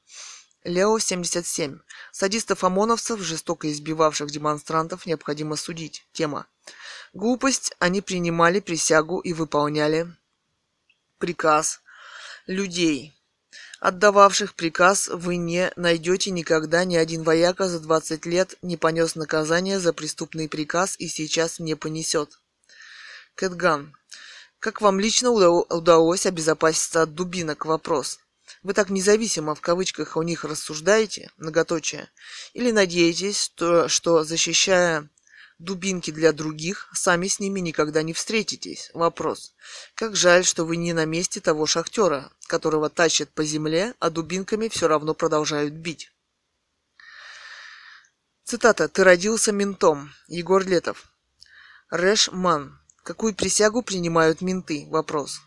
A: Лео 77. Садистов-ОМОНовцев, жестоко избивавших демонстрантов, необходимо судить. Тема. Глупость. Они принимали присягу и выполняли приказ людей. Отдававших приказ вы не найдете никогда ни один вояка за 20 лет не понес наказание за преступный приказ и сейчас не понесет. Кэтган. Как вам лично удалось обезопаситься от дубинок? Вопрос. Вы так независимо в кавычках у них рассуждаете, многоточие, или надеетесь, что, что защищая дубинки для других, сами с ними никогда не встретитесь. Вопрос. Как жаль, что вы не на месте того шахтера, которого тащат по земле, а дубинками все равно продолжают бить. Цитата. «Ты родился ментом». Егор Летов. Рэш Ман. Какую присягу принимают менты? Вопрос.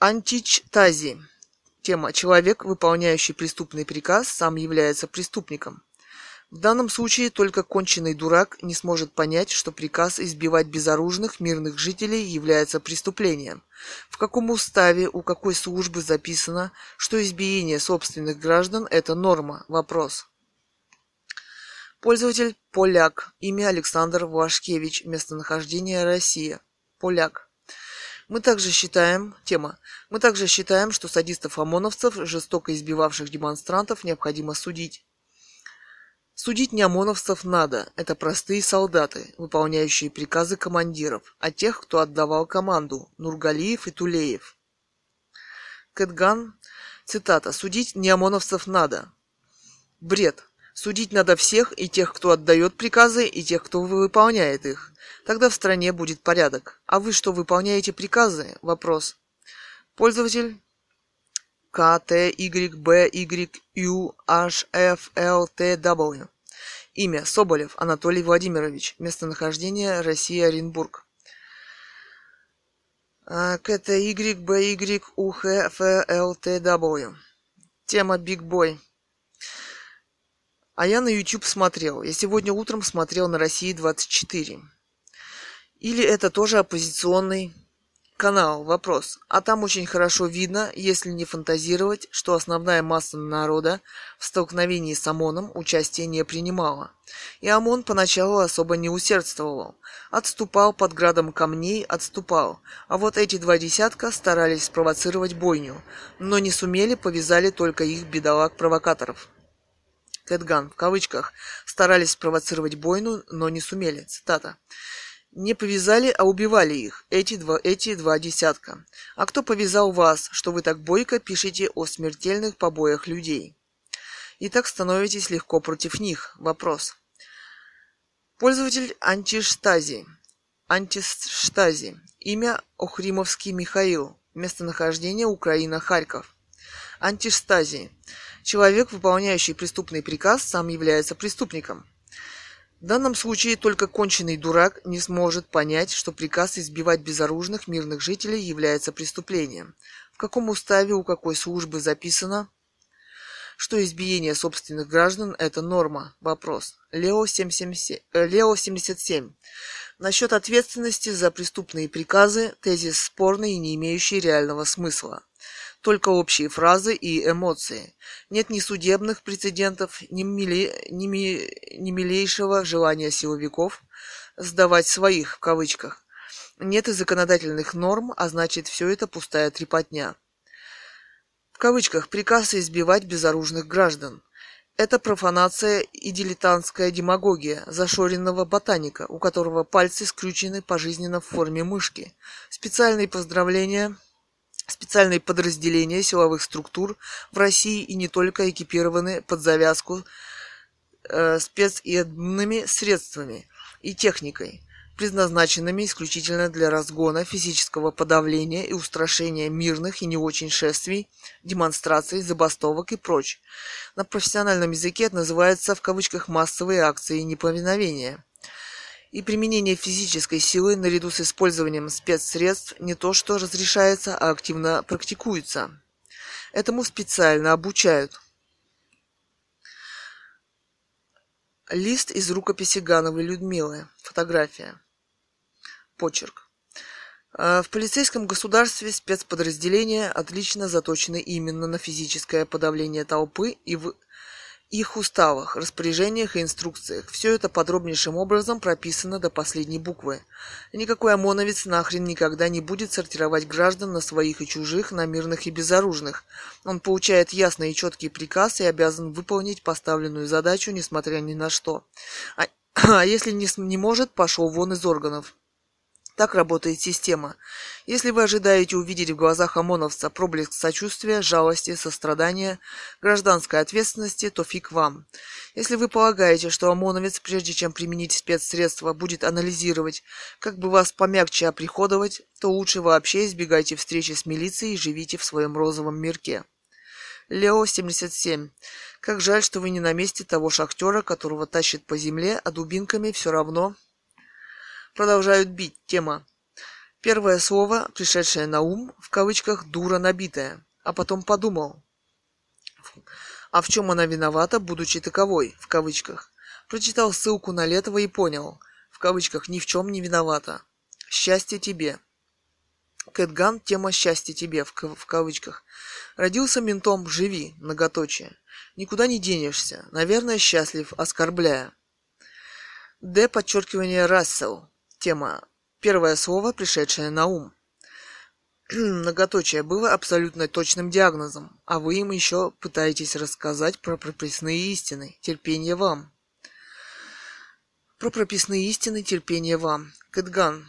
A: Антич Тази. Тема «Человек, выполняющий преступный приказ, сам является преступником». В данном случае только конченый дурак не сможет понять, что приказ избивать безоружных мирных жителей является преступлением. В каком уставе, у какой службы записано, что избиение собственных граждан – это норма? Вопрос. Пользователь – поляк. Имя Александр Вашкевич. Местонахождение – Россия. Поляк. Мы также считаем, тема, мы также считаем, что садистов-ОМОНовцев, жестоко избивавших демонстрантов, необходимо судить. Судить не ОМОНовцев надо, это простые солдаты, выполняющие приказы командиров, а тех, кто отдавал команду, Нургалиев и Тулеев. Кэтган, цитата, «Судить не ОМОНовцев надо». Бред. Судить надо всех, и тех, кто отдает приказы, и тех, кто выполняет их. Тогда в стране будет порядок. А вы что, выполняете приказы? Вопрос. Пользователь К. Имя Соболев Анатолий Владимирович. Местонахождение Россия, Оренбург. Т, W. Тема Big Boy. А я на YouTube смотрел. Я сегодня утром смотрел на России 24. Или это тоже оппозиционный канал? Вопрос. А там очень хорошо видно, если не фантазировать, что основная масса народа в столкновении с ОМОНом участия не принимала. И ОМОН поначалу особо не усердствовал. Отступал под градом камней, отступал. А вот эти два десятка старались спровоцировать бойню, но не сумели, повязали только их бедолаг-провокаторов. Кэтган, в кавычках, старались спровоцировать бойну, но не сумели. Цитата. Не повязали, а убивали их, эти два, эти два десятка. А кто повязал вас, что вы так бойко пишете о смертельных побоях людей? И так становитесь легко против них. Вопрос. Пользователь антиштази. Антиштази. Имя Охримовский Михаил. Местонахождение Украина, Антиштази. Человек, выполняющий преступный приказ, сам является преступником. В данном случае только конченый дурак не сможет понять, что приказ избивать безоружных мирных жителей является преступлением. В каком уставе у какой службы записано, что избиение собственных граждан – это норма? Вопрос. Лео, 777, э, Лео 77. Насчет ответственности за преступные приказы – тезис спорный и не имеющий реального смысла только общие фразы и эмоции. Нет ни судебных прецедентов, ни, миле, ни, ми, ни милейшего желания силовиков сдавать своих, в кавычках. Нет и законодательных норм, а значит все это пустая трепотня. В кавычках приказ избивать безоружных граждан. Это профанация и дилетантская демагогия зашоренного ботаника, у которого пальцы скрючены пожизненно в форме мышки. Специальные поздравления – Специальные подразделения силовых структур в России и не только экипированы под завязку э, спецъедными средствами и техникой, предназначенными исключительно для разгона физического подавления и устрашения мирных и не очень шествий, демонстраций, забастовок и прочь. На профессиональном языке это называется в кавычках массовые акции неповиновения и применение физической силы наряду с использованием спецсредств не то что разрешается, а активно практикуется. Этому специально обучают. Лист из рукописи Гановой Людмилы. Фотография. Почерк. А, в полицейском государстве спецподразделения отлично заточены именно на физическое подавление толпы и в их уставах, распоряжениях и инструкциях. Все это подробнейшим образом прописано до последней буквы. никакой ОМОНовец нахрен никогда не будет сортировать граждан на своих и чужих, на мирных и безоружных. Он получает ясный и четкий приказ и обязан выполнить поставленную задачу, несмотря ни на что. А, а если не, не может, пошел вон из органов. Так работает система. Если вы ожидаете увидеть в глазах ОМОНовца проблеск сочувствия, жалости, сострадания, гражданской ответственности, то фиг вам. Если вы полагаете, что ОМОНовец, прежде чем применить спецсредства, будет анализировать, как бы вас помягче оприходовать, то лучше вообще избегайте встречи с милицией и живите в своем розовом мирке. Лео 77. Как жаль, что вы не на месте того шахтера, которого тащит по земле, а дубинками все равно продолжают бить. Тема. Первое слово, пришедшее на ум, в кавычках «дура набитая», а потом подумал. А в чем она виновата, будучи таковой, в кавычках. Прочитал ссылку на Летова и понял, в кавычках, ни в чем не виновата. Счастье тебе. Кэтган, тема «Счастье тебе» в, в кавычках. Родился ментом, живи, многоточие. Никуда не денешься. Наверное, счастлив, оскорбляя. Д. Подчеркивание Рассел. Тема. Первое слово, пришедшее на ум. Многоточие было абсолютно точным диагнозом, а вы им еще пытаетесь рассказать про прописные истины. Терпение вам. Про прописные истины терпение вам. Кэтган.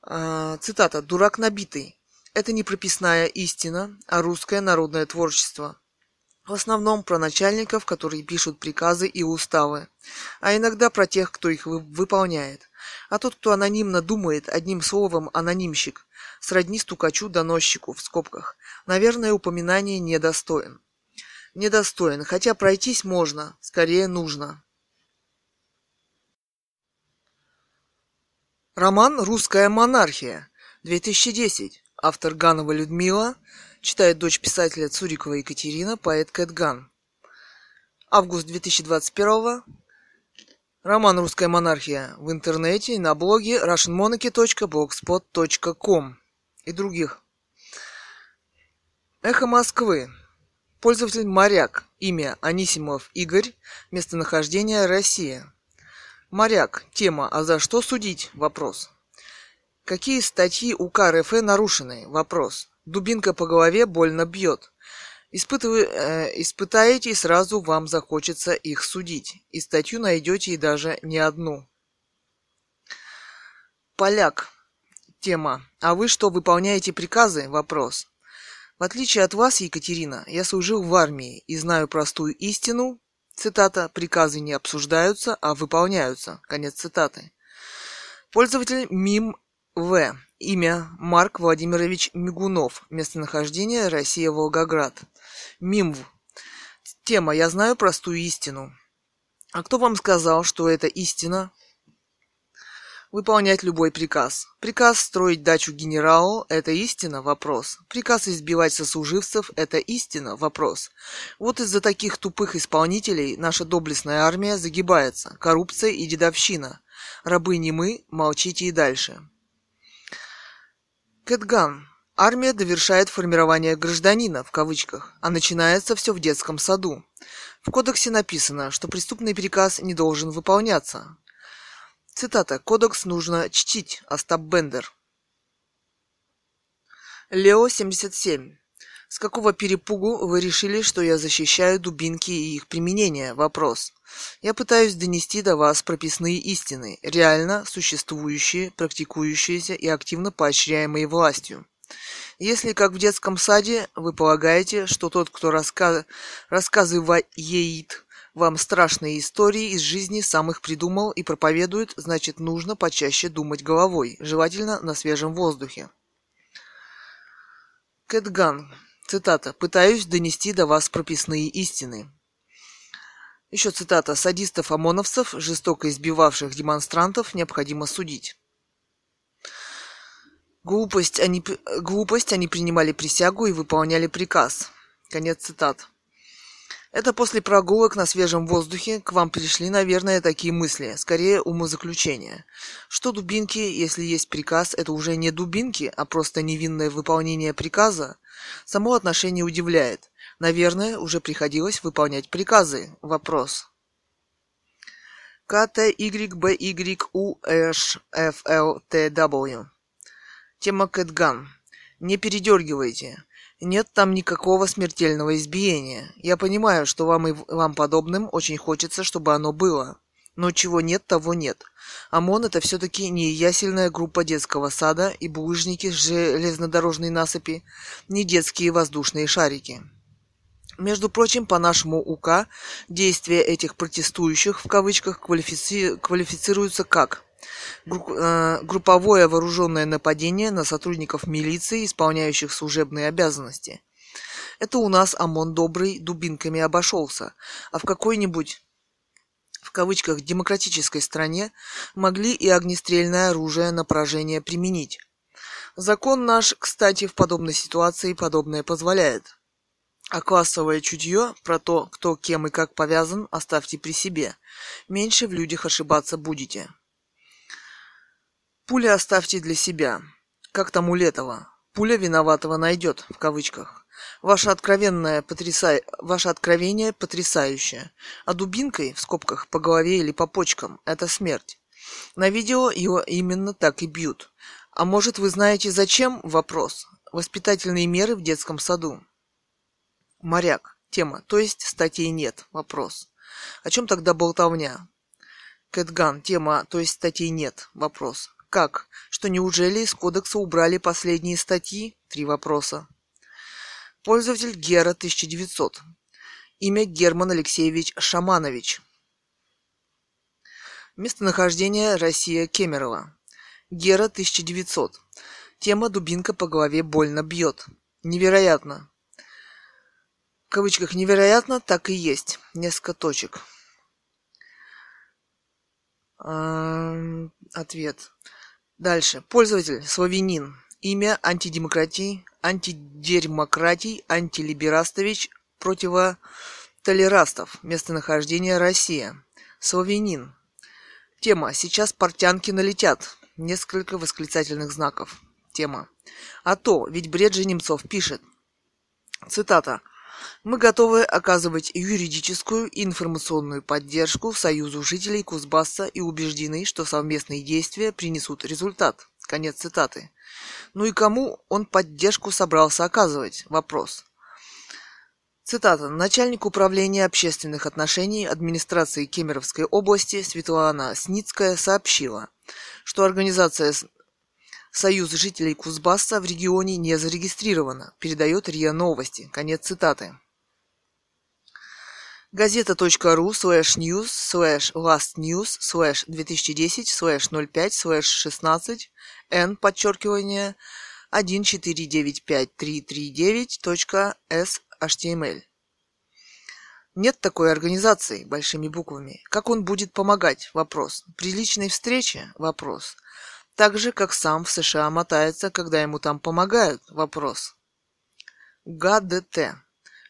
A: А, цитата. «Дурак набитый. Это не прописная истина, а русское народное творчество. В основном про начальников, которые пишут приказы и уставы, а иногда про тех, кто их выполняет. А тот, кто анонимно думает, одним словом анонимщик, сродни стукачу-доносчику в скобках, наверное, упоминание недостоин. Недостоин, хотя пройтись можно, скорее нужно. Роман «Русская монархия», 2010. Автор Ганова Людмила, читает дочь писателя Цурикова Екатерина, поэт Кэт Ган. Август 2021. Роман «Русская монархия» в интернете и на блоге russianmonarchy.blogspot.com и других. Эхо Москвы. Пользователь Моряк. Имя Анисимов Игорь. Местонахождение Россия. Моряк. Тема «А за что судить?» Вопрос. Какие статьи УК РФ нарушены? Вопрос. Дубинка по голове больно бьет. Испытывай, э, испытаете и сразу вам захочется их судить. И статью найдете и даже не одну. Поляк. Тема. А вы что, выполняете приказы? Вопрос. В отличие от вас, Екатерина, я служил в армии и знаю простую истину, Цитата «Приказы не обсуждаются, а выполняются». Конец цитаты. Пользователь МИМ В. Имя Марк Владимирович Мигунов. Местонахождение Россия Волгоград. МИМВ. Тема «Я знаю простую истину». А кто вам сказал, что это истина? выполнять любой приказ. Приказ строить дачу генералу – это истина? Вопрос. Приказ избивать сослуживцев – это истина? Вопрос. Вот из-за таких тупых исполнителей наша доблестная армия загибается. Коррупция и дедовщина. Рабы не мы, молчите и дальше. Кэтган. Армия довершает формирование гражданина, в кавычках, а начинается все в детском саду. В кодексе написано, что преступный приказ не должен выполняться. Цитата. «Кодекс нужно чтить, Остап Бендер». Лео 77. С какого перепугу вы решили, что я защищаю дубинки и их применение? Вопрос. Я пытаюсь донести до вас прописные истины, реально существующие, практикующиеся и активно поощряемые властью. Если, как в детском саде, вы полагаете, что тот, кто раска... рассказывает вам страшные истории из жизни сам их придумал и проповедует, значит нужно почаще думать головой, желательно на свежем воздухе. Кэтган. Цитата. «Пытаюсь донести до вас прописные истины». Еще цитата. «Садистов-ОМОНовцев, жестоко избивавших демонстрантов, необходимо судить». Глупость они, глупость они принимали присягу и выполняли приказ. Конец цитат. Это после прогулок на свежем воздухе к вам пришли, наверное, такие мысли, скорее умозаключения. Что дубинки, если есть приказ, это уже не дубинки, а просто невинное выполнение приказа? Само отношение удивляет. Наверное, уже приходилось выполнять приказы. Вопрос. КТYБYУШФЛТW. Тема Кэтган. Не передергивайте. Нет там никакого смертельного избиения. Я понимаю, что вам и вам подобным очень хочется, чтобы оно было. Но чего нет, того нет. ОМОН это все-таки не ясельная группа детского сада и булыжники с железнодорожной насыпи, не детские воздушные шарики. Между прочим, по нашему УК, действия этих протестующих в кавычках квалифици... квалифицируются как групповое вооруженное нападение на сотрудников милиции, исполняющих служебные обязанности. Это у нас ОМОН добрый дубинками обошелся, а в какой-нибудь в кавычках демократической стране могли и огнестрельное оружие на поражение применить. Закон наш, кстати, в подобной ситуации подобное позволяет. А классовое чутье про то, кто кем и как повязан, оставьте при себе. Меньше в людях ошибаться будете. Пули оставьте для себя. Как там у Летова. Пуля виноватого найдет, в кавычках. Ваше, откровенное потряса... Ваше откровение потрясающее. А дубинкой, в скобках, по голове или по почкам, это смерть. На видео его именно так и бьют. А может, вы знаете зачем? Вопрос. Воспитательные меры в детском саду. Моряк. Тема. То есть статей нет. Вопрос. О чем тогда болтовня? Кэтган. Тема. То есть статей нет. Вопрос. Как? Что неужели из кодекса убрали последние статьи? Три вопроса. Пользователь Гера 1900. Имя Герман Алексеевич Шаманович. Местонахождение Россия Кемерово. Гера 1900. Тема «Дубинка по голове больно бьет». Невероятно. В кавычках «невероятно» так и есть. Несколько точек. Ответ. Дальше. Пользователь славянин. Имя антидемократий, антидермократий, антилиберастович, противотолерастов. Местонахождение Россия. Славянин. Тема. Сейчас портянки налетят. Несколько восклицательных знаков. Тема. А то, ведь бред же Немцов пишет. Цитата. Мы готовы оказывать юридическую и информационную поддержку Союзу жителей Кузбасса и убеждены, что совместные действия принесут результат. Конец цитаты. Ну и кому он поддержку собрался оказывать? Вопрос. Цитата. Начальник управления общественных отношений администрации Кемеровской области Светлана Сницкая сообщила, что организация Союз жителей Кузбасса в регионе не зарегистрирована, передает РИА Новости. Конец цитаты. Газета.ру слэш news слэш last news слэш 2010 слэш 05 слэш 16 n подчеркивание 1495339.s HTML. Нет такой организации большими буквами. Как он будет помогать? Вопрос. При личной встрече? Вопрос. Так же, как сам в США мотается, когда ему там помогают? Вопрос. ГДТ.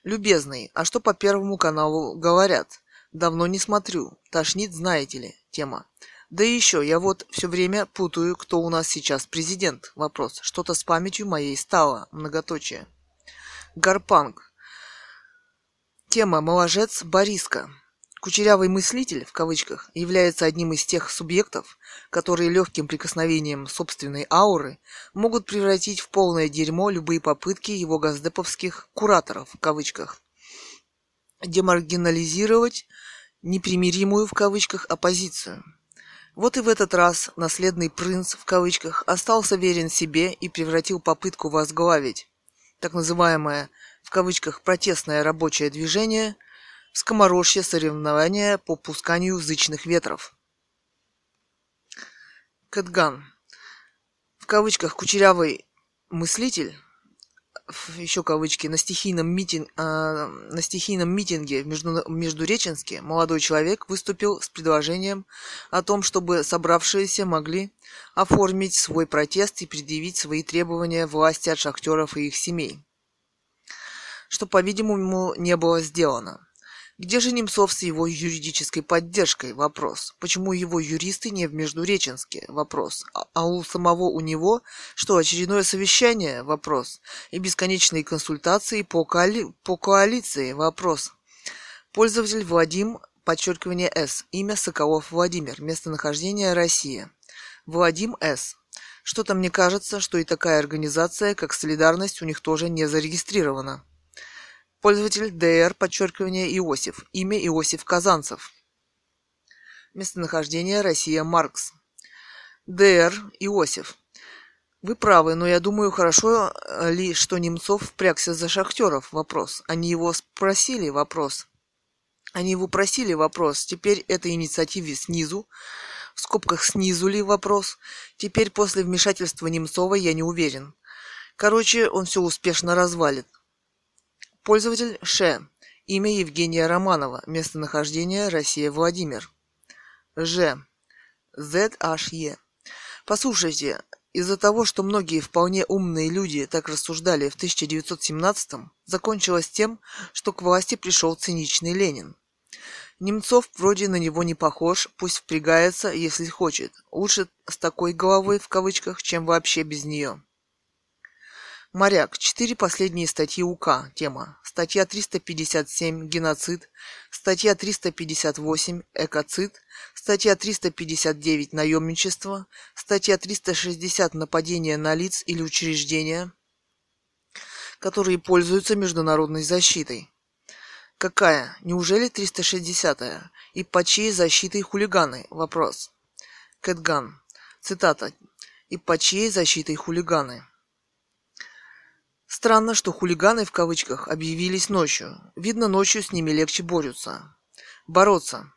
A: Любезный, а что по Первому каналу говорят? Давно не смотрю. Тошнит, знаете ли. Тема. Да и еще, я вот все время путаю, кто у нас сейчас президент. Вопрос. Что-то с памятью моей стало. Многоточие. Гарпанг. Тема «Моложец Бориска». Кучерявый мыслитель, в кавычках, является одним из тех субъектов, которые легким прикосновением собственной ауры могут превратить в полное дерьмо любые попытки его газдеповских «кураторов», в кавычках, демаргинализировать непримиримую, в кавычках, оппозицию. Вот и в этот раз наследный принц, в кавычках, остался верен себе и превратил попытку возглавить так называемое, в кавычках, протестное рабочее движение – в скоморожье соревнования по пусканию язычных ветров. Кэтган. В кавычках кучерявый мыслитель, еще кавычки, на стихийном, митинг, э, на стихийном митинге в между, Междуреченске молодой человек выступил с предложением о том, чтобы собравшиеся могли оформить свой протест и предъявить свои требования власти от шахтеров и их семей, что, по-видимому, не было сделано. Где же Немцов с его юридической поддержкой? Вопрос. Почему его юристы не в Междуреченске? Вопрос. А, а у самого у него что, очередное совещание? Вопрос. И бесконечные консультации по, коали... по коалиции? Вопрос. Пользователь Владим, подчеркивание С. Имя Соколов Владимир. Местонахождение Россия. Владим С. Что-то мне кажется, что и такая организация, как Солидарность, у них тоже не зарегистрирована. Пользователь dr, подчеркивание Иосиф. Имя Иосиф Казанцев. Местонахождение Россия Маркс. dr Иосиф. Вы правы, но я думаю, хорошо э, ли, что Немцов впрягся за шахтеров? Вопрос. Они его спросили? Вопрос. Они его просили? Вопрос. Теперь это инициативе снизу. В скобках снизу ли вопрос? Теперь после вмешательства Немцова я не уверен. Короче, он все успешно развалит. Пользователь Ш. Имя Евгения Романова. Местонахождение Россия Владимир. Ж. ZHE. Послушайте, из-за того, что многие вполне умные люди так рассуждали в 1917-м, закончилось тем, что к власти пришел циничный Ленин. Немцов вроде на него не похож, пусть впрягается, если хочет. Лучше с такой головой, в кавычках, чем вообще без нее. Моряк. Четыре последние статьи УК. Тема. Статья 357 «Геноцид», статья 358 «Экоцид», статья 359 «Наемничество», статья 360 «Нападение на лиц или учреждения», которые пользуются международной защитой. Какая? Неужели 360-я? И под чьей защитой хулиганы? Вопрос. Кэтган. Цитата. И под чьей защитой хулиганы? Странно, что хулиганы в кавычках объявились ночью. Видно, ночью с ними легче борются. Бороться.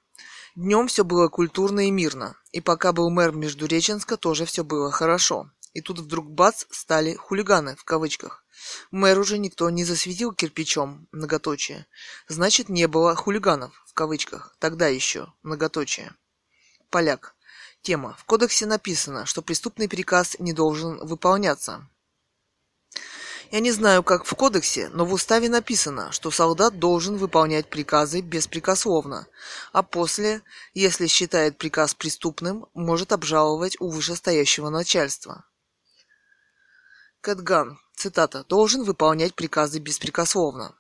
A: Днем все было культурно и мирно. И пока был мэр Междуреченска, тоже все было хорошо. И тут вдруг бац, стали хулиганы в кавычках. Мэр уже никто не засветил кирпичом, многоточие. Значит, не было хулиганов в кавычках. Тогда еще, многоточие. Поляк. Тема. В кодексе написано, что преступный приказ не должен выполняться. Я не знаю, как в кодексе, но в уставе написано, что солдат должен выполнять приказы беспрекословно, а после, если считает приказ преступным, может обжаловать у вышестоящего начальства. Кэтган, цитата, должен выполнять приказы беспрекословно.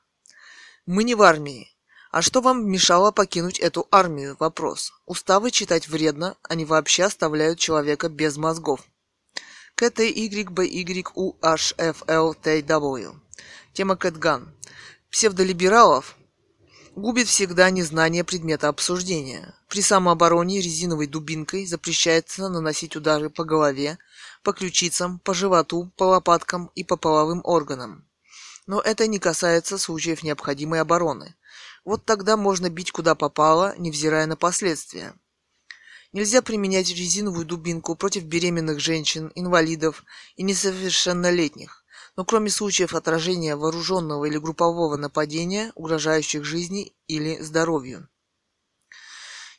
A: Мы не в армии. А что вам мешало покинуть эту армию? Вопрос. Уставы читать вредно, они вообще оставляют человека без мозгов. КТYБYУHFLTW. Тема Кэтган. Псевдолибералов губит всегда незнание предмета обсуждения. При самообороне резиновой дубинкой запрещается наносить удары по голове, по ключицам, по животу, по лопаткам и по половым органам. Но это не касается случаев необходимой обороны. Вот тогда можно бить куда попало, невзирая на последствия. Нельзя применять резиновую дубинку против беременных женщин, инвалидов и несовершеннолетних. Но кроме случаев отражения вооруженного или группового нападения, угрожающих жизни или здоровью.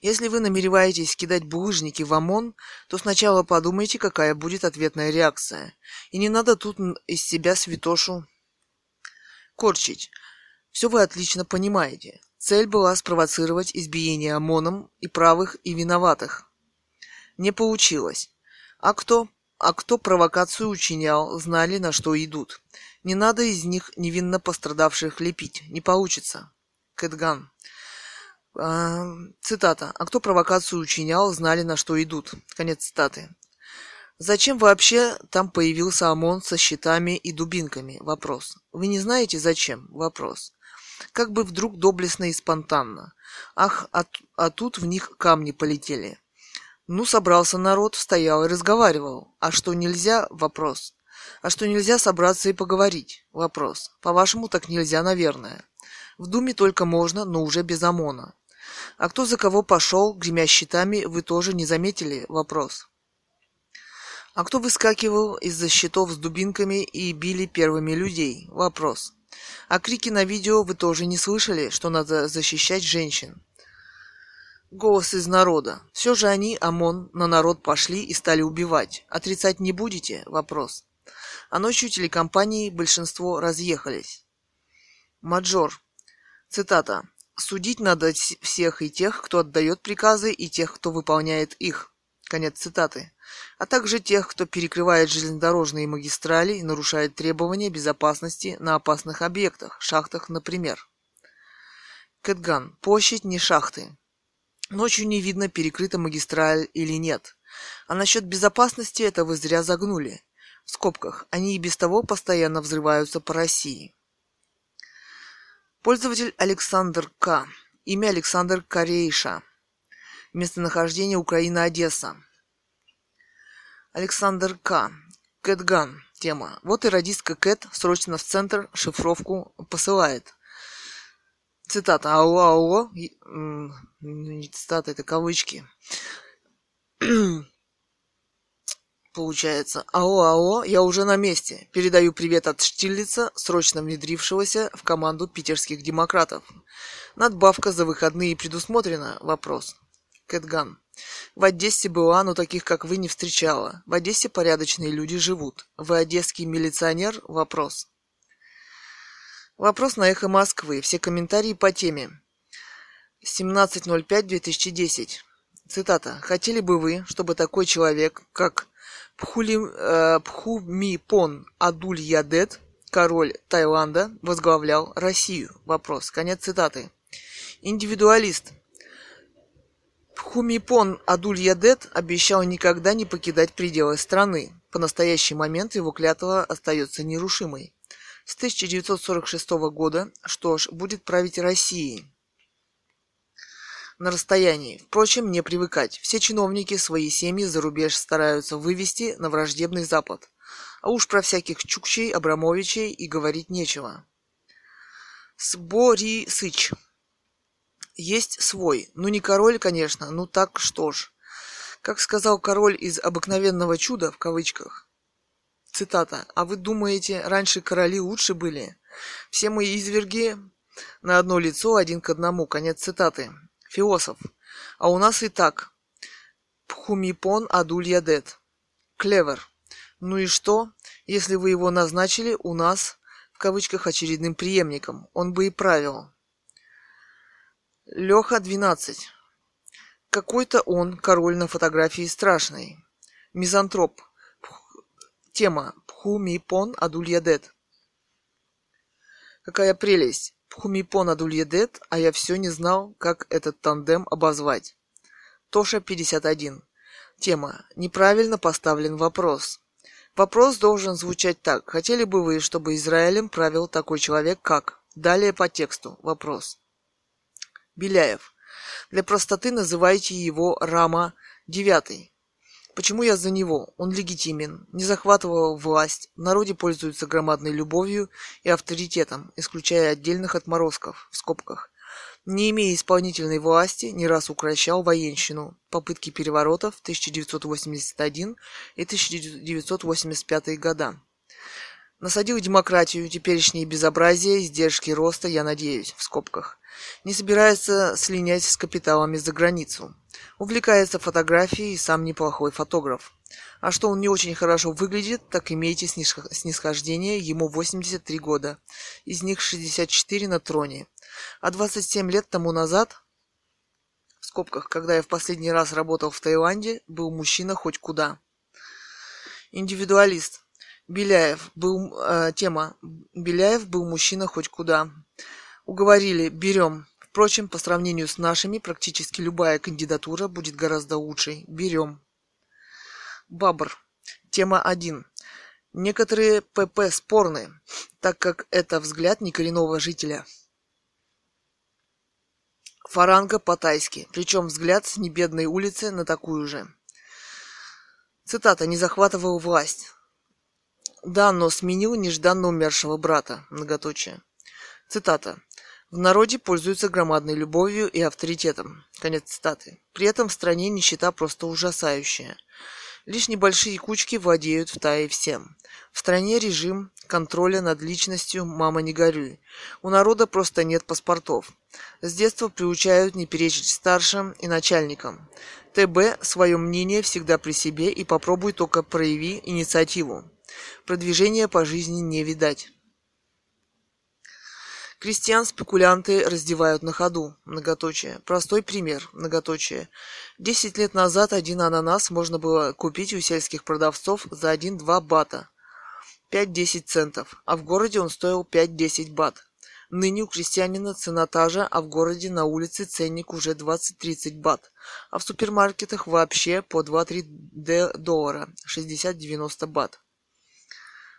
A: Если вы намереваетесь кидать булыжники в ОМОН, то сначала подумайте, какая будет ответная реакция. И не надо тут из себя святошу корчить. Все вы отлично понимаете. Цель была спровоцировать избиение ОМОНом и правых, и виноватых. Не получилось. А кто, а кто провокацию учинял, знали, на что идут. Не надо из них невинно пострадавших лепить. Не получится. Кэтган. А, цитата. А кто провокацию учинял, знали, на что идут. Конец цитаты. Зачем вообще там появился ОМОН со щитами и дубинками? Вопрос. Вы не знаете зачем? Вопрос. Как бы вдруг доблестно и спонтанно. Ах, а, а тут в них камни полетели. Ну, собрался народ, стоял и разговаривал. А что нельзя? Вопрос. А что нельзя собраться и поговорить? Вопрос. По-вашему, так нельзя, наверное. В Думе только можно, но уже без ОМОНа. А кто за кого пошел, гремя щитами, вы тоже не заметили? Вопрос. А кто выскакивал из-за щитов с дубинками и били первыми людей? Вопрос. А крики на видео вы тоже не слышали, что надо защищать женщин? Голос из народа. Все же они, ОМОН, на народ пошли и стали убивать. Отрицать не будете? Вопрос. А ночью телекомпании большинство разъехались. Маджор. Цитата. Судить надо всех и тех, кто отдает приказы, и тех, кто выполняет их. Конец цитаты. А также тех, кто перекрывает железнодорожные магистрали и нарушает требования безопасности на опасных объектах, шахтах, например. Кэтган. Площадь не шахты. Ночью не видно, перекрыта магистраль или нет. А насчет безопасности это вы зря загнули. В скобках, они и без того постоянно взрываются по России. Пользователь Александр К. Имя Александр Корейша. Местонахождение Украина-Одесса. Александр К. Кэтган. Тема. Вот и радистка Кэт срочно в центр шифровку посылает. Цитата. Алло, алло. Не цитата, это кавычки. Получается. Алло, алло, я уже на месте. Передаю привет от Штирлица, срочно внедрившегося в команду питерских демократов. Надбавка за выходные предусмотрена? Вопрос. Кэтган. В Одессе была, но таких, как вы, не встречала. В Одессе порядочные люди живут. Вы одесский милиционер? Вопрос. Вопрос на эхо Москвы. Все комментарии по теме. 17.05.2010. Цитата. Хотели бы вы, чтобы такой человек, как Пхули, э, Пхумипон Адуль Ядет, король Таиланда, возглавлял Россию? Вопрос. Конец цитаты. Индивидуалист. Пхумипон Адуль Ядет обещал никогда не покидать пределы страны. По настоящий момент его клятва остается нерушимой с 1946 года, что ж, будет править Россией. На расстоянии. Впрочем, не привыкать. Все чиновники свои семьи за рубеж стараются вывести на враждебный Запад. А уж про всяких Чукчей, Абрамовичей и говорить нечего. Сборисыч. Есть свой. Ну, не король, конечно, ну так что ж. Как сказал король из «обыкновенного чуда», в кавычках, цитата, «А вы думаете, раньше короли лучше были? Все мои изверги на одно лицо, один к одному». Конец цитаты. Философ. А у нас и так. Пхумипон адуль ядет. Клевер. Ну и что, если вы его назначили у нас, в кавычках, очередным преемником? Он бы и правил. Леха 12. Какой-то он, король на фотографии страшный. Мизантроп. Тема. Пхумипон Адульядет. Какая прелесть. Пхумипон Адульядет, а я все не знал, как этот тандем обозвать. Тоша 51. Тема. Неправильно поставлен вопрос. Вопрос должен звучать так. Хотели бы вы, чтобы Израилем правил такой человек, как? Далее по тексту. Вопрос. Беляев. Для простоты называйте его Рама девятый. Почему я за него? Он легитимен, не захватывал власть, в народе пользуется громадной любовью и авторитетом, исключая отдельных отморозков, в скобках. Не имея исполнительной власти, не раз укращал военщину, попытки переворотов 1981 и 1985 года. Насадил демократию, теперешние безобразия, издержки роста, я надеюсь, в скобках. Не собирается слинять с капиталами за границу. Увлекается фотографией и сам неплохой фотограф. А что он не очень хорошо выглядит, так имейте снисхождение, ему 83 года. Из них 64 на троне. А 27 лет тому назад, в скобках, когда я в последний раз работал в Таиланде, был мужчина хоть куда. Индивидуалист. Беляев был э, тема. Беляев был мужчина хоть куда. Уговорили, берем. Впрочем, по сравнению с нашими, практически любая кандидатура будет гораздо лучшей. Берем. Бабр. Тема 1. Некоторые ПП спорны, так как это взгляд некоренного жителя. Фаранга по-тайски, причем взгляд с небедной улицы на такую же. Цитата «Не захватывал власть». Да, но сменил нежданно умершего брата. Многоточие. Цитата. В народе пользуются громадной любовью и авторитетом. Конец цитаты. При этом в стране нищета просто ужасающая. Лишь небольшие кучки владеют в Тае всем. В стране режим контроля над личностью «мама не горюй». У народа просто нет паспортов. С детства приучают не перечить старшим и начальникам. ТБ свое мнение всегда при себе и попробуй только прояви инициативу. Продвижения по жизни не видать. Крестьян спекулянты раздевают на ходу. Многоточие. Простой пример. Многоточие. Десять лет назад один ананас можно было купить у сельских продавцов за 1-2 бата. 5-10 центов. А в городе он стоил 5-10 бат. Ныне у крестьянина цена та же, а в городе на улице ценник уже 20-30 бат. А в супермаркетах вообще по 2-3 доллара. 60-90 бат.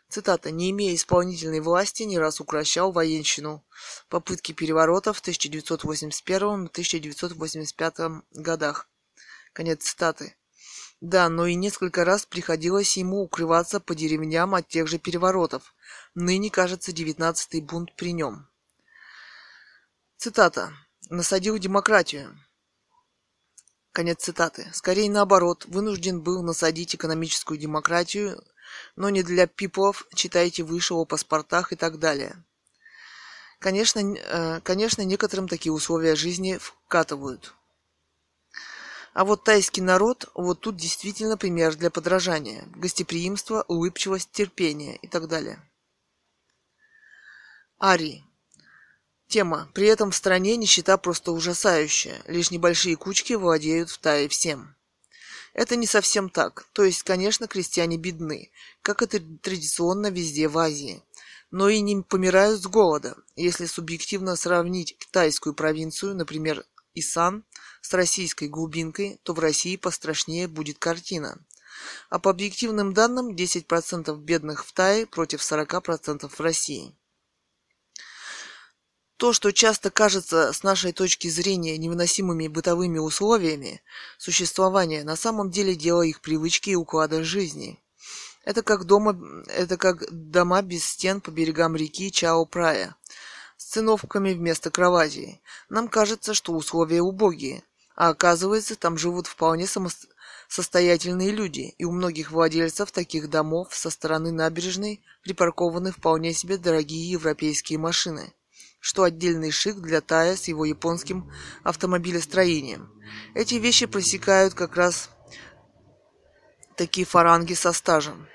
A: Цитата. «Не имея исполнительной власти, не раз укращал военщину. Попытки переворота в 1981-1985 годах». Конец цитаты. Да, но и несколько раз приходилось ему укрываться по деревням от тех же переворотов. Ныне, кажется, девятнадцатый бунт при нем. Цитата. «Насадил демократию». Конец цитаты. Скорее наоборот, вынужден был насадить экономическую демократию но не для пиплов, читайте выше о паспортах и так далее. Конечно, э, конечно, некоторым такие условия жизни вкатывают. А вот тайский народ, вот тут действительно пример для подражания. Гостеприимство, улыбчивость, терпение и так далее. Ари. Тема. При этом в стране нищета просто ужасающая. Лишь небольшие кучки владеют в Тае всем. Это не совсем так. То есть, конечно, крестьяне бедны, как это традиционно везде в Азии. Но и не помирают с голода. Если субъективно сравнить китайскую провинцию, например, Исан, с российской глубинкой, то в России пострашнее будет картина. А по объективным данным 10% бедных в Тае против 40% в России. То, что часто кажется с нашей точки зрения невыносимыми бытовыми условиями существования, на самом деле дело их привычки и уклада жизни. Это как, дома, это как дома без стен по берегам реки Чао-Прая с циновками вместо кроватей. Нам кажется, что условия убогие, а оказывается, там живут вполне самостоятельно состоятельные люди, и у многих владельцев таких домов со стороны набережной припаркованы вполне себе дорогие европейские машины, что отдельный шик для Тая с его японским автомобилестроением. Эти вещи просекают как раз такие фаранги со стажем.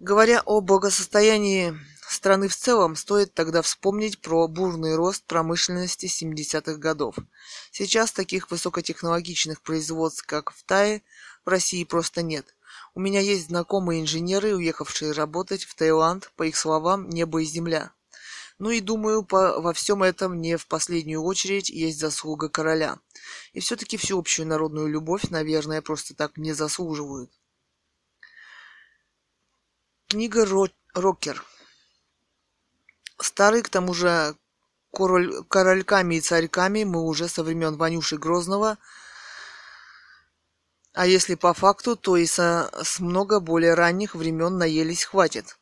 A: Говоря о благосостоянии страны в целом, стоит тогда вспомнить про бурный рост промышленности 70-х годов. Сейчас таких высокотехнологичных производств, как в Тае, в России просто нет. У меня есть знакомые инженеры, уехавшие работать в Таиланд, по их словам, небо и земля. Ну и думаю, по, во всем этом не в последнюю очередь есть заслуга короля. И все-таки всеобщую народную любовь, наверное, просто так не заслуживают. Книга Ро- Рокер. Старый, к тому же, король, корольками и царьками мы уже со времен Ванюши Грозного, а если по факту, то и со, с много более ранних времен наелись хватит.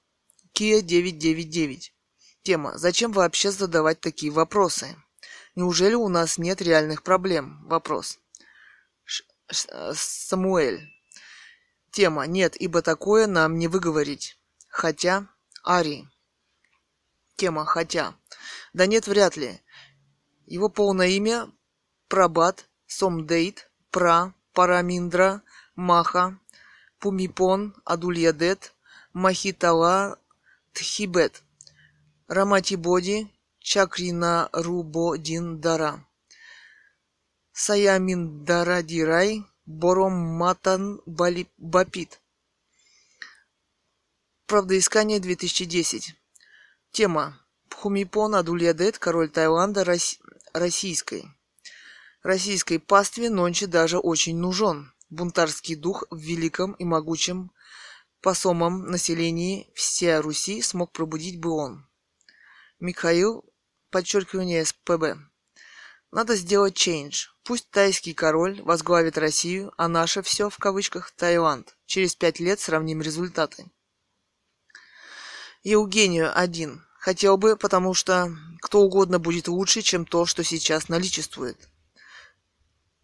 A: Kia 999. Тема. Зачем вообще задавать такие вопросы? Неужели у нас нет реальных проблем? Вопрос. Ш- Ш- Самуэль. Тема. Нет, ибо такое нам не выговорить. Хотя. Ари. Тема «хотя». Да нет, вряд ли. Его полное имя – Прабат, Сомдейт, Пра, Параминдра, Маха, Пумипон, Адульядет, Махитала, Тхибет, Раматибоди, Чакрина Рубодиндара, Саяминдарадирай, Бором Матан Бапит. Правдоискание 2010. Тема. Пхумипон Адульядет, король Таиланда, Рос... российской. Российской пастве нонче даже очень нужен. Бунтарский дух в великом и могучем посомом населении всей Руси смог пробудить бы он. Михаил, подчеркивание СПБ. Надо сделать change. Пусть тайский король возглавит Россию, а наше все, в кавычках, Таиланд. Через пять лет сравним результаты. Евгению один. Хотел бы, потому что кто угодно будет лучше, чем то, что сейчас наличествует.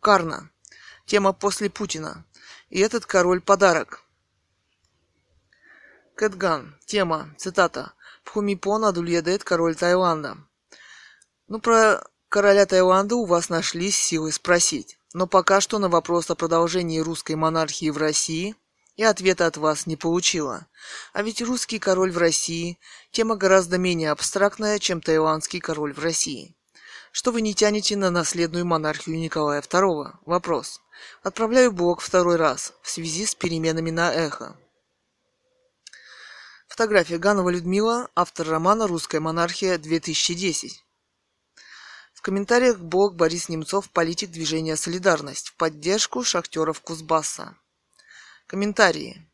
A: Карна. Тема после Путина. И этот король подарок. Кэтган. Тема. Цитата. Пхумипон Адульядет, король Таиланда. Ну, про короля Таиланда у вас нашлись силы спросить. Но пока что на вопрос о продолжении русской монархии в России – и ответа от вас не получила. А ведь русский король в России – тема гораздо менее абстрактная, чем таиландский король в России. Что вы не тянете на наследную монархию Николая II? Вопрос. Отправляю блок второй раз в связи с переменами на эхо. Фотография Ганова Людмила, автор романа «Русская монархия 2010». В комментариях блог Борис Немцов, политик движения «Солидарность» в поддержку шахтеров Кузбасса. Комментарии.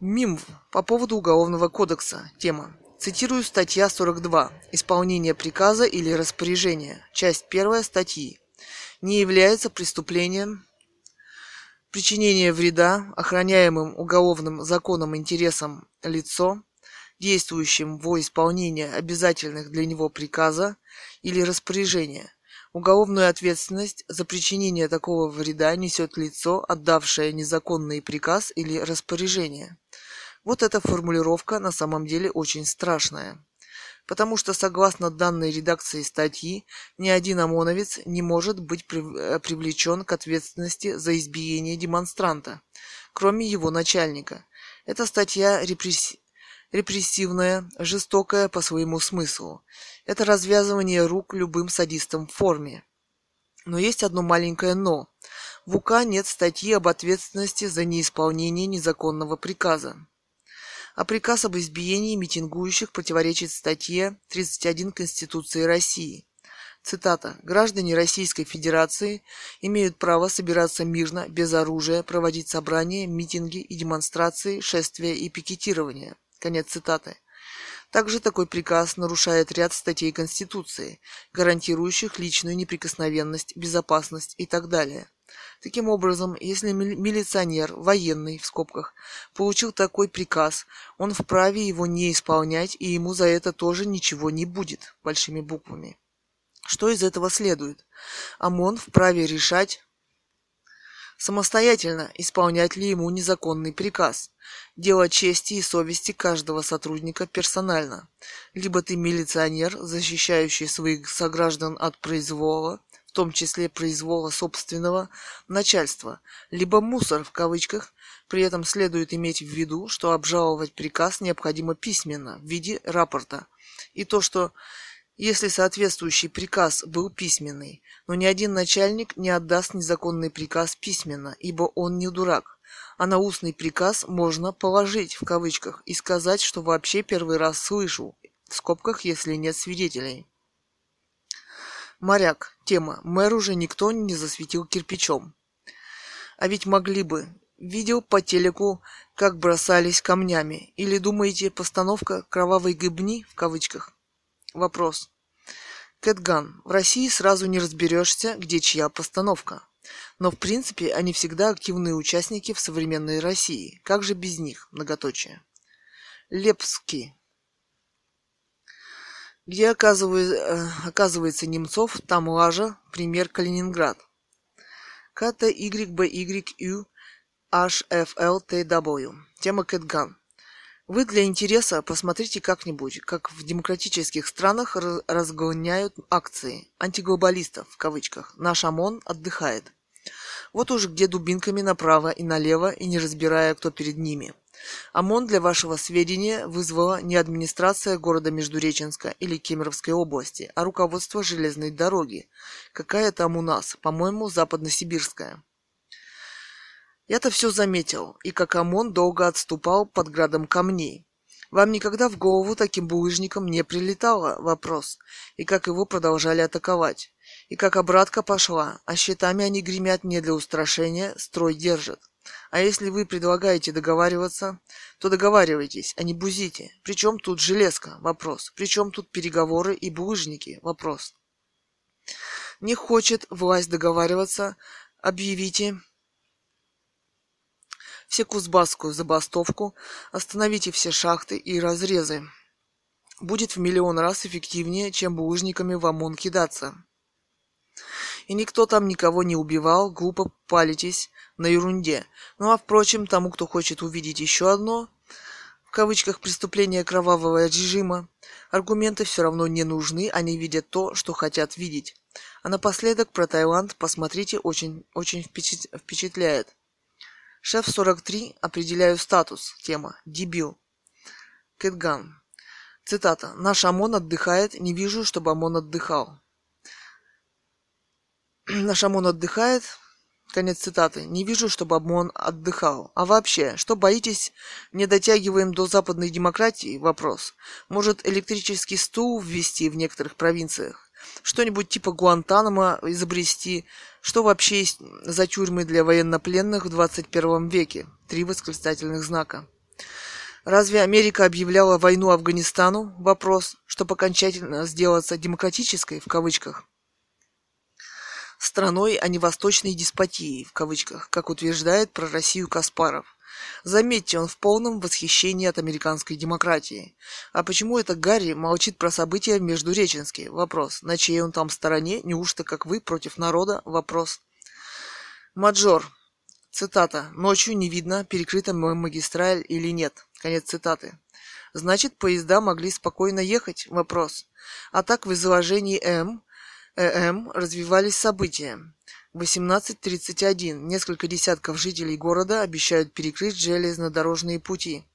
A: МИМ по поводу Уголовного кодекса. Тема. Цитирую статья 42. Исполнение приказа или распоряжения. Часть 1 статьи. Не является преступлением причинение вреда охраняемым уголовным законом интересам лицо, действующим во исполнение обязательных для него приказа или распоряжения, Уголовную ответственность за причинение такого вреда несет лицо, отдавшее незаконный приказ или распоряжение. Вот эта формулировка на самом деле очень страшная. Потому что согласно данной редакции статьи, ни один ОМОНовец не может быть э, привлечен к ответственности за избиение демонстранта, кроме его начальника. Эта статья репресс репрессивная, жестокая по своему смыслу. Это развязывание рук любым садистам в форме. Но есть одно маленькое «но». В УК нет статьи об ответственности за неисполнение незаконного приказа. А приказ об избиении митингующих противоречит статье 31 Конституции России. Цитата. «Граждане Российской Федерации имеют право собираться мирно, без оружия, проводить собрания, митинги и демонстрации, шествия и пикетирования. Конец цитаты. Также такой приказ нарушает ряд статей Конституции, гарантирующих личную неприкосновенность, безопасность и так далее. Таким образом, если милиционер, военный, в скобках, получил такой приказ, он вправе его не исполнять, и ему за это тоже ничего не будет, большими буквами. Что из этого следует? ОМОН вправе решать, самостоятельно исполнять ли ему незаконный приказ. Дело чести и совести каждого сотрудника персонально. Либо ты милиционер, защищающий своих сограждан от произвола, в том числе произвола собственного начальства, либо мусор в кавычках, при этом следует иметь в виду, что обжаловать приказ необходимо письменно, в виде рапорта. И то, что если соответствующий приказ был письменный, но ни один начальник не отдаст незаконный приказ письменно, ибо он не дурак. А на устный приказ можно «положить» в кавычках и сказать, что вообще первый раз слышу, в скобках, если нет свидетелей. Моряк. Тема. Мэр уже никто не засветил кирпичом. А ведь могли бы. Видел по телеку, как бросались камнями. Или думаете, постановка «Кровавой гыбни» в кавычках? Вопрос. Кэтган. В России сразу не разберешься, где чья постановка. Но в принципе они всегда активные участники в современной России. Как же без них? Многоточие. Лепский. Где оказывается, э, оказывается Немцов, там лажа, пример Калининград. КТYБYU HFLTW. Тема Кэтган. Вы для интереса посмотрите как-нибудь, как в демократических странах разгоняют акции антиглобалистов в кавычках. Наш ОМОН отдыхает. Вот уж где дубинками направо и налево и не разбирая, кто перед ними. ОМОН, для вашего сведения, вызвала не администрация города Междуреченска или Кемеровской области, а руководство железной дороги. Какая там у нас? По-моему, западносибирская. Я-то все заметил, и как ОМОН долго отступал под градом камней. Вам никогда в голову таким булыжником не прилетало вопрос, и как его продолжали атаковать, и как обратка пошла, а щитами они гремят не для устрашения, строй держат. А если вы предлагаете договариваться, то договаривайтесь, а не бузите. Причем тут железка? Вопрос. Причем тут переговоры и булыжники? Вопрос. Не хочет власть договариваться, объявите все Кузбасскую забастовку, остановите все шахты и разрезы. Будет в миллион раз эффективнее, чем булыжниками в ОМОН кидаться. И никто там никого не убивал, глупо палитесь на ерунде. Ну а впрочем, тому, кто хочет увидеть еще одно, в кавычках, преступление кровавого режима, аргументы все равно не нужны, они видят то, что хотят видеть. А напоследок про Таиланд посмотрите, очень, очень впечатляет. Шеф 43. Определяю статус. Тема. Дебил. Кэтган. Цитата. Наш ОМОН отдыхает. Не вижу, чтобы ОМОН отдыхал. Наш ОМОН отдыхает. Конец цитаты. Не вижу, чтобы ОМОН отдыхал. А вообще, что боитесь, не дотягиваем до западной демократии? Вопрос. Может, электрический стул ввести в некоторых провинциях? Что-нибудь типа Гуантанамо изобрести? Что вообще есть за тюрьмы для военнопленных в 21 веке? Три восклицательных знака. Разве Америка объявляла войну Афганистану? Вопрос, чтобы окончательно сделаться демократической, в кавычках, страной, а не восточной деспотией, в кавычках, как утверждает про Россию Каспаров. Заметьте, он в полном восхищении от американской демократии. А почему это Гарри молчит про события в Междуреченске? Вопрос. На чьей он там стороне? Неужто, как вы, против народа? Вопрос. Маджор. Цитата. Ночью не видно, перекрыта магистраль или нет. Конец цитаты. Значит, поезда могли спокойно ехать? Вопрос. А так в изложении М, ЭМ развивались события. 18.31. Несколько десятков жителей города обещают перекрыть железнодорожные пути.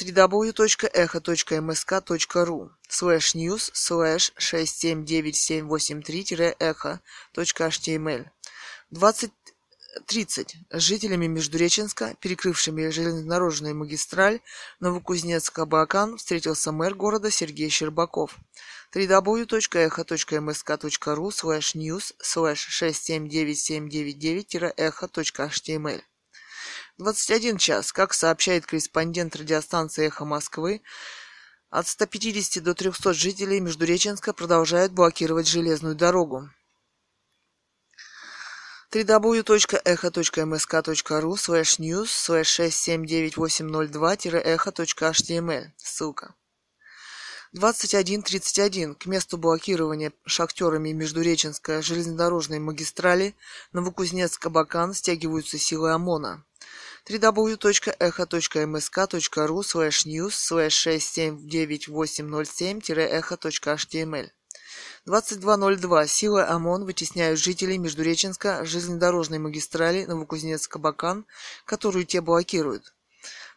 A: www.echo.msk.ru slash news slash 679783-echo.html 20.30. Жителями Междуреченска, перекрывшими железнодорожную магистраль Новокузнецк-Абакан, встретился мэр города Сергей Щербаков www.echo.msk.ru slash news slash 679799-echo.html 21 час. Как сообщает корреспондент радиостанции «Эхо Москвы», от 150 до 300 жителей Междуреченска продолжают блокировать железную дорогу. www.echo.msk.ru slash news slash 679802-echo.html. Ссылка. 21.31. К месту блокирования шахтерами Междуреченской железнодорожной магистрали Новокузнецк-Абакан стягиваются силы ОМОНа www.echo.msk.ru slash news slash 679807-echo.html 22.02. Силы ОМОН вытесняют жителей Междуреченска железнодорожной магистрали Новокузнецк-Кабакан, которую те блокируют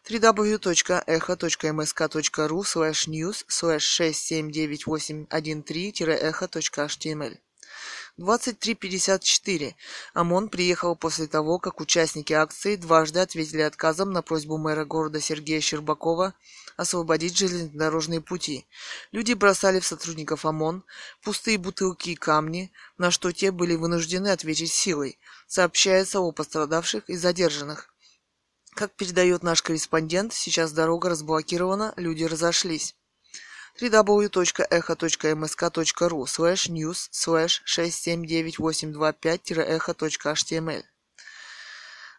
A: www.echo.msk.ru slash news slash 679813-echo.html 23.54. ОМОН приехал после того, как участники акции дважды ответили отказом на просьбу мэра города Сергея Щербакова освободить железнодорожные пути. Люди бросали в сотрудников ОМОН пустые бутылки и камни, на что те были вынуждены ответить силой. Сообщается о пострадавших и задержанных. Как передает наш корреспондент, сейчас дорога разблокирована, люди разошлись www.echo.msk.ru slash news slash 679825-echo.html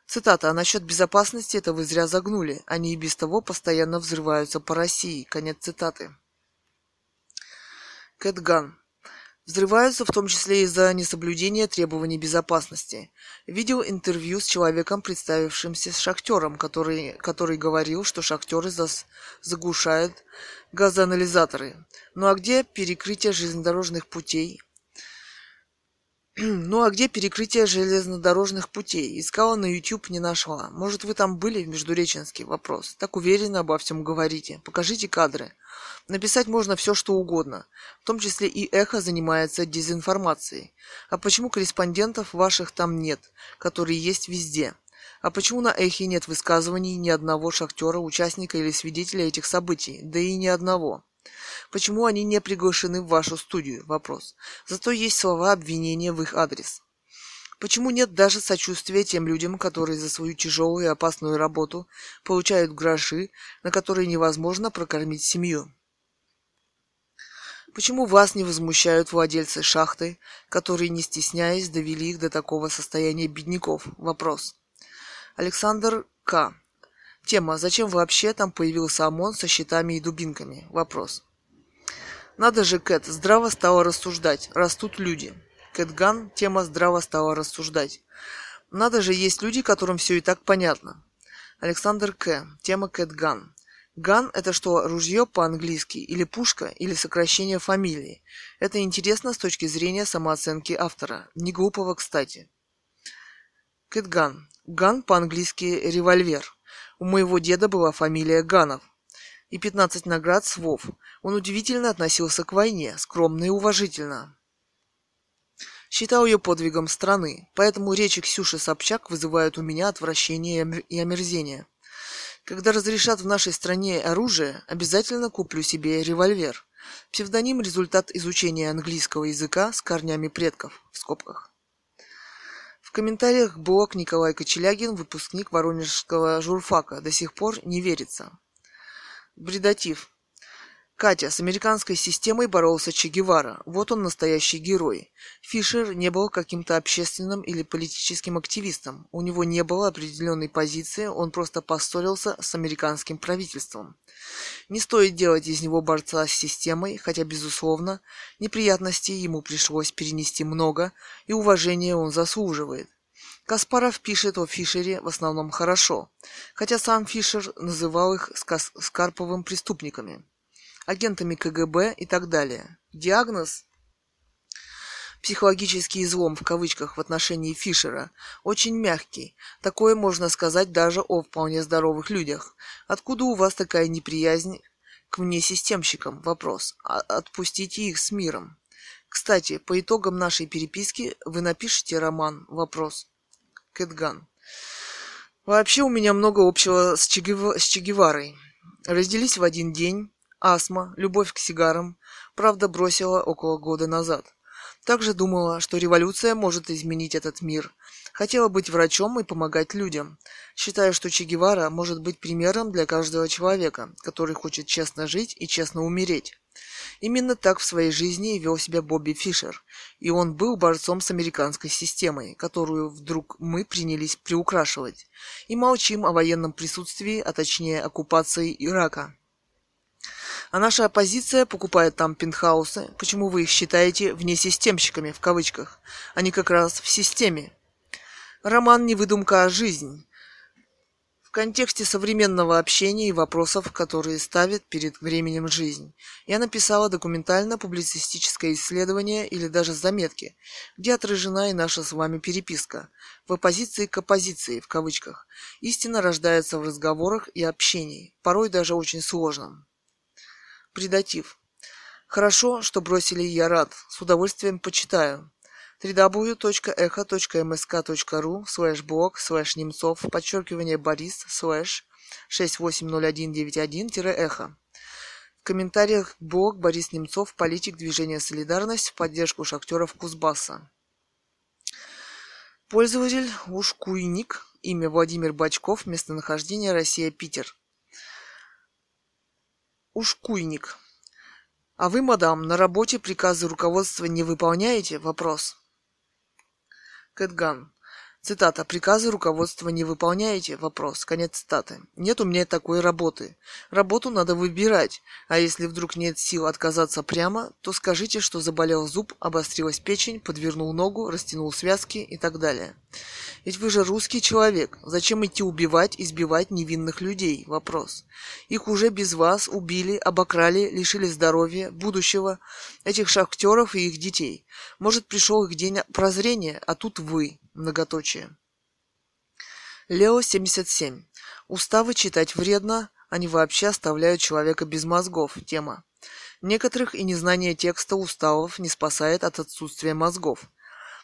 A: Цитата. «А насчет безопасности это вы зря загнули. Они и без того постоянно взрываются по России». Конец цитаты. Кэтган. Взрываются в том числе из-за несоблюдения требований безопасности. Видел интервью с человеком, представившимся шахтером, который, который говорил, что шахтеры зас, заглушают газоанализаторы. Ну а где перекрытие железнодорожных путей? Ну а где перекрытие железнодорожных путей? Искала на YouTube, не нашла. Может, вы там были в Междуреченске? Вопрос. Так уверенно обо всем говорите. Покажите кадры. Написать можно все, что угодно. В том числе и Эхо занимается дезинформацией. А почему корреспондентов ваших там нет, которые есть везде? А почему на Эхе нет высказываний ни одного шахтера, участника или свидетеля этих событий? Да и ни одного. Почему они не приглашены в вашу студию? Вопрос. Зато есть слова обвинения в их адрес. Почему нет даже сочувствия тем людям, которые за свою тяжелую и опасную работу получают гроши, на которые невозможно прокормить семью? Почему вас не возмущают владельцы шахты, которые, не стесняясь, довели их до такого состояния бедняков? Вопрос. Александр К. Тема «Зачем вообще там появился ОМОН со щитами и дубинками?» Вопрос. Надо же, Кэт, здраво стала рассуждать. Растут люди. Кэтган, тема здраво стала рассуждать. Надо же, есть люди, которым все и так понятно. Александр К. Тема Кэтган. Ган – это что, ружье по-английски, или пушка, или сокращение фамилии. Это интересно с точки зрения самооценки автора. Не глупого, кстати. Кэтган. Ган по-английски револьвер. У моего деда была фамилия Ганов. И 15 наград с ВОВ. Он удивительно относился к войне, скромно и уважительно. Считал ее подвигом страны, поэтому речи Ксюши Собчак вызывают у меня отвращение и омерзение. Когда разрешат в нашей стране оружие, обязательно куплю себе револьвер. Псевдоним – результат изучения английского языка с корнями предков, в скобках. В комментариях блог Николай Кочелягин, выпускник Воронежского журфака, до сих пор не верится. Бредатив. Катя, с американской системой боролся Че Гевара. Вот он настоящий герой. Фишер не был каким-то общественным или политическим активистом. У него не было определенной позиции, он просто поссорился с американским правительством. Не стоит делать из него борца с системой, хотя, безусловно, неприятностей ему пришлось перенести много, и уважения он заслуживает. Каспаров пишет о Фишере в основном хорошо, хотя сам Фишер называл их скарповым преступниками агентами КГБ и так далее. Диагноз психологический излом в кавычках в отношении Фишера очень мягкий. Такое можно сказать даже о вполне здоровых людях. Откуда у вас такая неприязнь к внесистемщикам? Вопрос. А отпустите их с миром. Кстати, по итогам нашей переписки вы напишите роман? Вопрос. Кэтган. Вообще у меня много общего с, с Че Геварой. Разделись в один день, астма, любовь к сигарам, правда, бросила около года назад. Также думала, что революция может изменить этот мир. Хотела быть врачом и помогать людям. Считаю, что Че Гевара может быть примером для каждого человека, который хочет честно жить и честно умереть. Именно так в своей жизни вел себя Бобби Фишер, и он был борцом с американской системой, которую вдруг мы принялись приукрашивать, и молчим о военном присутствии, а точнее оккупации Ирака. А наша оппозиция покупает там пентхаусы. Почему вы их считаете внесистемщиками, в кавычках? Они как раз в системе. Роман не выдумка, а жизнь в контексте современного общения и вопросов, которые ставят перед временем жизнь. Я написала документально-публицистическое исследование или даже заметки, где отражена и наша с вами переписка. В оппозиции к оппозиции, в кавычках. Истина рождается в разговорах и общении, порой даже очень сложном. Предатив. Хорошо, что бросили я рад. С удовольствием почитаю www.echo.msk.ru слэш блог слэш немцов подчеркивание борис слэш 680191-эхо. В комментариях блог Борис Немцов, политик движения «Солидарность» в поддержку шахтеров Кузбасса. Пользователь Ушкуйник, имя Владимир Бачков, местонахождение Россия, Питер. Ушкуйник. А вы, мадам, на работе приказы руководства не выполняете? Вопрос. Кэтган. Цитата. «Приказы руководства не выполняете?» Вопрос. Конец цитаты. «Нет у меня такой работы. Работу надо выбирать. А если вдруг нет сил отказаться прямо, то скажите, что заболел зуб, обострилась печень, подвернул ногу, растянул связки и так далее. Ведь вы же русский человек. Зачем идти убивать, избивать невинных людей? Вопрос. Их уже без вас убили, обокрали, лишили здоровья, будущего, этих шахтеров и их детей. Может, пришел их день прозрения, а тут вы. Многоточие. Лео 77. Уставы читать вредно, они вообще оставляют человека без мозгов. Тема. Некоторых и незнание текста уставов не спасает от отсутствия мозгов.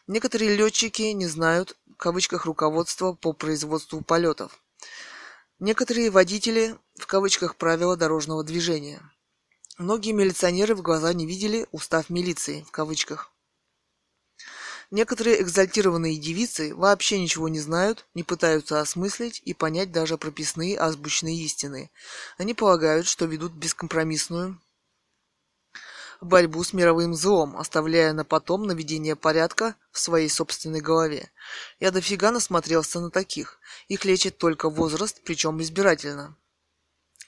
A: Некоторые летчики не знают, в кавычках, руководства по производству полетов. Некоторые водители, в кавычках, правила дорожного движения. Многие милиционеры в глаза не видели устав милиции, в кавычках. Некоторые экзальтированные девицы вообще ничего не знают, не пытаются осмыслить и понять даже прописные азбучные истины. Они полагают, что ведут бескомпромиссную борьбу с мировым злом, оставляя на потом наведение порядка в своей собственной голове. Я дофига насмотрелся на таких. Их лечит только возраст, причем избирательно.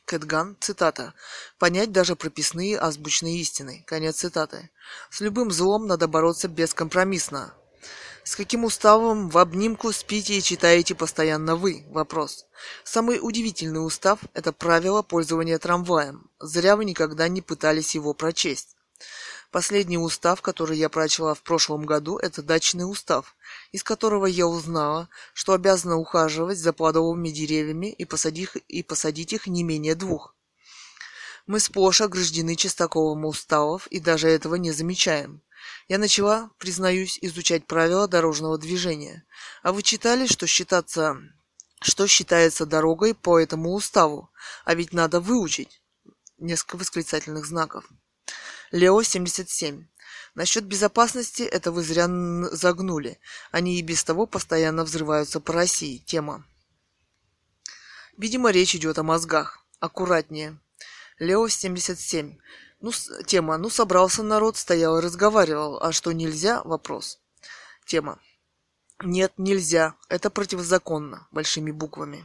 A: Кэтган, цитата, «понять даже прописные азбучные истины». Конец цитаты. «С любым злом надо бороться бескомпромиссно». С каким уставом в обнимку спите и читаете постоянно вы? Вопрос. Самый удивительный устав – это правило пользования трамваем. Зря вы никогда не пытались его прочесть. Последний устав, который я прочла в прошлом году, это дачный устав, из которого я узнала, что обязана ухаживать за плодовыми деревьями и посадить, и посадить их не менее двух. Мы сплошь ограждены чистаковым уставов и даже этого не замечаем. Я начала, признаюсь, изучать правила дорожного движения. А вы читали, что считаться что считается дорогой по этому уставу? А ведь надо выучить. Несколько восклицательных знаков. Лео 77. Насчет безопасности это вы зря загнули. Они и без того постоянно взрываются по России. Тема. Видимо, речь идет о мозгах. Аккуратнее. Лео 77. Ну, тема. Ну, собрался народ, стоял и разговаривал. А что нельзя? Вопрос. Тема. Нет, нельзя. Это противозаконно. Большими буквами.